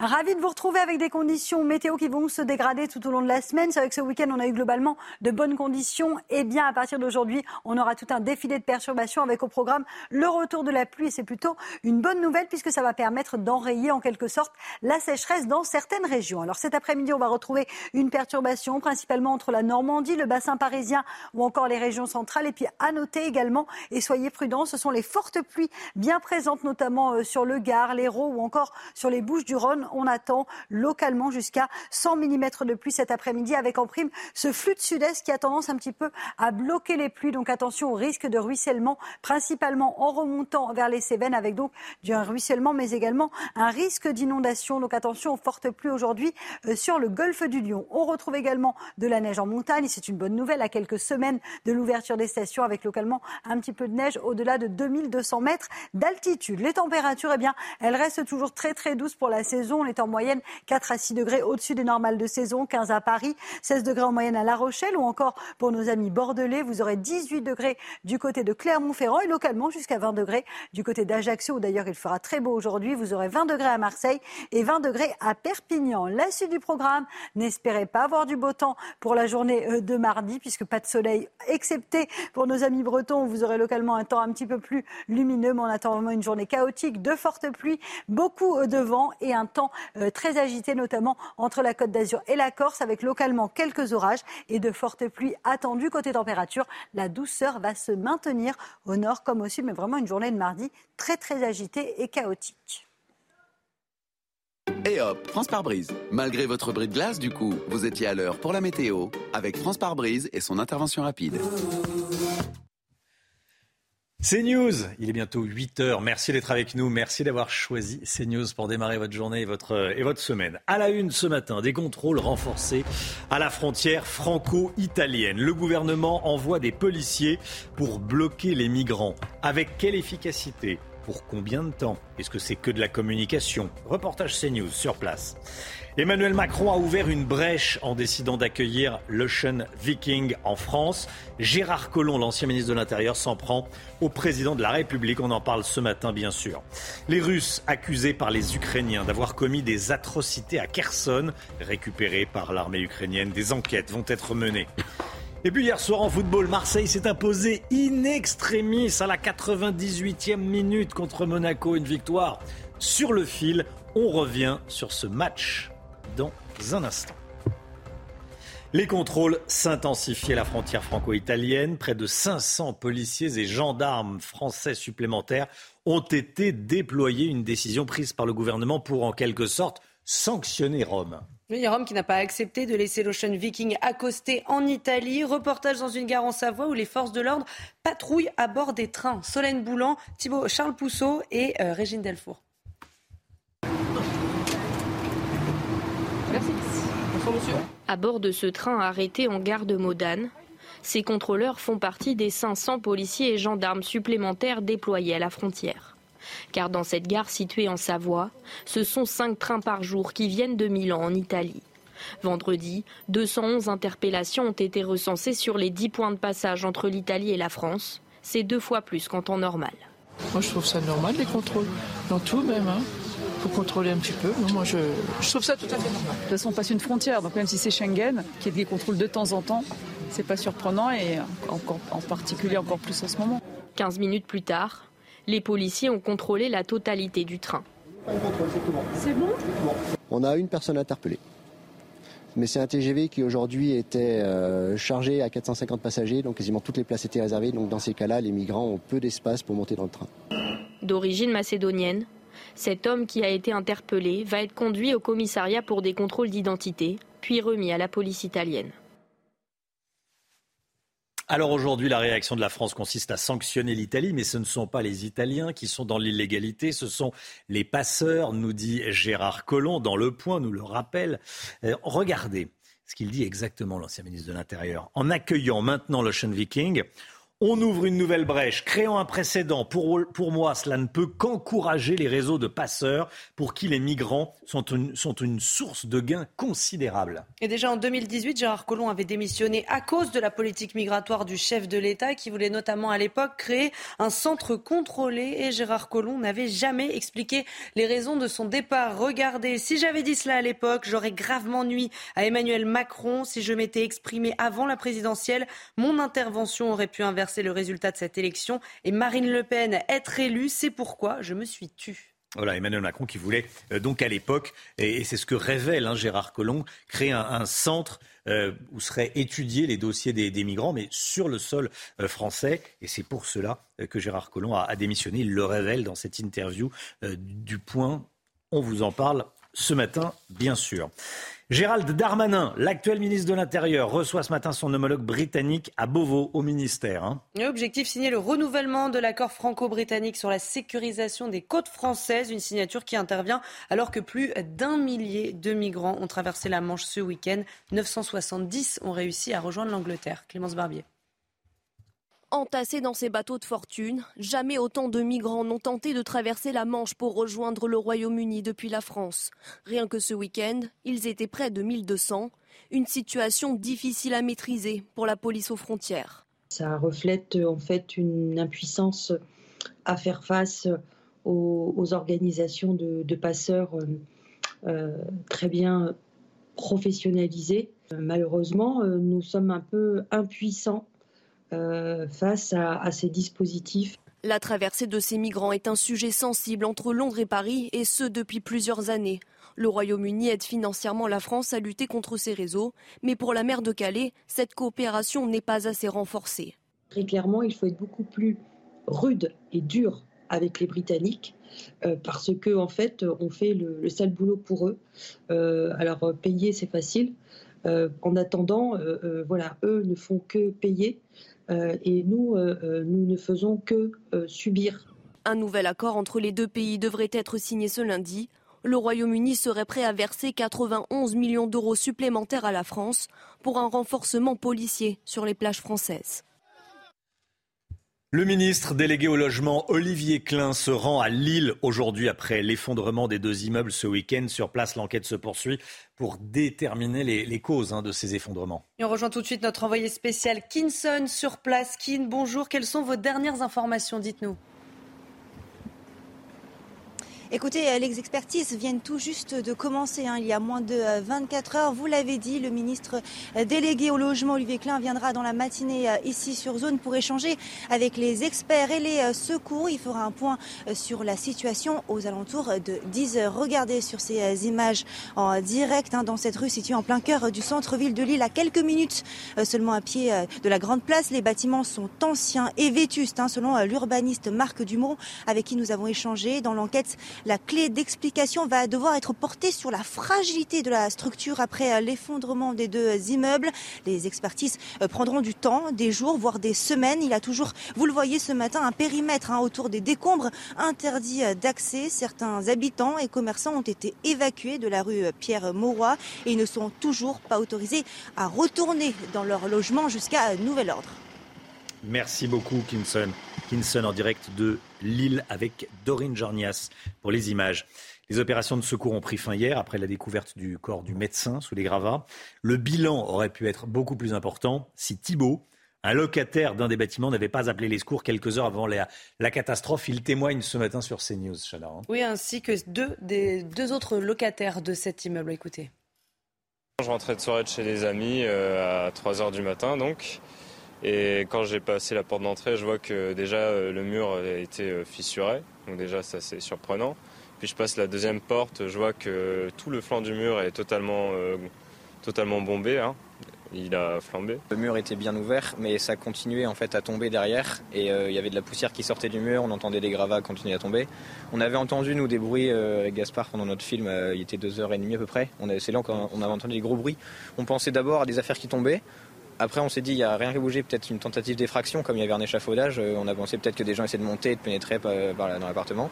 [SPEAKER 28] Ravi de vous retrouver avec des conditions météo qui vont se dégrader tout au long de la semaine. C'est vrai que ce week-end, on a eu globalement de bonnes conditions. Et bien, à partir d'aujourd'hui, on aura tout un défilé de perturbations avec au programme le retour de la pluie. C'est plutôt une bonne nouvelle puisque ça va permettre d'enrayer en quelque sorte la sécheresse dans certaines régions. Alors cet après-midi, on va retrouver une perturbation principalement entre la Normandie, le bassin parisien ou encore les régions centrales. Et puis à noter également, et soyez prudents, ce sont les fortes pluies bien présentes notamment euh, sur le Gard, l'Hérault ou encore sur les Bouches du Rhône on attend localement jusqu'à 100 mm de pluie cet après-midi avec en prime ce flux de sud-est qui a tendance un petit peu à bloquer les pluies. Donc attention au risque de ruissellement, principalement en remontant vers les Cévennes avec donc du ruissellement mais également un risque d'inondation. Donc attention aux fortes pluies aujourd'hui euh, sur le golfe du Lion. On retrouve également de la neige en montagne. C'est une bonne nouvelle à quelques semaines de l'ouverture des stations avec localement un petit peu de neige au-delà de 2200 mètres d'altitude. Les températures, eh bien, elles restent toujours très très douces pour la saison. On est en moyenne 4 à 6 degrés au-dessus des normales de saison, 15 à Paris, 16 degrés en moyenne à La Rochelle ou encore pour nos amis bordelais, vous aurez 18 degrés du côté de Clermont-Ferrand et localement jusqu'à 20 degrés du côté d'Ajaccio où d'ailleurs il fera très beau aujourd'hui. Vous aurez 20 degrés à Marseille et 20 degrés à Perpignan. La suite du programme, n'espérez pas avoir du beau temps pour la journée euh, de mardi puisque pas de soleil, excepté pour nos amis bretons où vous aurez localement un temps un petit peu plus lumineux, mais on attend vraiment une journée chaotique, de fortes pluies, beaucoup euh, de vent et un temps euh, très agité, notamment entre la Côte d'Azur et la Corse, avec localement quelques orages et de fortes pluies attendues. Côté température, la douceur va se maintenir au nord comme au sud, mais vraiment une journée de mardi très très agitée et chaotique.
[SPEAKER 27] Et hop, France par brise. Malgré votre bris de glace, du coup, vous étiez à l'heure pour la météo avec France par brise et son intervention rapide.
[SPEAKER 1] CNews, il est bientôt 8 heures. Merci d'être avec nous. Merci d'avoir choisi CNews pour démarrer votre journée et votre, et votre semaine. À la une ce matin, des contrôles renforcés à la frontière franco-italienne. Le gouvernement envoie des policiers pour bloquer les migrants. Avec quelle efficacité? Pour combien de temps? Est-ce que c'est que de la communication? Reportage CNews sur place. Emmanuel Macron a ouvert une brèche en décidant d'accueillir l'Ocean Viking en France. Gérard Collomb, l'ancien ministre de l'Intérieur, s'en prend au président de la République. On en parle ce matin, bien sûr. Les Russes accusés par les Ukrainiens d'avoir commis des atrocités à Kherson, récupérés par l'armée ukrainienne. Des enquêtes vont être menées. Et puis hier soir en football, Marseille s'est imposé in extremis à la 98e minute contre Monaco. Une victoire sur le fil. On revient sur ce match un instant. Les contrôles s'intensifient à la frontière franco-italienne. Près de 500 policiers et gendarmes français supplémentaires ont été déployés. Une décision prise par le gouvernement pour en quelque sorte sanctionner Rome.
[SPEAKER 2] Oui, Rome qui n'a pas accepté de laisser l'Ocean Viking accoster en Italie. Reportage dans une gare en Savoie où les forces de l'ordre patrouillent à bord des trains. Solène Boulan, Thibault Charles Pousseau et euh, Régine Delfour.
[SPEAKER 3] À bord de ce train arrêté en gare de Modane, ces contrôleurs font partie des 500 policiers et gendarmes supplémentaires déployés à la frontière. Car dans cette gare située en Savoie, ce sont 5 trains par jour qui viennent de Milan en Italie. Vendredi, 211 interpellations ont été recensées sur les 10 points de passage entre l'Italie et la France. C'est deux fois plus qu'en temps normal.
[SPEAKER 71] Moi, je trouve ça normal, les contrôles. Dans tout, même. Hein pour contrôler un petit peu. moi, je, je, trouve ça tout à fait normal.
[SPEAKER 52] De toute façon, on passe une frontière, donc même si c'est Schengen, qui est des contrôles de temps en temps, c'est pas surprenant et encore, en particulier encore plus en ce moment.
[SPEAKER 3] 15 minutes plus tard, les policiers ont contrôlé la totalité du train.
[SPEAKER 52] C'est bon
[SPEAKER 7] On a une personne interpellée. Mais c'est un TGV qui aujourd'hui était euh, chargé à 450 passagers, donc quasiment toutes les places étaient réservées. Donc dans ces cas-là, les migrants ont peu d'espace pour monter dans le train.
[SPEAKER 3] D'origine macédonienne, cet homme qui a été interpellé va être conduit au commissariat pour des contrôles d'identité, puis remis à la police italienne.
[SPEAKER 1] Alors aujourd'hui, la réaction de la France consiste à sanctionner l'Italie, mais ce ne sont pas les Italiens qui sont dans l'illégalité, ce sont les passeurs, nous dit Gérard Collomb dans Le Point, nous le rappelle. Euh, regardez ce qu'il dit exactement, l'ancien ministre de l'Intérieur. En accueillant maintenant l'Ocean Viking, on ouvre une nouvelle brèche, créant un précédent. Pour, moi, cela ne peut qu'encourager les réseaux de passeurs pour qui les migrants sont une, source de gains considérables.
[SPEAKER 2] Et déjà en 2018, Gérard Collomb avait démissionné à cause de la politique migratoire du chef de l'État qui voulait notamment à l'époque créer un centre contrôlé. Et Gérard Collomb n'avait jamais expliqué les raisons de son départ. Regardez, si j'avais dit cela à l'époque, j'aurais gravement nui à Emmanuel Macron. Si je m'étais exprimé avant la présidentielle, mon intervention aurait pu inverser le résultat de cette élection et Marine Le Pen être élue. C'est pourquoi je me suis tue.
[SPEAKER 1] Voilà, Emmanuel Macron qui voulait euh, donc à l'époque, et, c'est ce que révèle hein, Gérard Collomb, créer un, centre euh, où seraient étudiés les dossiers des, migrants, mais sur le sol euh, français. Et c'est pour cela que Gérard Collomb a, a, démissionné. Il le révèle dans cette interview du Point. On vous en parle ce matin, bien sûr. Gérald Darmanin, l'actuel ministre de l'Intérieur, reçoit ce matin son homologue britannique à Beauvau au ministère. Hein.
[SPEAKER 2] Objectif signer le renouvellement de l'accord franco-britannique sur la sécurisation des côtes françaises, une signature qui intervient alors que plus d'un millier de migrants ont traversé la Manche ce week-end. 970 ont réussi à rejoindre l'Angleterre. Clémence Barbier.
[SPEAKER 3] Entassés dans ces bateaux de fortune, jamais autant de migrants n'ont tenté de traverser la Manche pour rejoindre le Royaume-Uni depuis la France. Rien que ce week-end, ils étaient près de 1200. Une situation difficile à maîtriser pour la police aux frontières.
[SPEAKER 10] Ça reflète en fait une impuissance à faire face aux, organisations de, passeurs euh, euh, très bien professionnalisées. Malheureusement, euh, nous sommes un peu impuissants euh, face à, ces dispositifs.
[SPEAKER 3] La traversée de ces migrants est un sujet sensible entre Londres et Paris, et ce depuis plusieurs années. Le Royaume-Uni aide financièrement la France à lutter contre ces réseaux, mais pour la mer de Calais, cette coopération n'est pas assez renforcée.
[SPEAKER 10] Très clairement, il faut être beaucoup plus rude et dur avec les Britanniques. parce que en fait, on fait le, sale boulot pour eux. alors payer, c'est facile. en attendant, voilà, eux ne font que payer et nous, nous ne faisons que subir.
[SPEAKER 72] Un nouvel accord entre les deux pays devrait être signé ce lundi. Le Royaume-Uni serait prêt à verser 91 millions d'euros supplémentaires à la France pour un renforcement policier sur les plages françaises.
[SPEAKER 1] Le ministre délégué au logement Olivier Klein se rend à Lille aujourd'hui après l'effondrement des deux immeubles ce week-end. Sur place, l'enquête se poursuit pour déterminer les, causes hein, de ces effondrements.
[SPEAKER 2] on rejoint tout de suite notre envoyé spécial Kinson sur place. Kin, bonjour. Quelles sont vos dernières informations? Dites-nous.
[SPEAKER 11] Écoutez, euh, les expertises viennent tout juste de commencer. Hein. Il y a moins de 24 euh, heures. Vous l'avez dit, le ministre euh, délégué au logement, Olivier Klein, viendra dans la matinée ici sur zone pour échanger avec les experts et les secours. Il fera un point sur la situation aux alentours de 10 heures. Regardez sur ces images en direct hein, dans cette rue située en plein cœur du centre-ville de Lille, à quelques minutes seulement à pied de la Grande Place. Les bâtiments sont anciens et vétustes, hein, selon l'urbaniste Marc Dumont, avec qui nous avons échangé dans l'enquête la clé d'explication va devoir être portée sur la fragilité de la structure après euh, l'effondrement des deux immeubles. Les expertises euh, prendront du temps, des jours, voire des semaines. Il a toujours, vous le voyez ce matin, un périmètre hein, autour des décombres interdit euh, d'accès. Certains habitants et commerçants ont été évacués de la rue Pierre-Mauroy et ne sont toujours pas autorisés à retourner dans leur logement jusqu'à nouvel ordre.
[SPEAKER 1] Merci beaucoup, Kinson. Kinson en direct de Lille avec Dorine Jornias pour les images. Les opérations de secours ont pris fin hier après la découverte du corps du médecin sous les gravats. Le bilan aurait pu être beaucoup plus important si Thibault, un locataire d'un des bâtiments, n'avait pas appelé les secours quelques heures avant la, catastrophe. Il témoigne ce matin sur CNews, Chana. Hein.
[SPEAKER 2] Oui, ainsi que deux, des, deux autres locataires de cet immeuble. Écoutez.
[SPEAKER 73] Je rentrais de soirée de chez des amis euh, à 3 heures du matin, donc. Et quand j'ai passé la porte d'entrée, je vois que déjà euh, le mur a été euh, fissuré. Donc déjà ça c'est surprenant. Puis je passe la deuxième porte, je vois que tout le flanc du mur est totalement, euh, totalement bombé. Hein. Il a flambé.
[SPEAKER 74] Le mur était bien ouvert, mais ça continuait en fait à tomber derrière. Et il y avait de la poussière qui sortait du mur, on entendait des gravats continuer à tomber. On avait entendu nous des bruits avec Gaspard pendant notre film, il était 2h30 à peu près. C'est là qu'on avait entendu des gros bruits. On pensait d'abord à des affaires qui tombaient. Après, on s'est dit, il n'y a rien qui bouger, peut-être une tentative d'effraction, comme il y avait un échafaudage. Euh, on a pensé peut-être que des gens essaient de monter et de pénétrer dans l'appartement.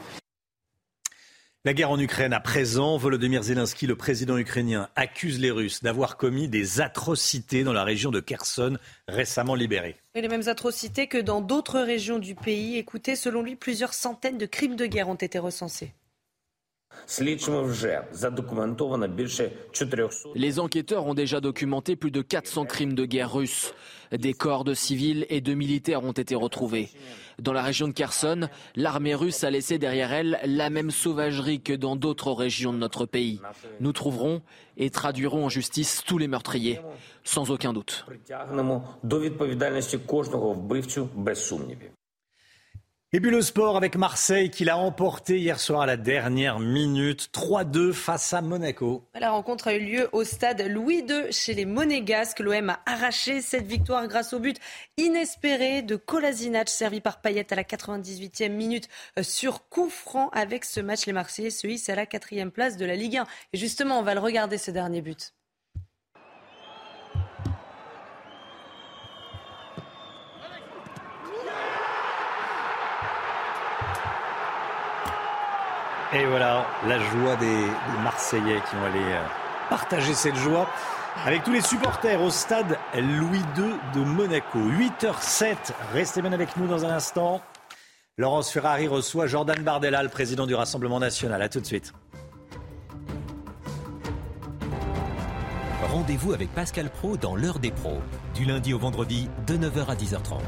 [SPEAKER 1] La guerre en Ukraine à présent, Volodymyr Zelensky, le président ukrainien, accuse les Russes d'avoir commis des atrocités dans la région de Kherson, récemment libérée.
[SPEAKER 2] Et les mêmes atrocités que dans d'autres régions du pays. Écoutez, selon lui, plusieurs centaines de crimes de guerre ont été recensés.
[SPEAKER 14] Les enquêteurs ont déjà documenté plus de 400 crimes de guerre russes. Des corps de civils et de militaires ont été retrouvés. Dans la région de Kherson, l'armée russe a laissé derrière elle la même sauvagerie que dans d'autres régions de notre pays. Nous trouverons et traduirons en justice tous les meurtriers, sans aucun doute.
[SPEAKER 1] Et puis le sport avec Marseille qui l'a emporté hier soir à la dernière minute, 3-2 face à Monaco.
[SPEAKER 2] La rencontre a eu lieu au stade Louis II chez les Monégasques. L'OM a arraché cette victoire grâce au but inespéré de Kolasinac servi par Payet à la 98e minute sur coup franc. Avec ce match, les Marseillais se hissent à la quatrième place de la Ligue 1. Et justement, on va le regarder ce dernier but.
[SPEAKER 1] Et voilà, la joie des, Marseillais qui vont aller euh, partager cette joie avec tous les supporters au stade Louis II de Monaco. 8h07, restez bien avec nous dans un instant. Laurence Ferrari reçoit Jordan Bardella, le président du Rassemblement national. A tout de suite.
[SPEAKER 68] Rendez-vous avec Pascal Pro dans l'heure des pros, du lundi au vendredi de 9h à 10h30.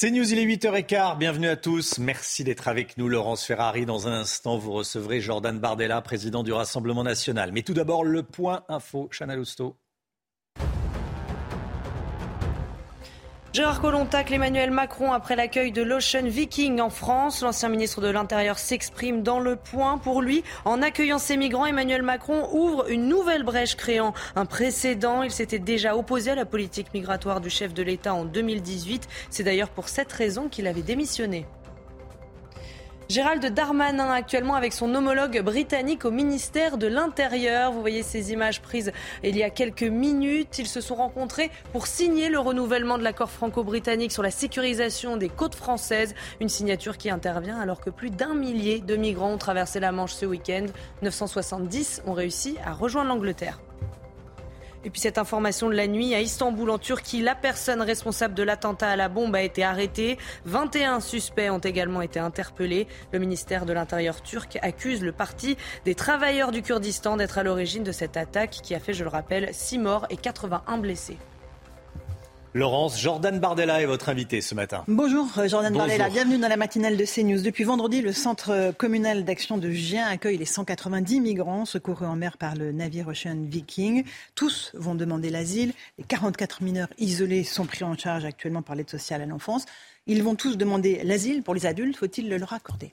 [SPEAKER 1] C'est News, il est 8h15. Bienvenue à tous. Merci d'être avec nous. Laurence Ferrari, dans un instant, vous recevrez Jordan Bardella, président du Rassemblement national. Mais tout d'abord, le point info. Chana Lousteau.
[SPEAKER 2] Gérard Collomb tacle Emmanuel Macron après l'accueil de l'Ocean Viking en France. L'ancien ministre de l'Intérieur s'exprime dans le point. Pour lui, en accueillant ces migrants, Emmanuel Macron ouvre une nouvelle brèche créant un précédent. Il s'était déjà opposé à la politique migratoire du chef de l'État en 2018. C'est d'ailleurs pour cette raison qu'il avait démissionné. Gérald Darmanin actuellement avec son homologue britannique au ministère de l'Intérieur. Vous voyez ces images prises il y a quelques minutes. Ils se sont rencontrés pour signer le renouvellement de l'accord franco-britannique sur la sécurisation des côtes françaises. Une signature qui intervient alors que plus d'un millier de migrants ont traversé la Manche ce week-end. 970 ont réussi à rejoindre l'Angleterre. Et puis cette information de la nuit à Istanbul en Turquie, la personne responsable de l'attentat à la bombe a été arrêtée. 21 suspects ont également été interpellés. Le ministère de l'Intérieur turc accuse le parti des travailleurs du Kurdistan d'être à l'origine de cette attaque qui a fait, je le rappelle, 6 morts et 81 blessés.
[SPEAKER 1] Laurence, Jordan Bardella est votre invité ce matin.
[SPEAKER 75] Bonjour euh, Jordan
[SPEAKER 1] Bonjour.
[SPEAKER 75] Bardella, bienvenue dans la matinale de CNews. Depuis vendredi, le centre communal d'action de Gien accueille les 190 migrants secourus en mer par le navire Ocean Viking. Tous vont demander l'asile. Les 44 mineurs isolés sont pris en charge actuellement par l'aide sociale à l'enfance. Ils vont tous demander l'asile. Pour les adultes, faut-il le leur accorder?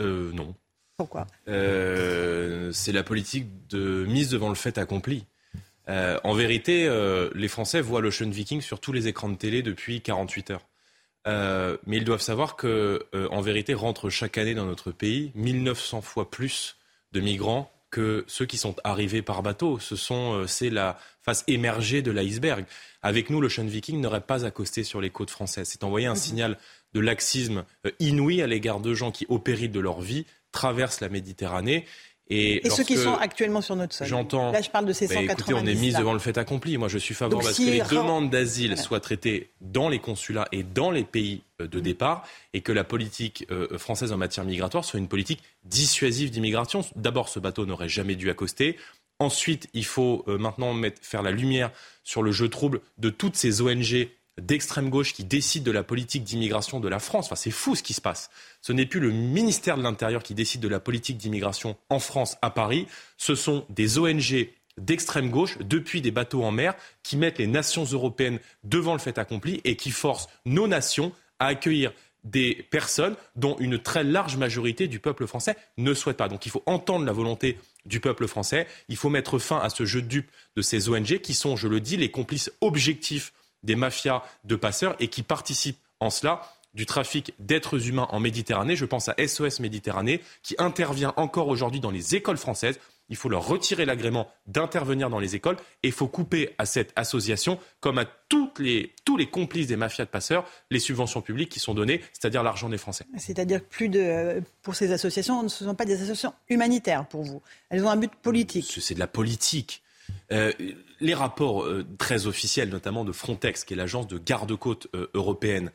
[SPEAKER 76] Euh, non.
[SPEAKER 75] Pourquoi?
[SPEAKER 76] Euh, C'est la politique de mise devant le fait accompli. Euh, en vérité, euh, les Français voient l'Ocean Viking sur tous les écrans de télé depuis 48 heures. Euh, mais ils doivent savoir que, en vérité, rentrent chaque année dans notre pays 1900 fois plus de migrants que ceux qui sont arrivés par bateau. Ce sont, c'est la face émergée de l'iceberg. Avec nous, l'Ocean Viking n'aurait pas accosté sur les côtes françaises. C'est envoyer un signal de laxisme inouï à l'égard de gens qui, au péril de leur vie, traversent la Méditerranée. Et,
[SPEAKER 75] Et ceux qui sont actuellement sur notre sol
[SPEAKER 76] J'entends.
[SPEAKER 75] Là, je parle de ces
[SPEAKER 76] Bah,
[SPEAKER 75] 190.
[SPEAKER 76] écoutez, on est mis
[SPEAKER 75] là.
[SPEAKER 76] devant le fait accompli. Moi, je suis favorable
[SPEAKER 75] Donc,
[SPEAKER 76] à ce
[SPEAKER 75] si
[SPEAKER 76] que les demandes d'asile
[SPEAKER 75] Voilà.
[SPEAKER 76] soient traitées dans les consulats et dans les pays euh, de départ et que la politique euh, française en matière migratoire soit une politique dissuasive d'immigration. D'abord, ce bateau n'aurait jamais dû accoster. Ensuite, il faut euh, maintenant mettre, faire la lumière sur le jeu trouble de toutes ces ONG d'extrême gauche qui décident de la politique d'immigration de la France. Enfin, c'est fou ce qui se passe. Ce n'est plus le ministère de l'Intérieur qui décide de la politique d'immigration en France, à Paris. Ce sont des ONG d'extrême gauche, depuis des bateaux en mer, qui mettent les nations européennes devant le fait accompli et qui forcent nos nations à accueillir des personnes dont une très large majorité du peuple français ne souhaite pas. Donc il faut entendre la volonté du peuple français, il faut mettre fin à ce jeu de dupes de ces ONG qui sont, je le dis, les complices objectifs des mafias de passeurs et qui participent en cela du trafic d'êtres humains en Méditerranée. Je pense à SOS Méditerranée qui intervient encore aujourd'hui dans les écoles françaises. Il faut leur retirer l'agrément d'intervenir dans les écoles et il faut couper à cette association, comme à toutes les, tous les complices des mafias de passeurs, les subventions publiques qui sont données, c'est-à-dire l'argent des Français.
[SPEAKER 75] C'est-à-dire que plus de, pour ces associations, ce ne sont pas des associations humanitaires pour vous. Elles ont un but politique.
[SPEAKER 76] C'est de la politique. Euh, les rapports euh, très officiels, notamment de Frontex, qui est l'agence de garde-côte euh, européenne,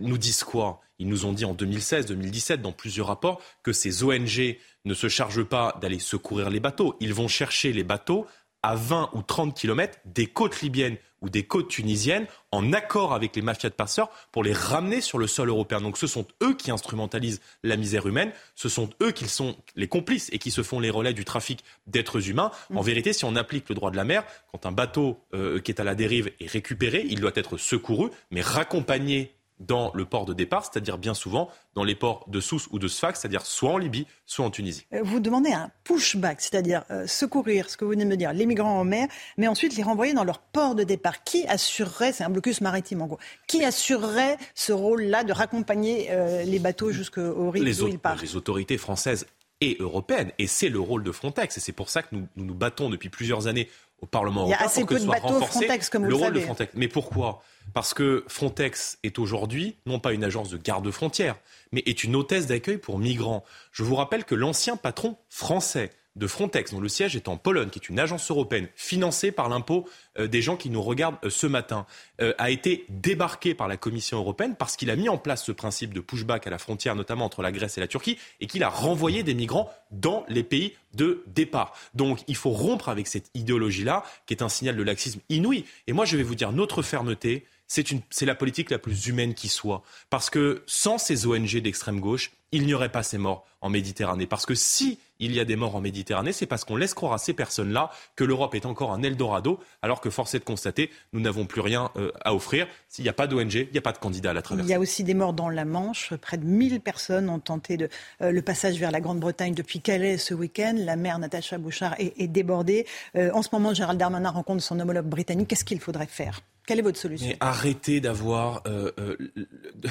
[SPEAKER 76] nous disent quoi? Ils nous ont dit en 2016, 2017, dans plusieurs rapports, que ces ONG ne se chargent pas d'aller secourir les bateaux. Ils vont chercher les bateaux à 20 ou 30 kilomètres des côtes libyennes ou des côtes tunisiennes en accord avec les mafias de passeurs pour les ramener sur le sol européen. Donc ce sont eux qui instrumentalisent la misère humaine, ce sont eux qui sont les complices et qui se font les relais du trafic d'êtres humains. En vérité, si on applique le droit de la mer, quand un bateau euh, qui est à la dérive est récupéré, il doit être secouru, mais raccompagné dans le port de départ, c'est-à-dire bien souvent dans les ports de Sousse ou de Sfax, c'est-à-dire soit en Libye, soit en Tunisie.
[SPEAKER 75] Euh, Vous demandez un pushback, c'est-à-dire euh, secourir, ce que vous venez de me dire, les migrants en mer, mais ensuite les renvoyer dans leur port de départ. Qui assurerait, c'est un blocus maritime en gros, qui assurerait ce rôle-là de raccompagner euh, les bateaux jusqu'au rive
[SPEAKER 76] les,
[SPEAKER 75] où ils partent?
[SPEAKER 76] les autorités françaises et européennes. Et c'est le rôle de Frontex. Et c'est pour ça que nous, nous nous battons depuis plusieurs années au Parlement
[SPEAKER 75] Il y a
[SPEAKER 76] européen
[SPEAKER 75] assez peu de bateaux Frontex, comme vous
[SPEAKER 76] le
[SPEAKER 75] le
[SPEAKER 76] rôle de
[SPEAKER 75] savez.
[SPEAKER 76] Frontex. Mais pourquoi? Parce que Frontex est aujourd'hui non pas une agence de garde-frontières, mais est une hôtesse d'accueil pour migrants. Je vous rappelle que l'ancien patron français de Frontex, dont le siège est en Pologne, qui est une agence européenne financée par l'impôt euh, des gens qui nous regardent euh, ce matin, euh, a été débarqué par la Commission européenne parce qu'il a mis en place ce principe de pushback à la frontière, notamment entre la Grèce et la Turquie, et qu'il a renvoyé des migrants dans les pays de départ. Donc il faut rompre avec cette idéologie-là, qui est un signal de laxisme inouï. Et moi, je vais vous dire, notre fermeté, c'est la politique la plus humaine qui soit. Parce que sans ces ONG d'extrême gauche, il n'y aurait pas ces morts en Méditerranée. Parce que si il y a des morts en Méditerranée, c'est parce qu'on laisse croire à ces personnes-là que l'Europe est encore un Eldorado, alors que force est de constater, nous n'avons plus rien euh, à offrir. S'il n'y a pas d'ONG, il n'y a pas de candidat à la traversée.
[SPEAKER 75] Il y a aussi des morts dans la Manche. Près de 1000 personnes ont tenté euh, le passage vers la Grande-Bretagne depuis Calais ce week-end. La maire Natacha Bouchard est, est débordée. Euh, en ce moment, Gérald Darmanin rencontre son homologue britannique. Qu'est-ce qu'il faudrait faire? Quelle est votre solution?
[SPEAKER 76] Mais arrêtez d'avoir, euh, euh,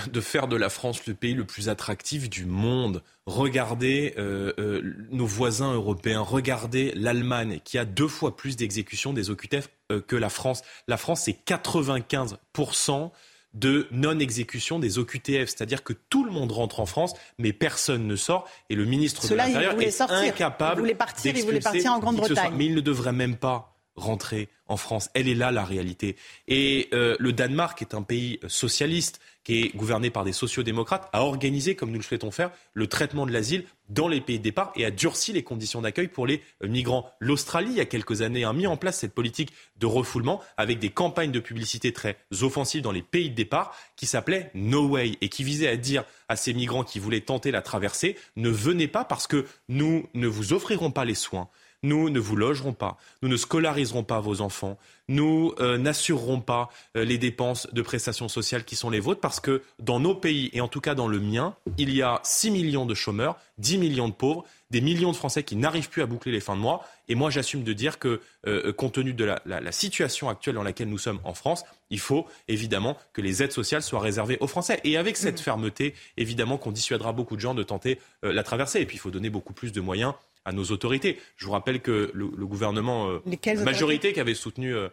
[SPEAKER 76] de faire de la France le pays le plus attractif du monde. Regardez euh, nos voisins européens, regardez l'Allemagne qui a deux fois plus d'exécutions des OQTF que la France. La France, c'est 95% de non-exécution des OQTF, c'est-à-dire que tout le monde rentre en France, mais personne ne sort, et le ministre de l'Intérieur est
[SPEAKER 75] sortir.
[SPEAKER 76] incapable
[SPEAKER 75] Ils voulaient partir, voulaient
[SPEAKER 76] d'expulser
[SPEAKER 75] partir en. Grande-Bretagne.
[SPEAKER 76] Mais il ne devrait même pas rentrer en France. Elle est là la réalité. Et euh, le Danemark est un pays socialiste qui est gouverné par des sociodémocrates, a organisé, comme nous le souhaitons faire, le traitement de l'asile dans les pays de départ et a durci les conditions d'accueil pour les euh, migrants. L'Australie, il y a quelques années, a mis en place cette politique de refoulement avec des campagnes de publicité très offensives dans les pays de départ qui s'appelait No Way et qui visait à dire à ces migrants qui voulaient tenter la traversée, ne venez pas parce que nous ne vous offrirons pas les soins. Nous ne vous logerons pas, nous ne scolariserons pas vos enfants, nous euh, n'assurerons pas euh, les dépenses de prestations sociales qui sont les vôtres parce que dans nos pays, et en tout cas dans le mien, il y a 6 millions de chômeurs, 10 millions de pauvres, des millions de Français qui n'arrivent plus à boucler les fins de mois. Et moi, j'assume de dire que, euh, compte tenu de la, la- la situation actuelle dans laquelle nous sommes en France, il faut évidemment que les aides sociales soient réservées aux Français. Et avec cette fermeté, évidemment qu'on dissuadera beaucoup de gens de tenter euh, la traversée. Et puis, il faut donner beaucoup plus de moyens à nos autorités. Je vous rappelle que le, le gouvernement euh,
[SPEAKER 75] Lesquelles
[SPEAKER 76] majorité qui avait soutenu euh,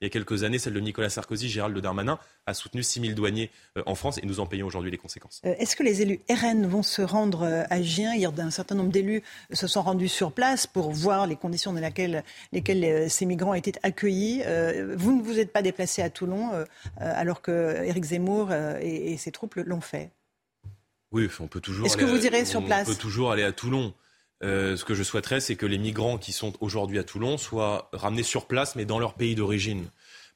[SPEAKER 76] il y a quelques années, celle de Nicolas Sarkozy, Gérald Darmanin, a soutenu 6 000 douaniers euh, en France et nous en payons aujourd'hui les conséquences.
[SPEAKER 75] Euh, Est-ce que les élus RN vont se rendre à Gien? Hier, un certain nombre d'élus se sont rendus sur place pour voir les conditions dans lesquelles ces migrants étaient accueillis. Vous ne vous êtes pas déplacé à Toulon alors que Éric Zemmour et, et ses troupes l'ont fait?
[SPEAKER 76] Oui, on peut toujours.
[SPEAKER 75] Est-ce que vous
[SPEAKER 76] à-
[SPEAKER 75] irez sur
[SPEAKER 76] on
[SPEAKER 75] place?
[SPEAKER 76] peut toujours aller à Toulon. Euh, ce que je souhaiterais, c'est que les migrants qui sont aujourd'hui à Toulon soient ramenés sur place, mais dans leur pays d'origine.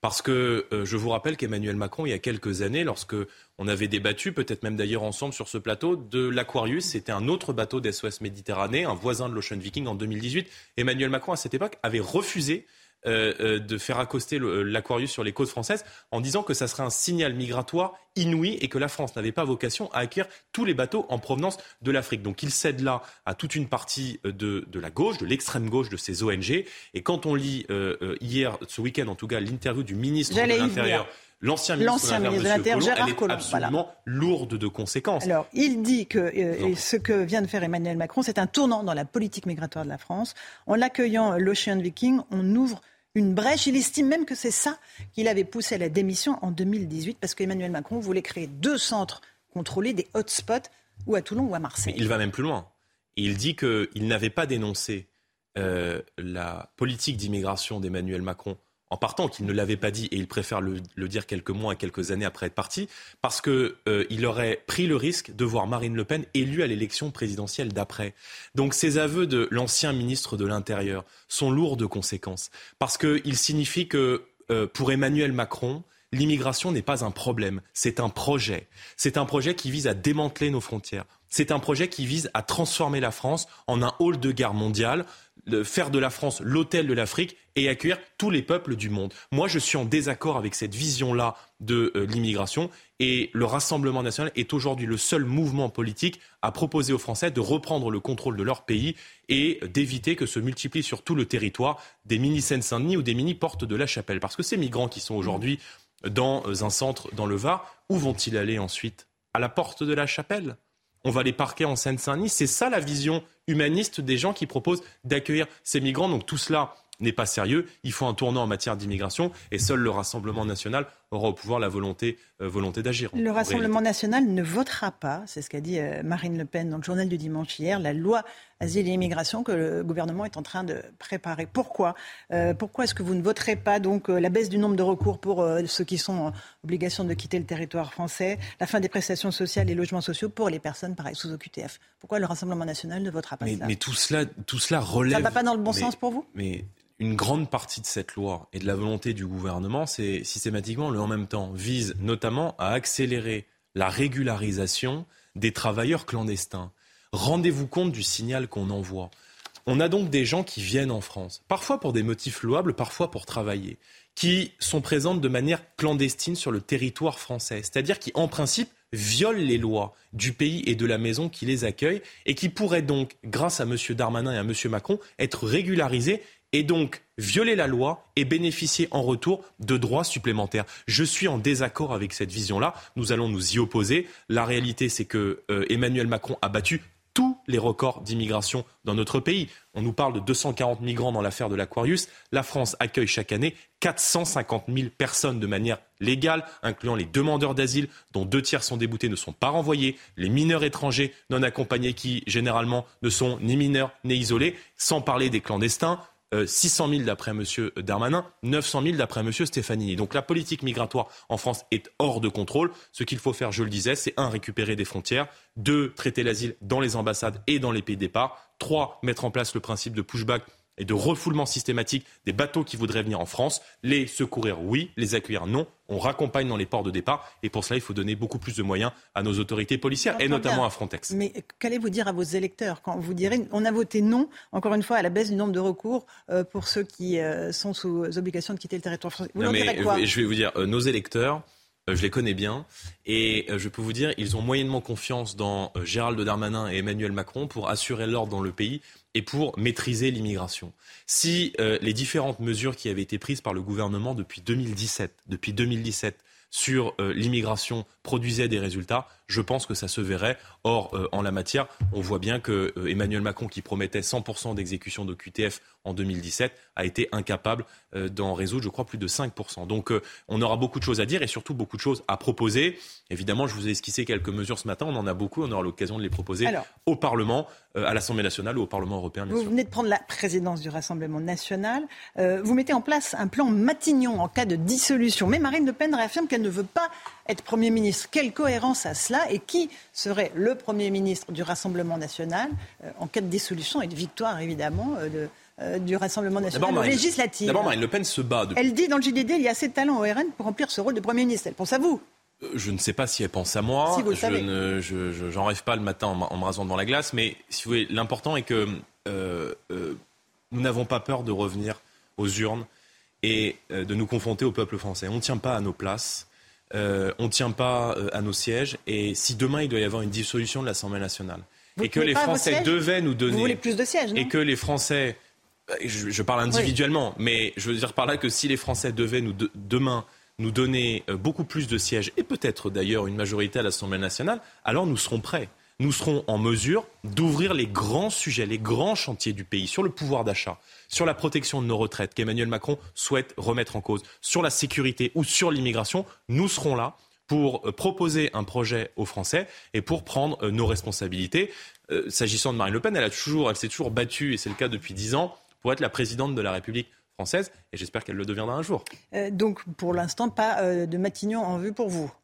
[SPEAKER 76] Parce que euh, je vous rappelle qu'Emmanuel Macron, il y a quelques années, lorsque on avait débattu, peut-être même d'ailleurs ensemble sur ce plateau, de l'Aquarius, c'était un autre bateau d'SOS Méditerranée, un voisin de l'Ocean Viking en 2018. Emmanuel Macron, à cette époque, avait refusé de faire accoster le- l'Aquarius sur les côtes françaises en disant que ça serait un signal migratoire inouï et que la France n'avait pas vocation à accueillir tous les bateaux en provenance de l'Afrique. Donc il cède là à toute une partie euh, de, de la gauche, de l'extrême gauche de ces ONG. Et quand on lit euh, euh, hier, ce week-end en tout cas, l'interview du ministre de l'Intérieur. L'ancien ministre, de
[SPEAKER 75] ministre de
[SPEAKER 76] l'Intérieur,
[SPEAKER 75] Gérard
[SPEAKER 76] elle est
[SPEAKER 75] Collomb, voilà.
[SPEAKER 76] lourde de conséquences.
[SPEAKER 75] Alors, il dit que euh, ce que vient de faire Emmanuel Macron, c'est un tournant dans la politique migratoire de la France. En l'accueillant l'Ocean Viking, on ouvre une brèche. Il estime même que c'est ça qu'il avait poussé à la démission en 2018, parce qu'Emmanuel Macron voulait créer deux centres contrôlés, des hotspots, ou à Toulon ou à Marseille.
[SPEAKER 76] Mais il va même plus loin. Il dit qu'il n'avait pas dénoncé euh, la politique d'immigration d'Emmanuel Macron en partant, qu'il ne l'avait pas dit, et il préfère le, dire quelques mois et quelques années après être parti, parce qu'il il aurait pris le risque de voir Marine Le Pen élue à l'élection présidentielle d'après. Donc ces aveux de l'ancien ministre de l'Intérieur sont lourds de conséquences, parce qu'ils signifient que euh, pour Emmanuel Macron, l'immigration n'est pas un problème, c'est un projet. C'est un projet qui vise à démanteler nos frontières. C'est un projet qui vise à transformer la France en un hall de guerre mondiale, de faire de la France l'hôtel de l'Afrique et accueillir tous les peuples du monde. Moi, je suis en désaccord avec cette vision-là de euh, l'immigration et le Rassemblement national est aujourd'hui le seul mouvement politique à proposer aux Français de reprendre le contrôle de leur pays et d'éviter que se multiplient sur tout le territoire des mini Seine-Saint-Denis ou des mini portes de la Chapelle. Parce que ces migrants qui sont aujourd'hui dans euh, un centre dans le Var, où vont-ils aller ensuite? À la porte de la Chapelle? On va les parquer en Seine-Saint-Denis? C'est ça la vision humaniste des gens qui proposent d'accueillir ces migrants. Donc tout cela n'est pas sérieux. Il faut un tournant en matière d'immigration et seul le Rassemblement national aura au pouvoir la volonté, euh, volonté d'agir.
[SPEAKER 75] Le Rassemblement national ne votera pas, c'est ce qu'a dit euh, Marine Le Pen dans le journal du dimanche hier, la loi asile et immigration que le gouvernement est en train de préparer. Pourquoi? Euh, Pourquoi est-ce que vous ne voterez pas donc la baisse du nombre de recours pour euh, ceux qui sont en obligation de quitter le territoire français, la fin des prestations sociales et logements sociaux pour les personnes pareil sous OQTF Pourquoi le Rassemblement national ne votera pas
[SPEAKER 76] Mais,
[SPEAKER 75] ça
[SPEAKER 76] mais tout cela, tout cela relève.
[SPEAKER 75] Ça ne va pas dans le bon
[SPEAKER 76] mais-
[SPEAKER 75] sens pour vous?
[SPEAKER 76] Mais une grande partie de cette loi et de la volonté du gouvernement, c'est systématiquement le en même temps, vise notamment à accélérer la régularisation des travailleurs clandestins. Rendez-vous compte du signal qu'on envoie. On a donc des gens qui viennent en France, parfois pour des motifs louables, parfois pour travailler, qui sont présents de manière clandestine sur le territoire français, c'est-à-dire qui, en principe, violent les lois du pays et de la maison qui les accueille et qui pourraient donc, grâce à M. Darmanin et à M. Macron, être régularisés et donc violer la loi et bénéficier en retour de droits supplémentaires. Je suis en désaccord avec cette vision-là. Nous allons nous y opposer. La réalité, c'est que euh, Emmanuel Macron a battu tous les records d'immigration dans notre pays. On nous parle de 240 migrants dans l'affaire de l'Aquarius. La France accueille chaque année 450 000 personnes de manière légale, incluant les demandeurs d'asile, dont deux tiers sont déboutés, ne sont pas renvoyés, les mineurs étrangers non accompagnés qui, généralement, ne sont ni mineurs ni isolés, sans parler des clandestins, 600 euh, 000 d'après M. Darmanin, 900 000 d'après M. Stefanini. Donc la politique migratoire en France est hors de contrôle. Ce qu'il faut faire, je le disais, c'est un, récupérer des frontières, deux, traiter l'asile dans les ambassades et dans les pays de départ, trois, mettre en place le principe de pushback et de refoulement systématique des bateaux qui voudraient venir en France. Les secourir, oui, les accueillir, non. On raccompagne dans les ports de départ et pour cela, il faut donner beaucoup plus de moyens à nos autorités policières et notamment à Frontex.
[SPEAKER 75] Mais qu'allez-vous dire à vos électeurs quand vous direz on a voté non, encore une fois, à la baisse du nombre de recours euh, pour ceux qui euh, sont sous obligation de quitter le territoire français?
[SPEAKER 76] Vous non, mais, quoi? Je vais vous dire, euh, nos électeurs, je les connais bien et je peux vous dire, ils ont moyennement confiance dans Gérald Darmanin et Emmanuel Macron pour assurer l'ordre dans le pays et pour maîtriser l'immigration. Si euh, les différentes mesures qui avaient été prises par le gouvernement depuis 2017, depuis 2017 sur euh, l'immigration produisaient des résultats, je pense que ça se verrait. Or, euh, en la matière, on voit bien que Emmanuel Macron, qui promettait 100% d'exécution de QTF en 2017, a été incapable d'en résoudre, je crois, plus de 5%. Donc, on aura beaucoup de choses à dire et surtout beaucoup de choses à proposer. Évidemment, je vous ai esquissé quelques mesures ce matin, on en a beaucoup, on aura l'occasion de les proposer au Parlement. Euh, à l'Assemblée nationale ou au Parlement européen.
[SPEAKER 75] vous venez de prendre la présidence du Rassemblement national. Euh, vous mettez en place un plan Matignon en cas de dissolution. Mais Marine Le Pen réaffirme qu'elle ne veut pas être Premier ministre. Quelle cohérence à cela Et qui serait le Premier ministre du Rassemblement national euh, en cas de dissolution et de victoire, évidemment, du Rassemblement national législatif?
[SPEAKER 76] D'abord, Marine Le Pen se bat.
[SPEAKER 75] Elle dit dans le JDD il y a assez de talent au RN pour remplir ce rôle de Premier ministre. Elle pense à vous.
[SPEAKER 76] Euh, je ne sais pas si elle pense à moi. je n'en rêve pas le matin en, me rasant devant la glace, mais si vous voulez, l'important est que euh, euh, nous n'avons pas peur de revenir aux urnes et de nous confronter au peuple français. On ne tient pas à nos places, on ne tient pas à nos sièges, et si demain il doit y avoir une dissolution de l'Assemblée nationale et que les Français devaient nous donner,
[SPEAKER 75] vous plus de sièges,
[SPEAKER 76] et que les Français, je, parle individuellement, mais je veux dire par là que si les Français devaient nous demain nous donner euh, beaucoup plus de sièges et peut-être d'ailleurs une majorité à l'Assemblée nationale, alors nous serons prêts. Nous serons en mesure d'ouvrir les grands sujets, les grands chantiers du pays sur le pouvoir d'achat, sur la protection de nos retraites qu'Emmanuel Macron souhaite remettre en cause, sur la sécurité ou sur l'immigration. Nous serons là pour euh, proposer un projet aux Français et pour prendre euh, nos responsabilités. S'agissant de Marine Le Pen, elle, a toujours, elle s'est toujours battue, et c'est le cas depuis dix ans, pour être la présidente de la République française, et j'espère qu'elle le deviendra un jour.
[SPEAKER 75] Euh, donc, pour l'instant, pas euh, de Matignon en vue pour vous
[SPEAKER 76] euh,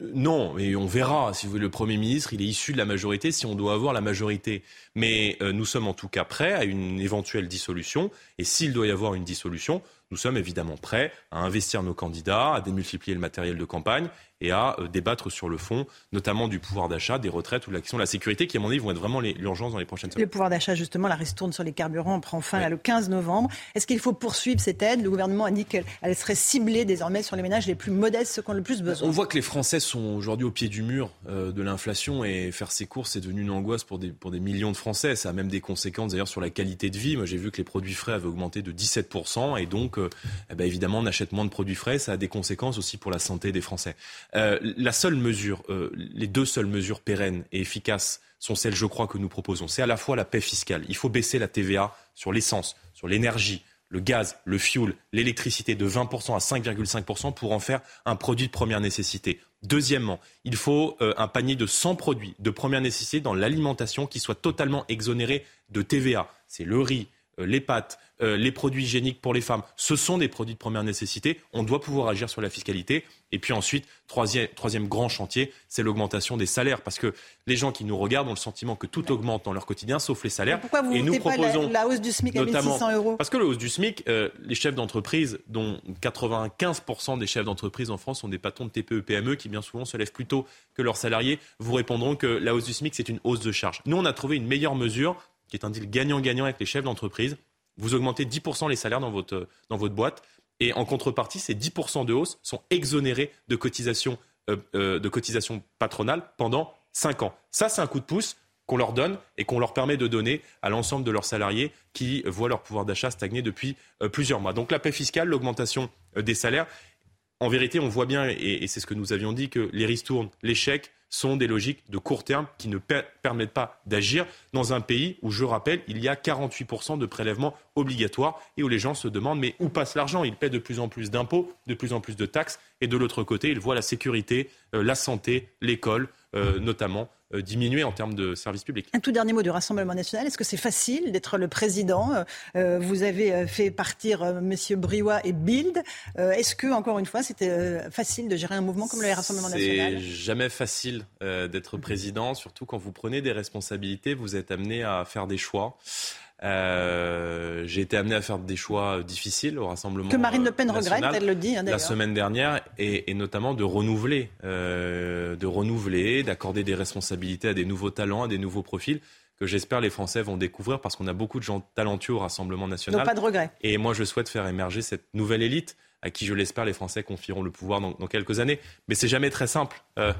[SPEAKER 76] non, mais on verra. Si vous voulez, le Premier ministre, il est issu de la majorité si on doit avoir la majorité. Mais nous sommes en tout cas prêts à une éventuelle dissolution. Et s'il doit y avoir une dissolution, nous sommes évidemment prêts à investir nos candidats, à démultiplier le matériel de campagne et à euh, débattre sur le fond, notamment du pouvoir d'achat, des retraites ou de la question de la sécurité, qui, à mon avis, vont être vraiment l'urgence dans les prochaines semaines.
[SPEAKER 75] Le pouvoir d'achat, justement, la ristourne sur les carburants prend fin le 15 novembre. Est-ce qu'il faut poursuivre cette aide? Le gouvernement a dit qu'elle serait ciblée désormais sur les ménages les plus modestes, ceux qui ont le plus besoin.
[SPEAKER 76] On voit que les Français sont aujourd'hui au pied du mur euh, de l'inflation et faire ses courses, c'est devenu une angoisse pour des, pour des millions de Français. Ça a même des conséquences d'ailleurs sur la qualité de vie. Moi, j'ai vu que les produits frais avaient augmenté de 17% et donc, euh, eh ben, évidemment, on achète moins de produits frais. Ça a des conséquences aussi pour la santé des Français. La seule mesure, euh, les deux seules mesures pérennes et efficaces sont celles, je crois, que nous proposons. C'est à la fois la paix fiscale. Il faut baisser la TVA sur l'essence, sur l'énergie, le gaz, le fioul, l'électricité de 20% à 5,5% pour en faire un produit de première nécessité. Deuxièmement, il faut euh, un panier de 100 produits de première nécessité dans l'alimentation qui soit totalement exonéré de TVA. C'est le riz, euh, les pâtes, les produits hygiéniques pour les femmes. Ce sont des produits de première nécessité. On doit pouvoir agir sur la fiscalité. Et puis ensuite, troisième, troisième grand chantier, c'est l'augmentation des salaires. Parce que les gens qui nous regardent ont le sentiment que tout augmente dans leur quotidien, sauf les salaires.
[SPEAKER 75] pourquoi vous
[SPEAKER 76] et nous
[SPEAKER 75] proposons pas la, hausse du SMIC à 1600 euros?
[SPEAKER 76] Parce que la hausse du SMIC, euh, les chefs d'entreprise, dont 95% des chefs d'entreprise en France sont des patrons de TPE-PME qui bien souvent se lèvent plus tôt que leurs salariés, vous répondront que la hausse du SMIC, c'est une hausse de charge. Nous, on a trouvé une meilleure mesure qui est un deal gagnant-gagnant avec les chefs d'entreprise. Vous augmentez 10% les salaires dans votre, dans votre boîte. Et en contrepartie, ces 10% de hausse sont exonérés de cotisations, euh, euh, de cotisations patronales pendant 5 ans. Ça, c'est un coup de pouce qu'on leur donne et qu'on leur permet de donner à l'ensemble de leurs salariés qui voient leur pouvoir d'achat stagner depuis euh, plusieurs mois. Donc la paix fiscale, l'augmentation des salaires, en vérité, on voit bien, et, c'est ce que nous avions dit, que les ristournes, les sont des logiques de court terme qui ne permettent pas d'agir dans un pays où, je rappelle, il y a 48% de prélèvements obligatoires et où les gens se demandent mais où passe l'argent? Ils paient de plus en plus d'impôts, de plus en plus de taxes, et de l'autre côté, ils voient la sécurité, euh, la santé, l'école, euh, notamment euh, diminuer en termes de services publics.
[SPEAKER 75] Un tout dernier mot du Rassemblement national. Est-ce que c'est facile d'être le président? Euh, Vous avez fait partir M. Briouat et Bild. Est-ce que, encore une fois, c'était facile de gérer un mouvement comme le Rassemblement national?
[SPEAKER 76] C'est jamais facile d'être président, surtout quand vous prenez des responsabilités, vous êtes amené à faire des choix. Euh, j'ai été amené à faire des choix difficiles au Rassemblement
[SPEAKER 75] Que Marine Le Pen
[SPEAKER 76] euh,
[SPEAKER 75] regrette, elle le dit. Hein,
[SPEAKER 76] la semaine dernière, et, et, notamment de renouveler, euh, de renouveler, d'accorder des responsabilités à des nouveaux talents, à des nouveaux profils que j'espère les Français vont découvrir parce qu'on a beaucoup de gens talentueux au Rassemblement national.
[SPEAKER 75] Donc pas de regret.
[SPEAKER 76] Et moi, je souhaite faire émerger cette nouvelle élite à qui, je l'espère, les Français confieront le pouvoir dans, dans quelques années. Mais c'est jamais très simple. Euh,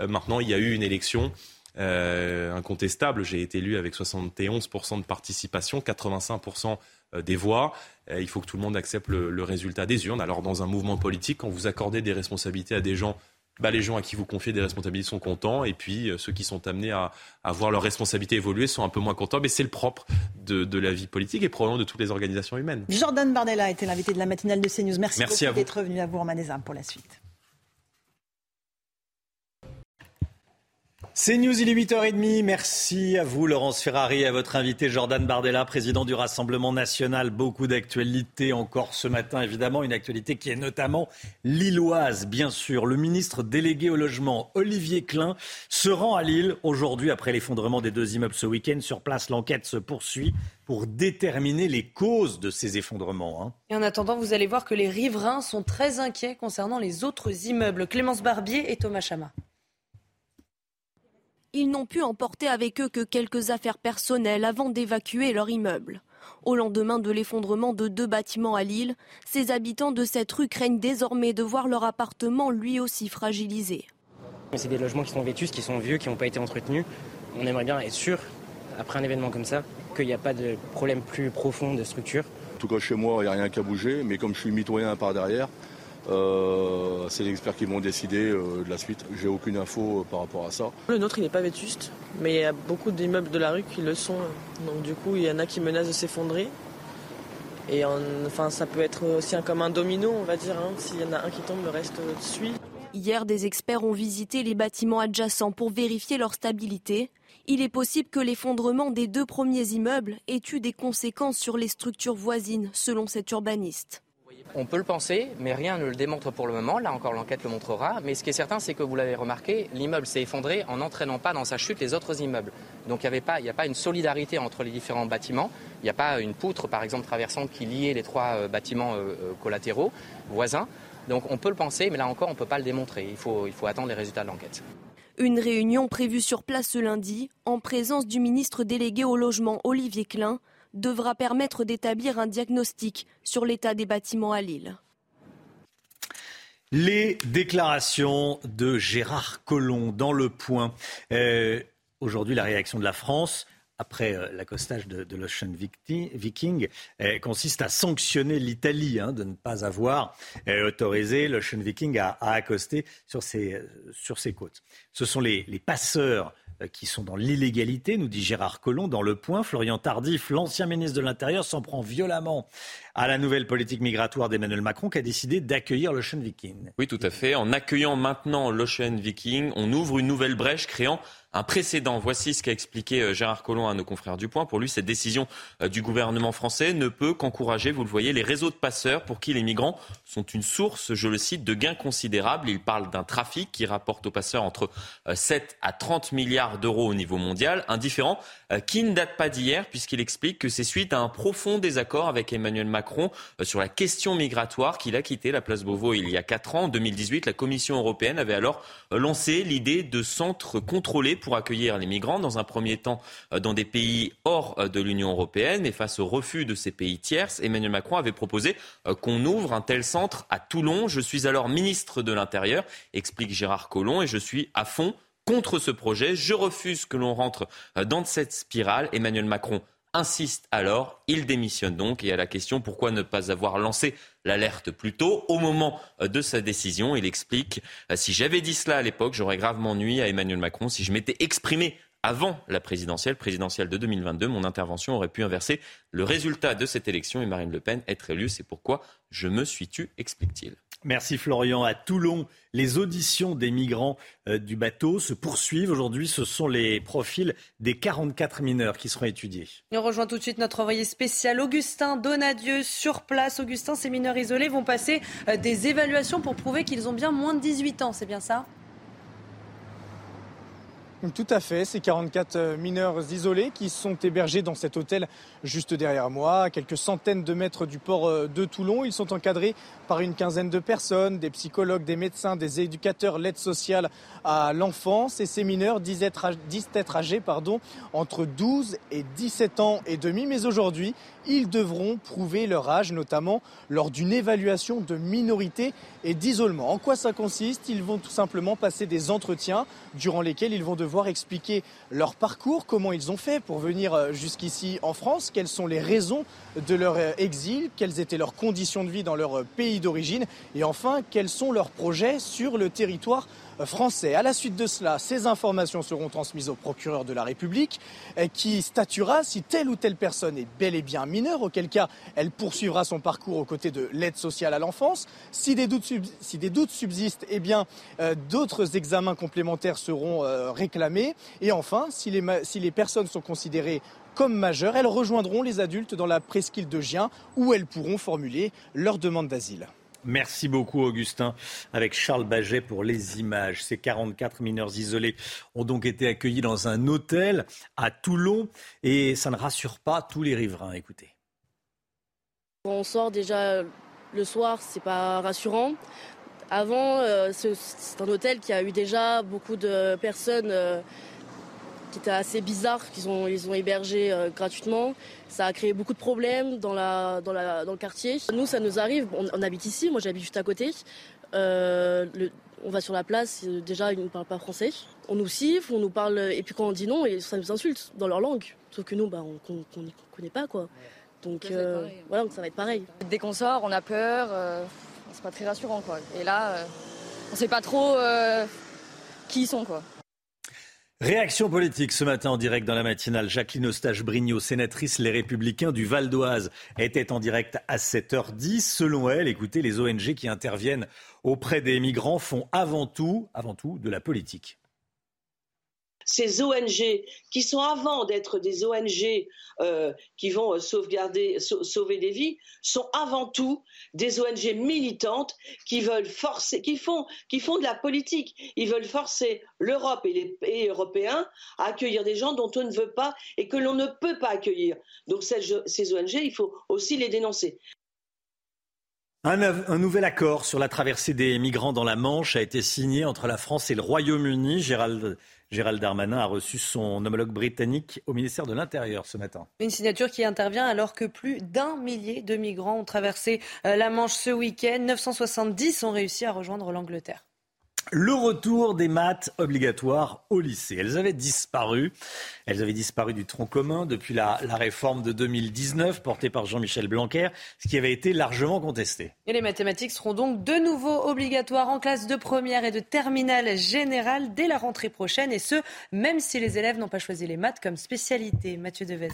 [SPEAKER 76] euh maintenant, il y a eu une élection euh, incontestable. J'ai été élu avec 71% de participation, 85% euh, des voix. Euh, il faut que tout le monde accepte le, résultat des urnes. Alors dans un mouvement politique, quand vous accordez des responsabilités à des gens bah, les gens à qui vous confiez des responsabilités sont contents et puis ceux qui sont amenés à, à, voir leurs responsabilités évoluer sont un peu moins contents. Mais c'est le propre de, de, la vie politique et probablement de toutes les organisations humaines.
[SPEAKER 75] Jordan Bardella était l'invité de la matinale de CNews. Merci, Merci beaucoup d'être venu à vous, Romain pour la suite.
[SPEAKER 1] C'est News, il est 8h30. Merci à vous, Laurence Ferrari, et à votre invité Jordan Bardella, président du Rassemblement national. Beaucoup d'actualités encore ce matin, évidemment. Une actualité qui est notamment lilloise, bien sûr. Le ministre délégué au logement, Olivier Klein, se rend à Lille aujourd'hui après l'effondrement des deux immeubles ce week-end. Sur place, l'enquête se poursuit pour déterminer les causes de ces effondrements. Hein.
[SPEAKER 2] Et en attendant, vous allez voir que les riverains sont très inquiets concernant les autres immeubles. Clémence Barbier et Thomas Chama.
[SPEAKER 9] Ils n'ont pu emporter avec eux que quelques affaires personnelles avant d'évacuer leur immeuble. Au lendemain de l'effondrement de deux bâtiments à Lille, ces habitants de cette rue craignent désormais de voir leur appartement lui aussi fragilisé.
[SPEAKER 77] C'est des logements qui sont vétus, qui sont vieux, qui n'ont pas été entretenus. On aimerait bien être sûr, après un événement comme ça, qu'il n'y a pas de problème plus profond de structure.
[SPEAKER 30] En tout cas, chez moi, il n'y a rien qu'à bouger, mais comme je suis mitoyen par derrière, euh, c'est les experts qui vont décider euh, de la suite. J'ai aucune info euh, par rapport à ça.
[SPEAKER 35] Le nôtre, il n'est pas vétuste, mais il y a beaucoup d'immeubles de la rue qui le sont. Donc du coup, il y en a qui menacent de s'effondrer. Et enfin, ça peut être aussi un, comme un domino, on va dire. Hein. S'il y en a un qui tombe, le reste suit.
[SPEAKER 9] Hier, des experts ont visité les bâtiments adjacents pour vérifier leur stabilité. Il est possible que l'effondrement des deux premiers immeubles ait eu des conséquences sur les structures voisines, selon cet urbaniste.
[SPEAKER 32] On peut le penser, mais rien ne le démontre pour le moment. Là encore, l'enquête le montrera. Mais ce qui est certain, c'est que vous l'avez remarqué, l'immeuble s'est effondré en n'entraînant pas dans sa chute les autres immeubles. Donc il n'y a pas une solidarité entre les différents bâtiments. Il n'y a pas une poutre, par exemple, traversante qui liait les trois euh, bâtiments euh, euh, collatéraux voisins. Donc on peut le penser, mais là encore, on ne peut pas le démontrer. Il faut, il faut attendre les résultats de l'enquête.
[SPEAKER 9] Une réunion prévue sur place ce lundi, en présence du ministre délégué au logement Olivier Klein devra permettre d'établir un diagnostic sur l'état des bâtiments à Lille.
[SPEAKER 1] Les déclarations de Gérard Collomb dans le point. Euh, aujourd'hui, la réaction de la France après euh, l'accostage de, l'Ocean Viking, euh, consiste à sanctionner l'Italie hein, de ne pas avoir autorisé l'Ocean Viking à, accoster sur ses, sur ses côtes. Ce sont les, passeurs qui sont dans l'illégalité, nous dit Gérard Collomb dans Le Point. Florian Tardif, l'ancien ministre de l'Intérieur, s'en prend violemment à la nouvelle politique migratoire d'Emmanuel Macron qui a décidé d'accueillir l'Ocean Viking.
[SPEAKER 76] Oui, tout à fait. En accueillant maintenant l'Ocean Viking, on ouvre une nouvelle brèche créant un précédent. Voici ce qu'a expliqué euh, Gérard Collomb à nos confrères du Point. Pour lui, cette décision euh, du gouvernement français ne peut qu'encourager, vous le voyez, les réseaux de passeurs pour qui les migrants sont une source, je le cite, de gains considérables. Il parle d'un trafic qui rapporte aux passeurs entre 7 euh, à 30 milliards d'euros au niveau mondial, un différent qui ne date pas d'hier puisqu'il explique que c'est suite à un profond désaccord avec Emmanuel Macron sur la question migratoire qu'il a quitté la place Beauvau il y a 4 ans. En 2018, la Commission européenne avait alors lancé l'idée de centres contrôlés
[SPEAKER 8] pour accueillir les migrants, dans un premier temps euh, dans des pays hors euh, de l'Union européenne. Mais face au refus de ces pays tierces, Emmanuel Macron avait proposé qu'on ouvre un tel centre à Toulon. Je suis alors ministre de l'Intérieur, explique Gérard Collomb, et je suis à fond contre ce projet. Je refuse que l'on rentre dans cette spirale. Emmanuel Macron insiste alors, il démissionne donc et à la question pourquoi ne pas avoir lancé l'alerte plus tôt au moment euh, de sa décision, il explique euh, si j'avais dit cela à l'époque, j'aurais gravement nuit à Emmanuel Macron si je m'étais exprimé avant la présidentielle, présidentielle de 2022, mon intervention aurait pu inverser le résultat de cette élection et Marine Le Pen être élue. C'est pourquoi je me suis tu, explique-t-il.
[SPEAKER 1] Merci Florian. À Toulon, les auditions des migrants euh, du bateau se poursuivent. Aujourd'hui, ce sont les profils des 44 mineurs qui seront étudiés.
[SPEAKER 2] On rejoint tout de suite notre envoyé spécial Augustin Donadieu sur place. Augustin, ces mineurs isolés vont passer euh, des évaluations pour prouver qu'ils ont bien moins de 18 ans. C'est bien ça?
[SPEAKER 34] Tout à fait, ces 44 euh, mineurs isolés qui sont hébergés dans cet hôtel juste derrière moi, à quelques centaines de mètres du port euh, de Toulon. Ils sont encadrés par une quinzaine de personnes, des psychologues, des médecins, des éducateurs, l'aide sociale à l'enfance. Et ces mineurs disent être, âgés pardon, entre 12 et 17 ans et demi. Mais aujourd'hui, ils devront prouver leur âge, notamment lors d'une évaluation de minorité et d'isolement. En quoi ça consiste? Ils vont tout simplement passer des entretiens durant lesquels ils vont devoir expliquer leur parcours, comment ils ont fait pour venir euh, jusqu'ici en France, quelles sont les raisons de leur euh, exil, quelles étaient leurs conditions de vie dans leur euh, pays d'origine et enfin quels sont leurs projets sur le territoire français. À la suite de cela, ces informations seront transmises au procureur de la République euh, qui statuera si telle ou telle personne est bel et bien mineure, auquel cas elle poursuivra son parcours aux côtés de l'aide sociale à l'enfance. Si des doutes, subsistent, eh bien euh, d'autres examens complémentaires seront euh, réclamés. Et enfin, si les, si les personnes sont considérées comme majeures, elles rejoindront les adultes dans la presqu'île de Gien où elles pourront formuler leur demande d'asile.
[SPEAKER 1] Merci beaucoup, Augustin, avec Charles Baget pour les images. Ces 44 mineurs isolés ont donc été accueillis dans un hôtel à Toulon et ça ne rassure pas tous les riverains. Écoutez.
[SPEAKER 35] On sort déjà le soir, c'est pas rassurant. Avant, euh, c'est un hôtel qui a eu déjà beaucoup de personnes euh, qui étaient assez bizarres, qu'ils ont, ils ont hébergé euh, gratuitement. Ça a créé beaucoup de problèmes dans, la, dans, la, dans le quartier. Nous, ça nous arrive, on, habite ici, moi j'habite juste à côté. Euh, on va sur la place, euh, déjà ils ne parlent pas français. On nous siffle, on nous parle, et puis quand on dit non, ça nous insulte dans leur langue. Sauf que nous, bah, on ne connaît pas quoi. Donc voilà, donc ça va être pareil.
[SPEAKER 60] Dès qu'on sort, on a peur, c'est pas très rassurant quoi. Et là, on sait pas trop qui ils sont quoi.
[SPEAKER 1] Réaction politique ce matin en direct dans la matinale. Jacqueline Eustache-Brignot, sénatrice Les Républicains du Val d'Oise, était en direct à 7h10. Selon elle, écoutez, les ONG qui interviennent auprès des migrants font avant tout, avant tout de la politique
[SPEAKER 56] ces ONG qui sont avant d'être des ONG euh, qui vont euh, sauvegarder, sauver des vies, sont avant tout des ONG militantes qui veulent forcer, qui font, qui font de la politique. Ils veulent forcer l'Europe et les pays européens à accueillir des gens dont on ne veut pas et que l'on ne peut pas accueillir. Donc ces, ONG, il faut aussi les dénoncer.
[SPEAKER 1] Un, un, nouvel accord sur la traversée des migrants dans la Manche a été signé entre la France et le Royaume-Uni. Gérald Gérald Darmanin a reçu son homologue britannique au ministère de l'Intérieur ce matin.
[SPEAKER 2] Une signature qui intervient alors que plus d'un millier de migrants ont traversé euh, la Manche ce week-end. 970 ont réussi à rejoindre l'Angleterre.
[SPEAKER 1] Le retour des maths obligatoires au lycée. Elles avaient disparu. Elles avaient disparu du tronc commun depuis la, réforme de 2019 portée par Jean-Michel Blanquer, ce qui avait été largement contesté.
[SPEAKER 2] Et les mathématiques seront donc de nouveau obligatoires en classe de première et de terminale générale dès la rentrée prochaine, et ce, même si les élèves n'ont pas choisi les maths comme spécialité. Mathieu Devez.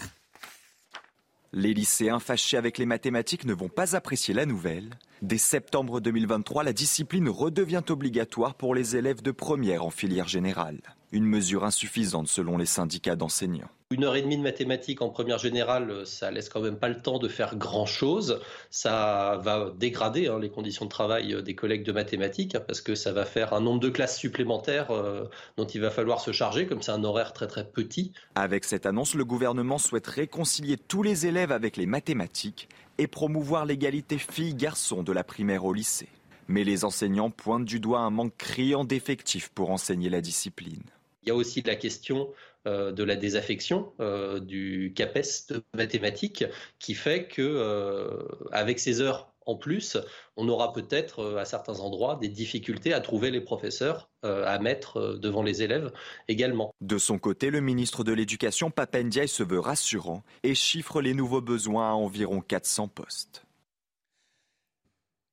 [SPEAKER 20] Les lycéens fâchés avec les mathématiques ne vont pas apprécier la nouvelle. Dès septembre 2023, la discipline redevient obligatoire pour les élèves de première en filière générale. Une mesure insuffisante selon les syndicats d'enseignants.
[SPEAKER 38] Une heure et demie de mathématiques en première générale, ça laisse quand même pas le temps de faire grand-chose. Ça va dégrader hein, les conditions de travail des collègues de mathématiques hein, parce que ça va faire un nombre de classes supplémentaires euh, dont il va falloir se charger, comme c'est un horaire très très petit.
[SPEAKER 20] Avec cette annonce, le gouvernement souhaite réconcilier tous les élèves avec les mathématiques et promouvoir l'égalité filles-garçons de la primaire au lycée. Mais les enseignants pointent du doigt un manque criant d'effectifs pour enseigner la discipline.
[SPEAKER 78] Il y a aussi la question de la désaffection du CAPES de mathématiques qui fait que avec ces heures en plus, on aura peut-être euh, à certains endroits des difficultés à trouver les professeurs euh, à mettre euh, devant les élèves également.
[SPEAKER 79] De son côté, le ministre de l'Éducation, Papendiaï, se veut rassurant et chiffre les nouveaux besoins à environ 400 postes.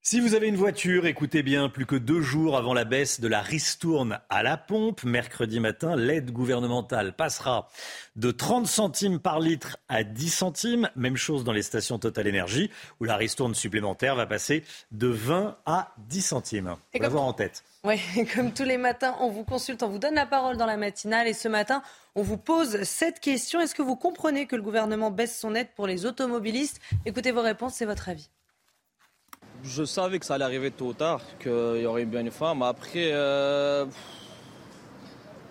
[SPEAKER 1] Si vous avez une voiture, écoutez bien, plus que deux jours avant la baisse de la ristourne à la pompe, mercredi matin, l'aide gouvernementale passera de 30 centimes par litre à 10 centimes. Même chose dans les stations Total Énergie, où la ristourne supplémentaire va passer de 20 à 10 centimes. Faut l'avoir en tête.
[SPEAKER 2] Oui, comme tous les matins, on vous consulte, on vous donne la parole dans la matinale. Et ce matin, on vous pose cette question. Est-ce que vous comprenez que le gouvernement baisse son aide pour les automobilistes? Écoutez vos réponses, c'est votre avis
[SPEAKER 80] je savais que ça allait arriver tôt ou tard, qu'il y aurait bien une mais après, euh,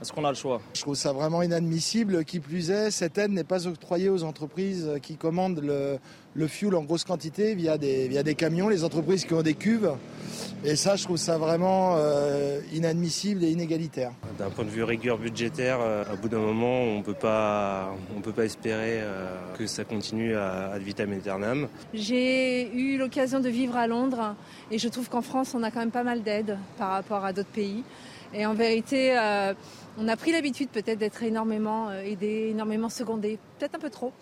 [SPEAKER 80] est-ce qu'on a le choix?
[SPEAKER 62] Je trouve ça vraiment inadmissible. Qui plus est, cette aide n'est pas octroyée aux entreprises qui commandent le, le fuel en grosse quantité via des, via des camions, les entreprises qui ont des cuves. Et ça, je trouve ça vraiment euh, inadmissible et inégalitaire.
[SPEAKER 81] D'un point de vue rigueur budgétaire, euh, à bout d'un moment, on ne peut pas espérer que ça continue à ad vitam aeternam.
[SPEAKER 64] J'ai eu l'occasion de vivre à Londres et je trouve qu'en France, on a quand même pas mal d'aides par rapport à d'autres pays. Et en vérité, on a pris l'habitude peut-être d'être énormément euh, aidé, énormément secondé, peut-être un peu trop.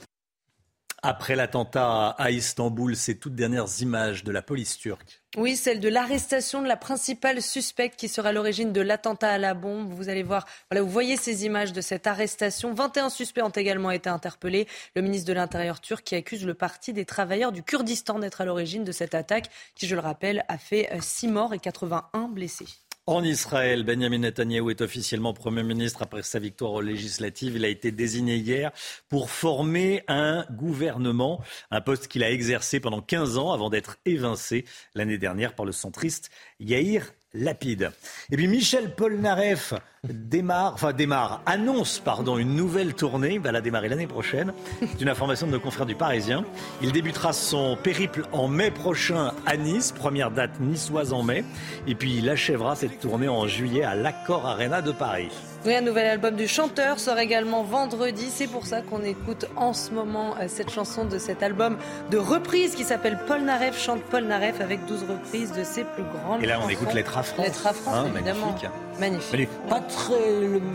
[SPEAKER 1] Après l'attentat à Istanbul, ces toutes dernières images de la police turque.
[SPEAKER 2] Oui, celle de l'arrestation de la principale suspecte qui sera à l'origine de l'attentat à la bombe. Vous allez voir, vous voyez ces images de cette arrestation. 21 suspects ont également été interpellés. Le ministre de l'Intérieur turc qui accuse le parti des travailleurs du Kurdistan d'être à l'origine de cette attaque qui, je le rappelle, a fait 6 euh, morts et 81 blessés.
[SPEAKER 1] En Israël, Benjamin Netanyahu est officiellement Premier ministre après sa victoire aux législatives. Il a été désigné hier pour former un gouvernement, un poste qu'il a exercé pendant 15 ans avant d'être évincé l'année dernière par le centriste Yair Lapide. Et puis Michel Polnareff démarre, enfin démarre, annonce pardon une nouvelle tournée. Il va la démarrer l'année prochaine. C'est une information de nos confrères du Parisien. Il débutera son périple en mai prochain à Nice, première date niçoise en mai, et puis il achèvera cette tournée en juillet à l'Accor Arena de Paris.
[SPEAKER 2] Oui, un nouvel album du chanteur sort également vendredi. C'est pour ça qu'on écoute en ce moment euh, cette chanson de cet album de reprise qui s'appelle Paul Naref chante Paul Naref avec 12 reprises de ses plus grandes
[SPEAKER 1] Et là, on écoute Lettre à France.
[SPEAKER 2] Lettre à France, hein, évidemment.
[SPEAKER 1] Magnifique. magnifique. Pas très.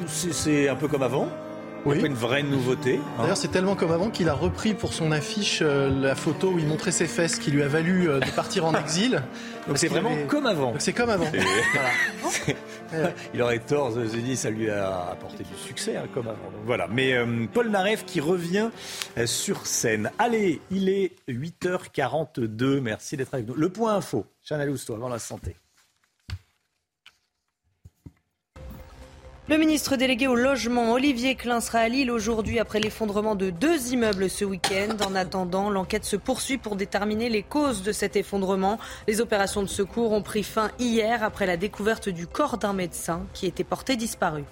[SPEAKER 1] C'est un peu comme avant. Oui. Pas une vraie nouveauté.
[SPEAKER 82] Hein. D'ailleurs, c'est tellement comme avant qu'il a repris pour son affiche euh, la photo où il montrait ses fesses, qui lui a valu euh, de partir en exil.
[SPEAKER 1] Donc c'est vraiment comme avant.
[SPEAKER 82] C'est comme avant.
[SPEAKER 1] Il aurait tort, je ça lui a apporté du succès, hein, comme avant. voilà. Mais euh, Paul Naref qui revient sur scène. Allez, il est 8h42. Merci d'être avec nous. Le point info. Chanel Housteau, avant la santé.
[SPEAKER 2] Le ministre délégué au logement, Olivier Klein, sera à Lille aujourd'hui après l'effondrement de deux immeubles ce week-end. En attendant, l'enquête se poursuit pour déterminer les causes de cet effondrement. Les opérations de secours ont pris fin hier après la découverte du corps d'un médecin qui était porté disparu.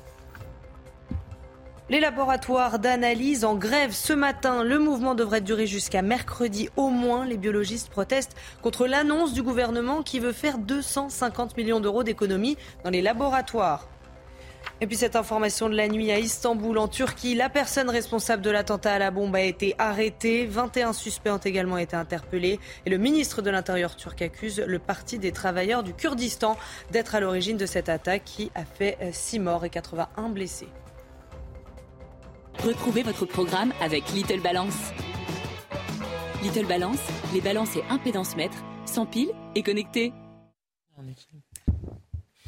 [SPEAKER 2] Les laboratoires d'analyse en grève ce matin. Le mouvement devrait durer jusqu'à mercredi au moins. Les biologistes protestent contre l'annonce du gouvernement qui veut faire 250 millions d'euros d'économies dans les laboratoires. Et puis cette information de la nuit à Istanbul, en Turquie, la personne responsable de l'attentat à la bombe a été arrêtée. 21 suspects ont également été interpellés. Et le ministre de l'Intérieur turc accuse le Parti des travailleurs du Kurdistan d'être à l'origine de cette attaque qui a fait 6 morts et 81 blessés.
[SPEAKER 83] Retrouvez votre programme avec Little Balance. Little Balance, les balances et impédance mètres, sans pile et connectés.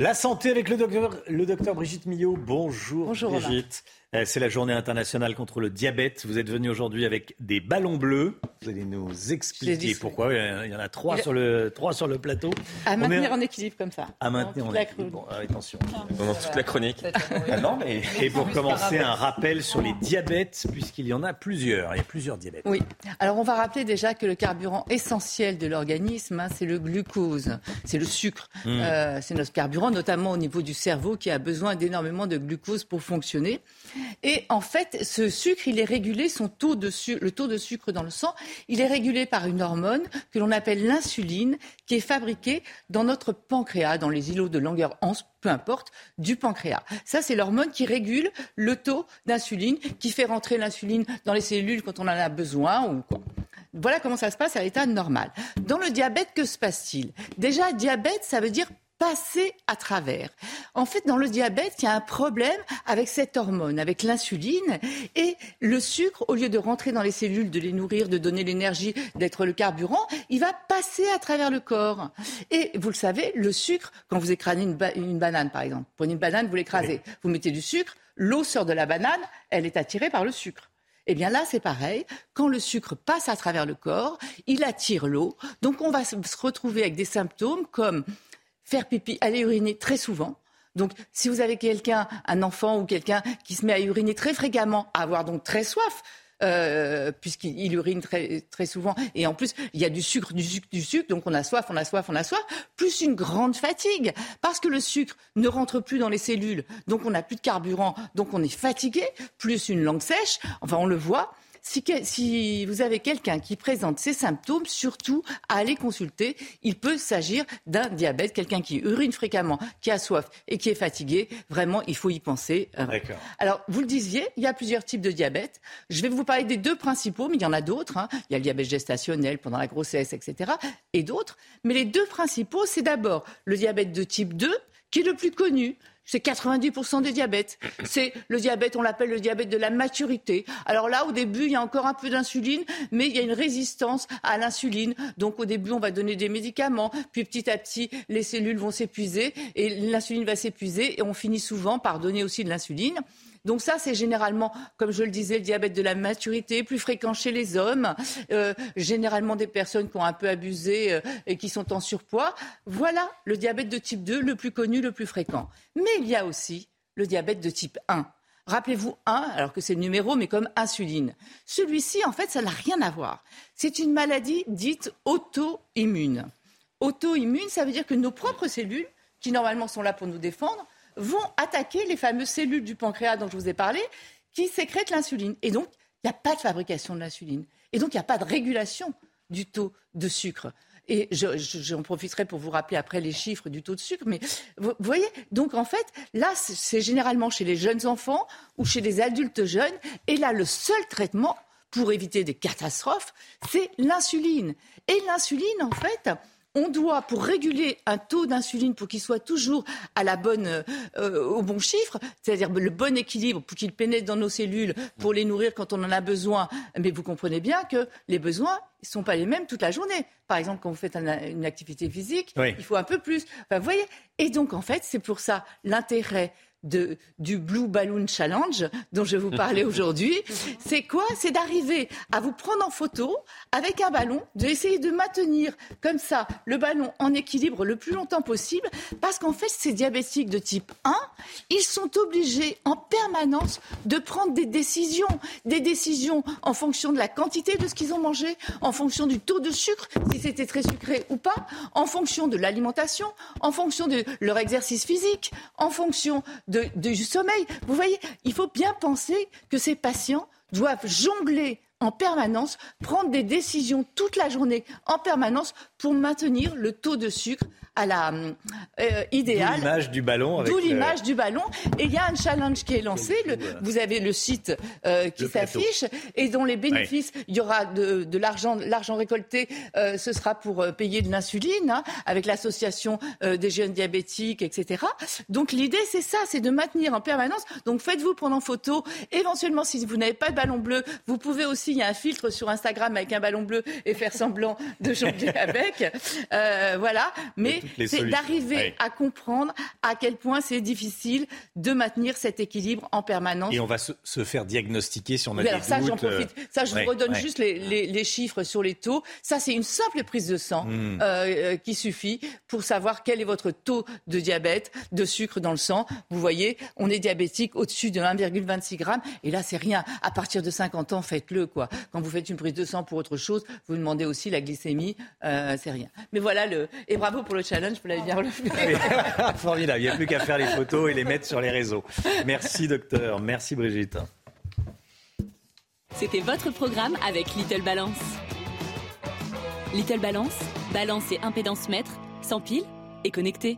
[SPEAKER 1] La santé avec le docteur, le docteur Brigitte Millot. Bonjour,
[SPEAKER 2] Bonjour
[SPEAKER 1] Brigitte. C'est la journée internationale contre le diabète. Vous êtes venu aujourd'hui avec des ballons bleus. Vous allez nous expliquer pourquoi. Il y en a trois, sur le, trois sur le plateau.
[SPEAKER 84] À maintenir en équilibre comme ça.
[SPEAKER 1] À maintenir en équilibre. Bon, attention.
[SPEAKER 81] Pendant toute la chronique.
[SPEAKER 1] Ah non, mais, et pour commencer, un rappel sur les diabètes, puisqu'il y en a plusieurs. Il y a plusieurs diabètes.
[SPEAKER 84] Oui. Alors, on va rappeler déjà que le carburant essentiel de l'organisme, hein, c'est le glucose. C'est le sucre. Hmm. Euh, c'est notre carburant notamment au niveau du cerveau qui a besoin d'énormément de glucose pour fonctionner. Et en fait, ce sucre, il est régulé, son taux de le taux de sucre dans le sang, il est régulé par une hormone que l'on appelle l'insuline, qui est fabriquée dans notre pancréas, dans les îlots de longueur anse, peu importe, du pancréas. Ça, c'est l'hormone qui régule le taux d'insuline, qui fait rentrer l'insuline dans les cellules quand on en a besoin ou quoi. Voilà comment ça se passe à l'état normal. Dans le diabète, que se passe-t-il? Déjà, diabète, ça veut dire passer à travers. En fait, dans le diabète, il y a un problème avec cette hormone, avec l'insuline et le sucre, au lieu de rentrer dans les cellules, de les nourrir, de donner l'énergie, d'être le carburant, il va passer à travers le corps. Et vous le savez, le sucre, quand vous écrasez une, banane, par exemple, prenez une banane, vous l'écrasez, vous mettez du sucre, l'eau sort de la banane, elle est attirée par le sucre. Eh bien là, c'est pareil. Quand le sucre passe à travers le corps, il attire l'eau. Donc on va se retrouver avec des symptômes comme faire pipi, aller uriner très souvent. Donc, si vous avez quelqu'un, un enfant ou quelqu'un qui se met à uriner très fréquemment, à avoir donc très soif, euh, puisqu'il urine très, très souvent. Et en plus, il y a du sucre, du sucre, du sucre. Donc on a soif, on a soif, on a soif. Plus une grande fatigue. Parce que le sucre ne rentre plus dans les cellules. Donc on n'a plus de carburant. Donc on est fatigué. Plus une langue sèche. Enfin, on le voit. Si, vous avez quelqu'un qui présente ces symptômes, surtout allez consulter. Il peut s'agir d'un diabète, quelqu'un qui urine fréquemment, qui a soif et qui est fatigué. Vraiment, il faut y penser. Euh, Alors, vous le disiez, il y a plusieurs types de diabète. Je vais vous parler des deux principaux, mais il y en a d'autres. Hein. Il y a le diabète gestationnel pendant la grossesse, etc. et d'autres. Mais les deux principaux, c'est d'abord le diabète de type 2, qui est le plus connu, c'est 90% des diabètes. C'est le diabète, on l'appelle le diabète de la maturité. Alors là, au début, il y a encore un peu d'insuline, mais il y a une résistance à l'insuline. Donc au début, on va donner des médicaments, puis petit à petit, les cellules vont s'épuiser et l'insuline va s'épuiser et on finit souvent par donner aussi de l'insuline. Donc ça, c'est généralement, comme je le disais, le diabète de la maturité, plus fréquent chez les hommes, euh, généralement des personnes qui ont un peu abusé euh, et qui sont en surpoids. Voilà le diabète de type 2, le plus connu, le plus fréquent. Mais il y a aussi le diabète de type 1. Rappelez-vous 1, alors que c'est le numéro, mais comme insuline. Celui-ci, en fait, ça n'a rien à voir. C'est une maladie dite auto-immune. Auto-immune, ça veut dire que nos propres cellules, qui normalement sont là pour nous défendre, vont attaquer les fameuses cellules du pancréas dont je vous ai parlé, qui sécrètent l'insuline. Et donc, il n'y a pas de fabrication de l'insuline. Et donc, il n'y a pas de régulation du taux de sucre. Et j'en profiterai pour vous rappeler après les chiffres du taux de sucre. Mais vous, voyez, donc en fait, là, c'est généralement chez les jeunes enfants ou chez les adultes jeunes. Et là, le seul traitement pour éviter des catastrophes, c'est l'insuline. Et l'insuline, en fait, on doit, pour réguler un taux d'insuline, pour qu'il soit toujours à la bonne, euh, au bon chiffre, c'est-à-dire le bon équilibre, pour qu'il pénètre dans nos cellules, pour les nourrir quand on en a besoin. Mais vous comprenez bien que les besoins ne sont pas les mêmes toute la journée. Par exemple, quand vous faites une activité physique, il faut un peu plus. Enfin, vous voyez? Et donc, en fait, c'est pour ça l'intérêt de, du Blue Balloon Challenge dont je vais vous parler aujourd'hui. C'est quoi? C'est d'arriver à vous prendre en photo avec un ballon, d'essayer de maintenir comme ça le ballon en équilibre le plus longtemps possible parce qu'en fait, ces diabétiques de type 1, ils sont obligés en permanence de prendre des décisions. Des décisions en fonction de la quantité de ce qu'ils ont mangé, en fonction du taux de sucre, si c'était très sucré ou pas, en fonction de l'alimentation, en fonction de leur exercice physique, en fonction du sommeil. Vous voyez, il faut bien penser que ces patients doivent jongler en permanence, prendre des décisions toute la journée en permanence pour maintenir le taux de sucre à la euh, idéale.
[SPEAKER 1] D'où l'image du ballon.
[SPEAKER 84] D'où l'image du ballon. Et il y a un challenge qui est lancé. vous avez le site euh, qui s'affiche et dont les bénéfices, il y aura de, de l'argent, l'argent récolté, euh, ce sera pour euh, payer de l'insuline hein, avec l'association euh, des jeunes diabétiques, etc. Donc l'idée, c'est ça, c'est de maintenir en permanence. Donc faites-vous prendre en photo. Éventuellement, si vous n'avez pas de ballon bleu, vous pouvez aussi, il y a un filtre sur Instagram avec un ballon bleu et faire semblant de jongler avec. voilà. Mais c'est d'arriver à comprendre à quel point c'est difficile de maintenir cet équilibre en permanence.
[SPEAKER 1] Et on va se, faire diagnostiquer si on a des
[SPEAKER 84] alors ça,
[SPEAKER 1] j'en
[SPEAKER 84] profite. Euh, ça, je vous redonne juste les, chiffres sur les taux. Ça, c'est une simple prise de sang hmm. euh, euh, qui suffit pour savoir quel est votre taux de diabète, de sucre dans le sang. Vous voyez, on est diabétique au-dessus de 1,26 grammes. Et là, c'est rien. À partir de 50 ans, faites-le. quoi. Quand vous faites une prise de sang pour autre chose, vous demandez aussi la glycémie. c'est rien. Mais voilà le. Et bravo pour le challenge, vous l'avez bien relevé.
[SPEAKER 1] Formidable, il n'y a plus qu'à faire les photos et les mettre sur les réseaux. Merci docteur, merci Brigitte.
[SPEAKER 83] C'était votre programme avec Little Balance. Little Balance, balance et impédance mètre, sans pile et connecté.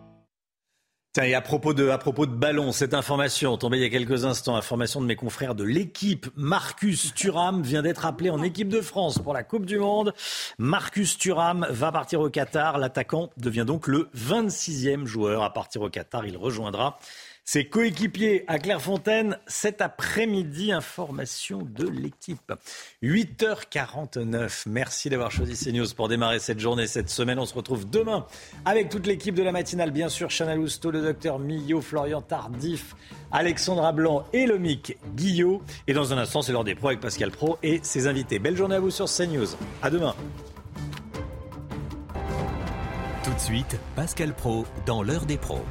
[SPEAKER 1] Tiens, et à propos de, à propos de ballon, cette information tombée il y a quelques instants, information de mes confrères de l'équipe. Marcus Thuram vient d'être appelé en équipe de France pour la Coupe du Monde. Marcus Thuram va partir au Qatar. L'attaquant devient donc le 26e joueur à partir au Qatar. Il rejoindra ses coéquipiers à Clairefontaine cet après-midi. Information de l'équipe. 8h49. Merci d'avoir choisi CNews pour démarrer cette journée, cette semaine. On se retrouve demain avec toute l'équipe de la matinale. Bien sûr, Chana Lousteau, le docteur Millot, Florian Tardif, Alexandra Blanc et Lomic Guillot. Et dans un instant, c'est l'heure des pros avec Pascal Pro et ses invités. Belle journée à vous sur CNews. À demain.
[SPEAKER 85] Tout de suite, Pascal Pro dans l'heure des pros.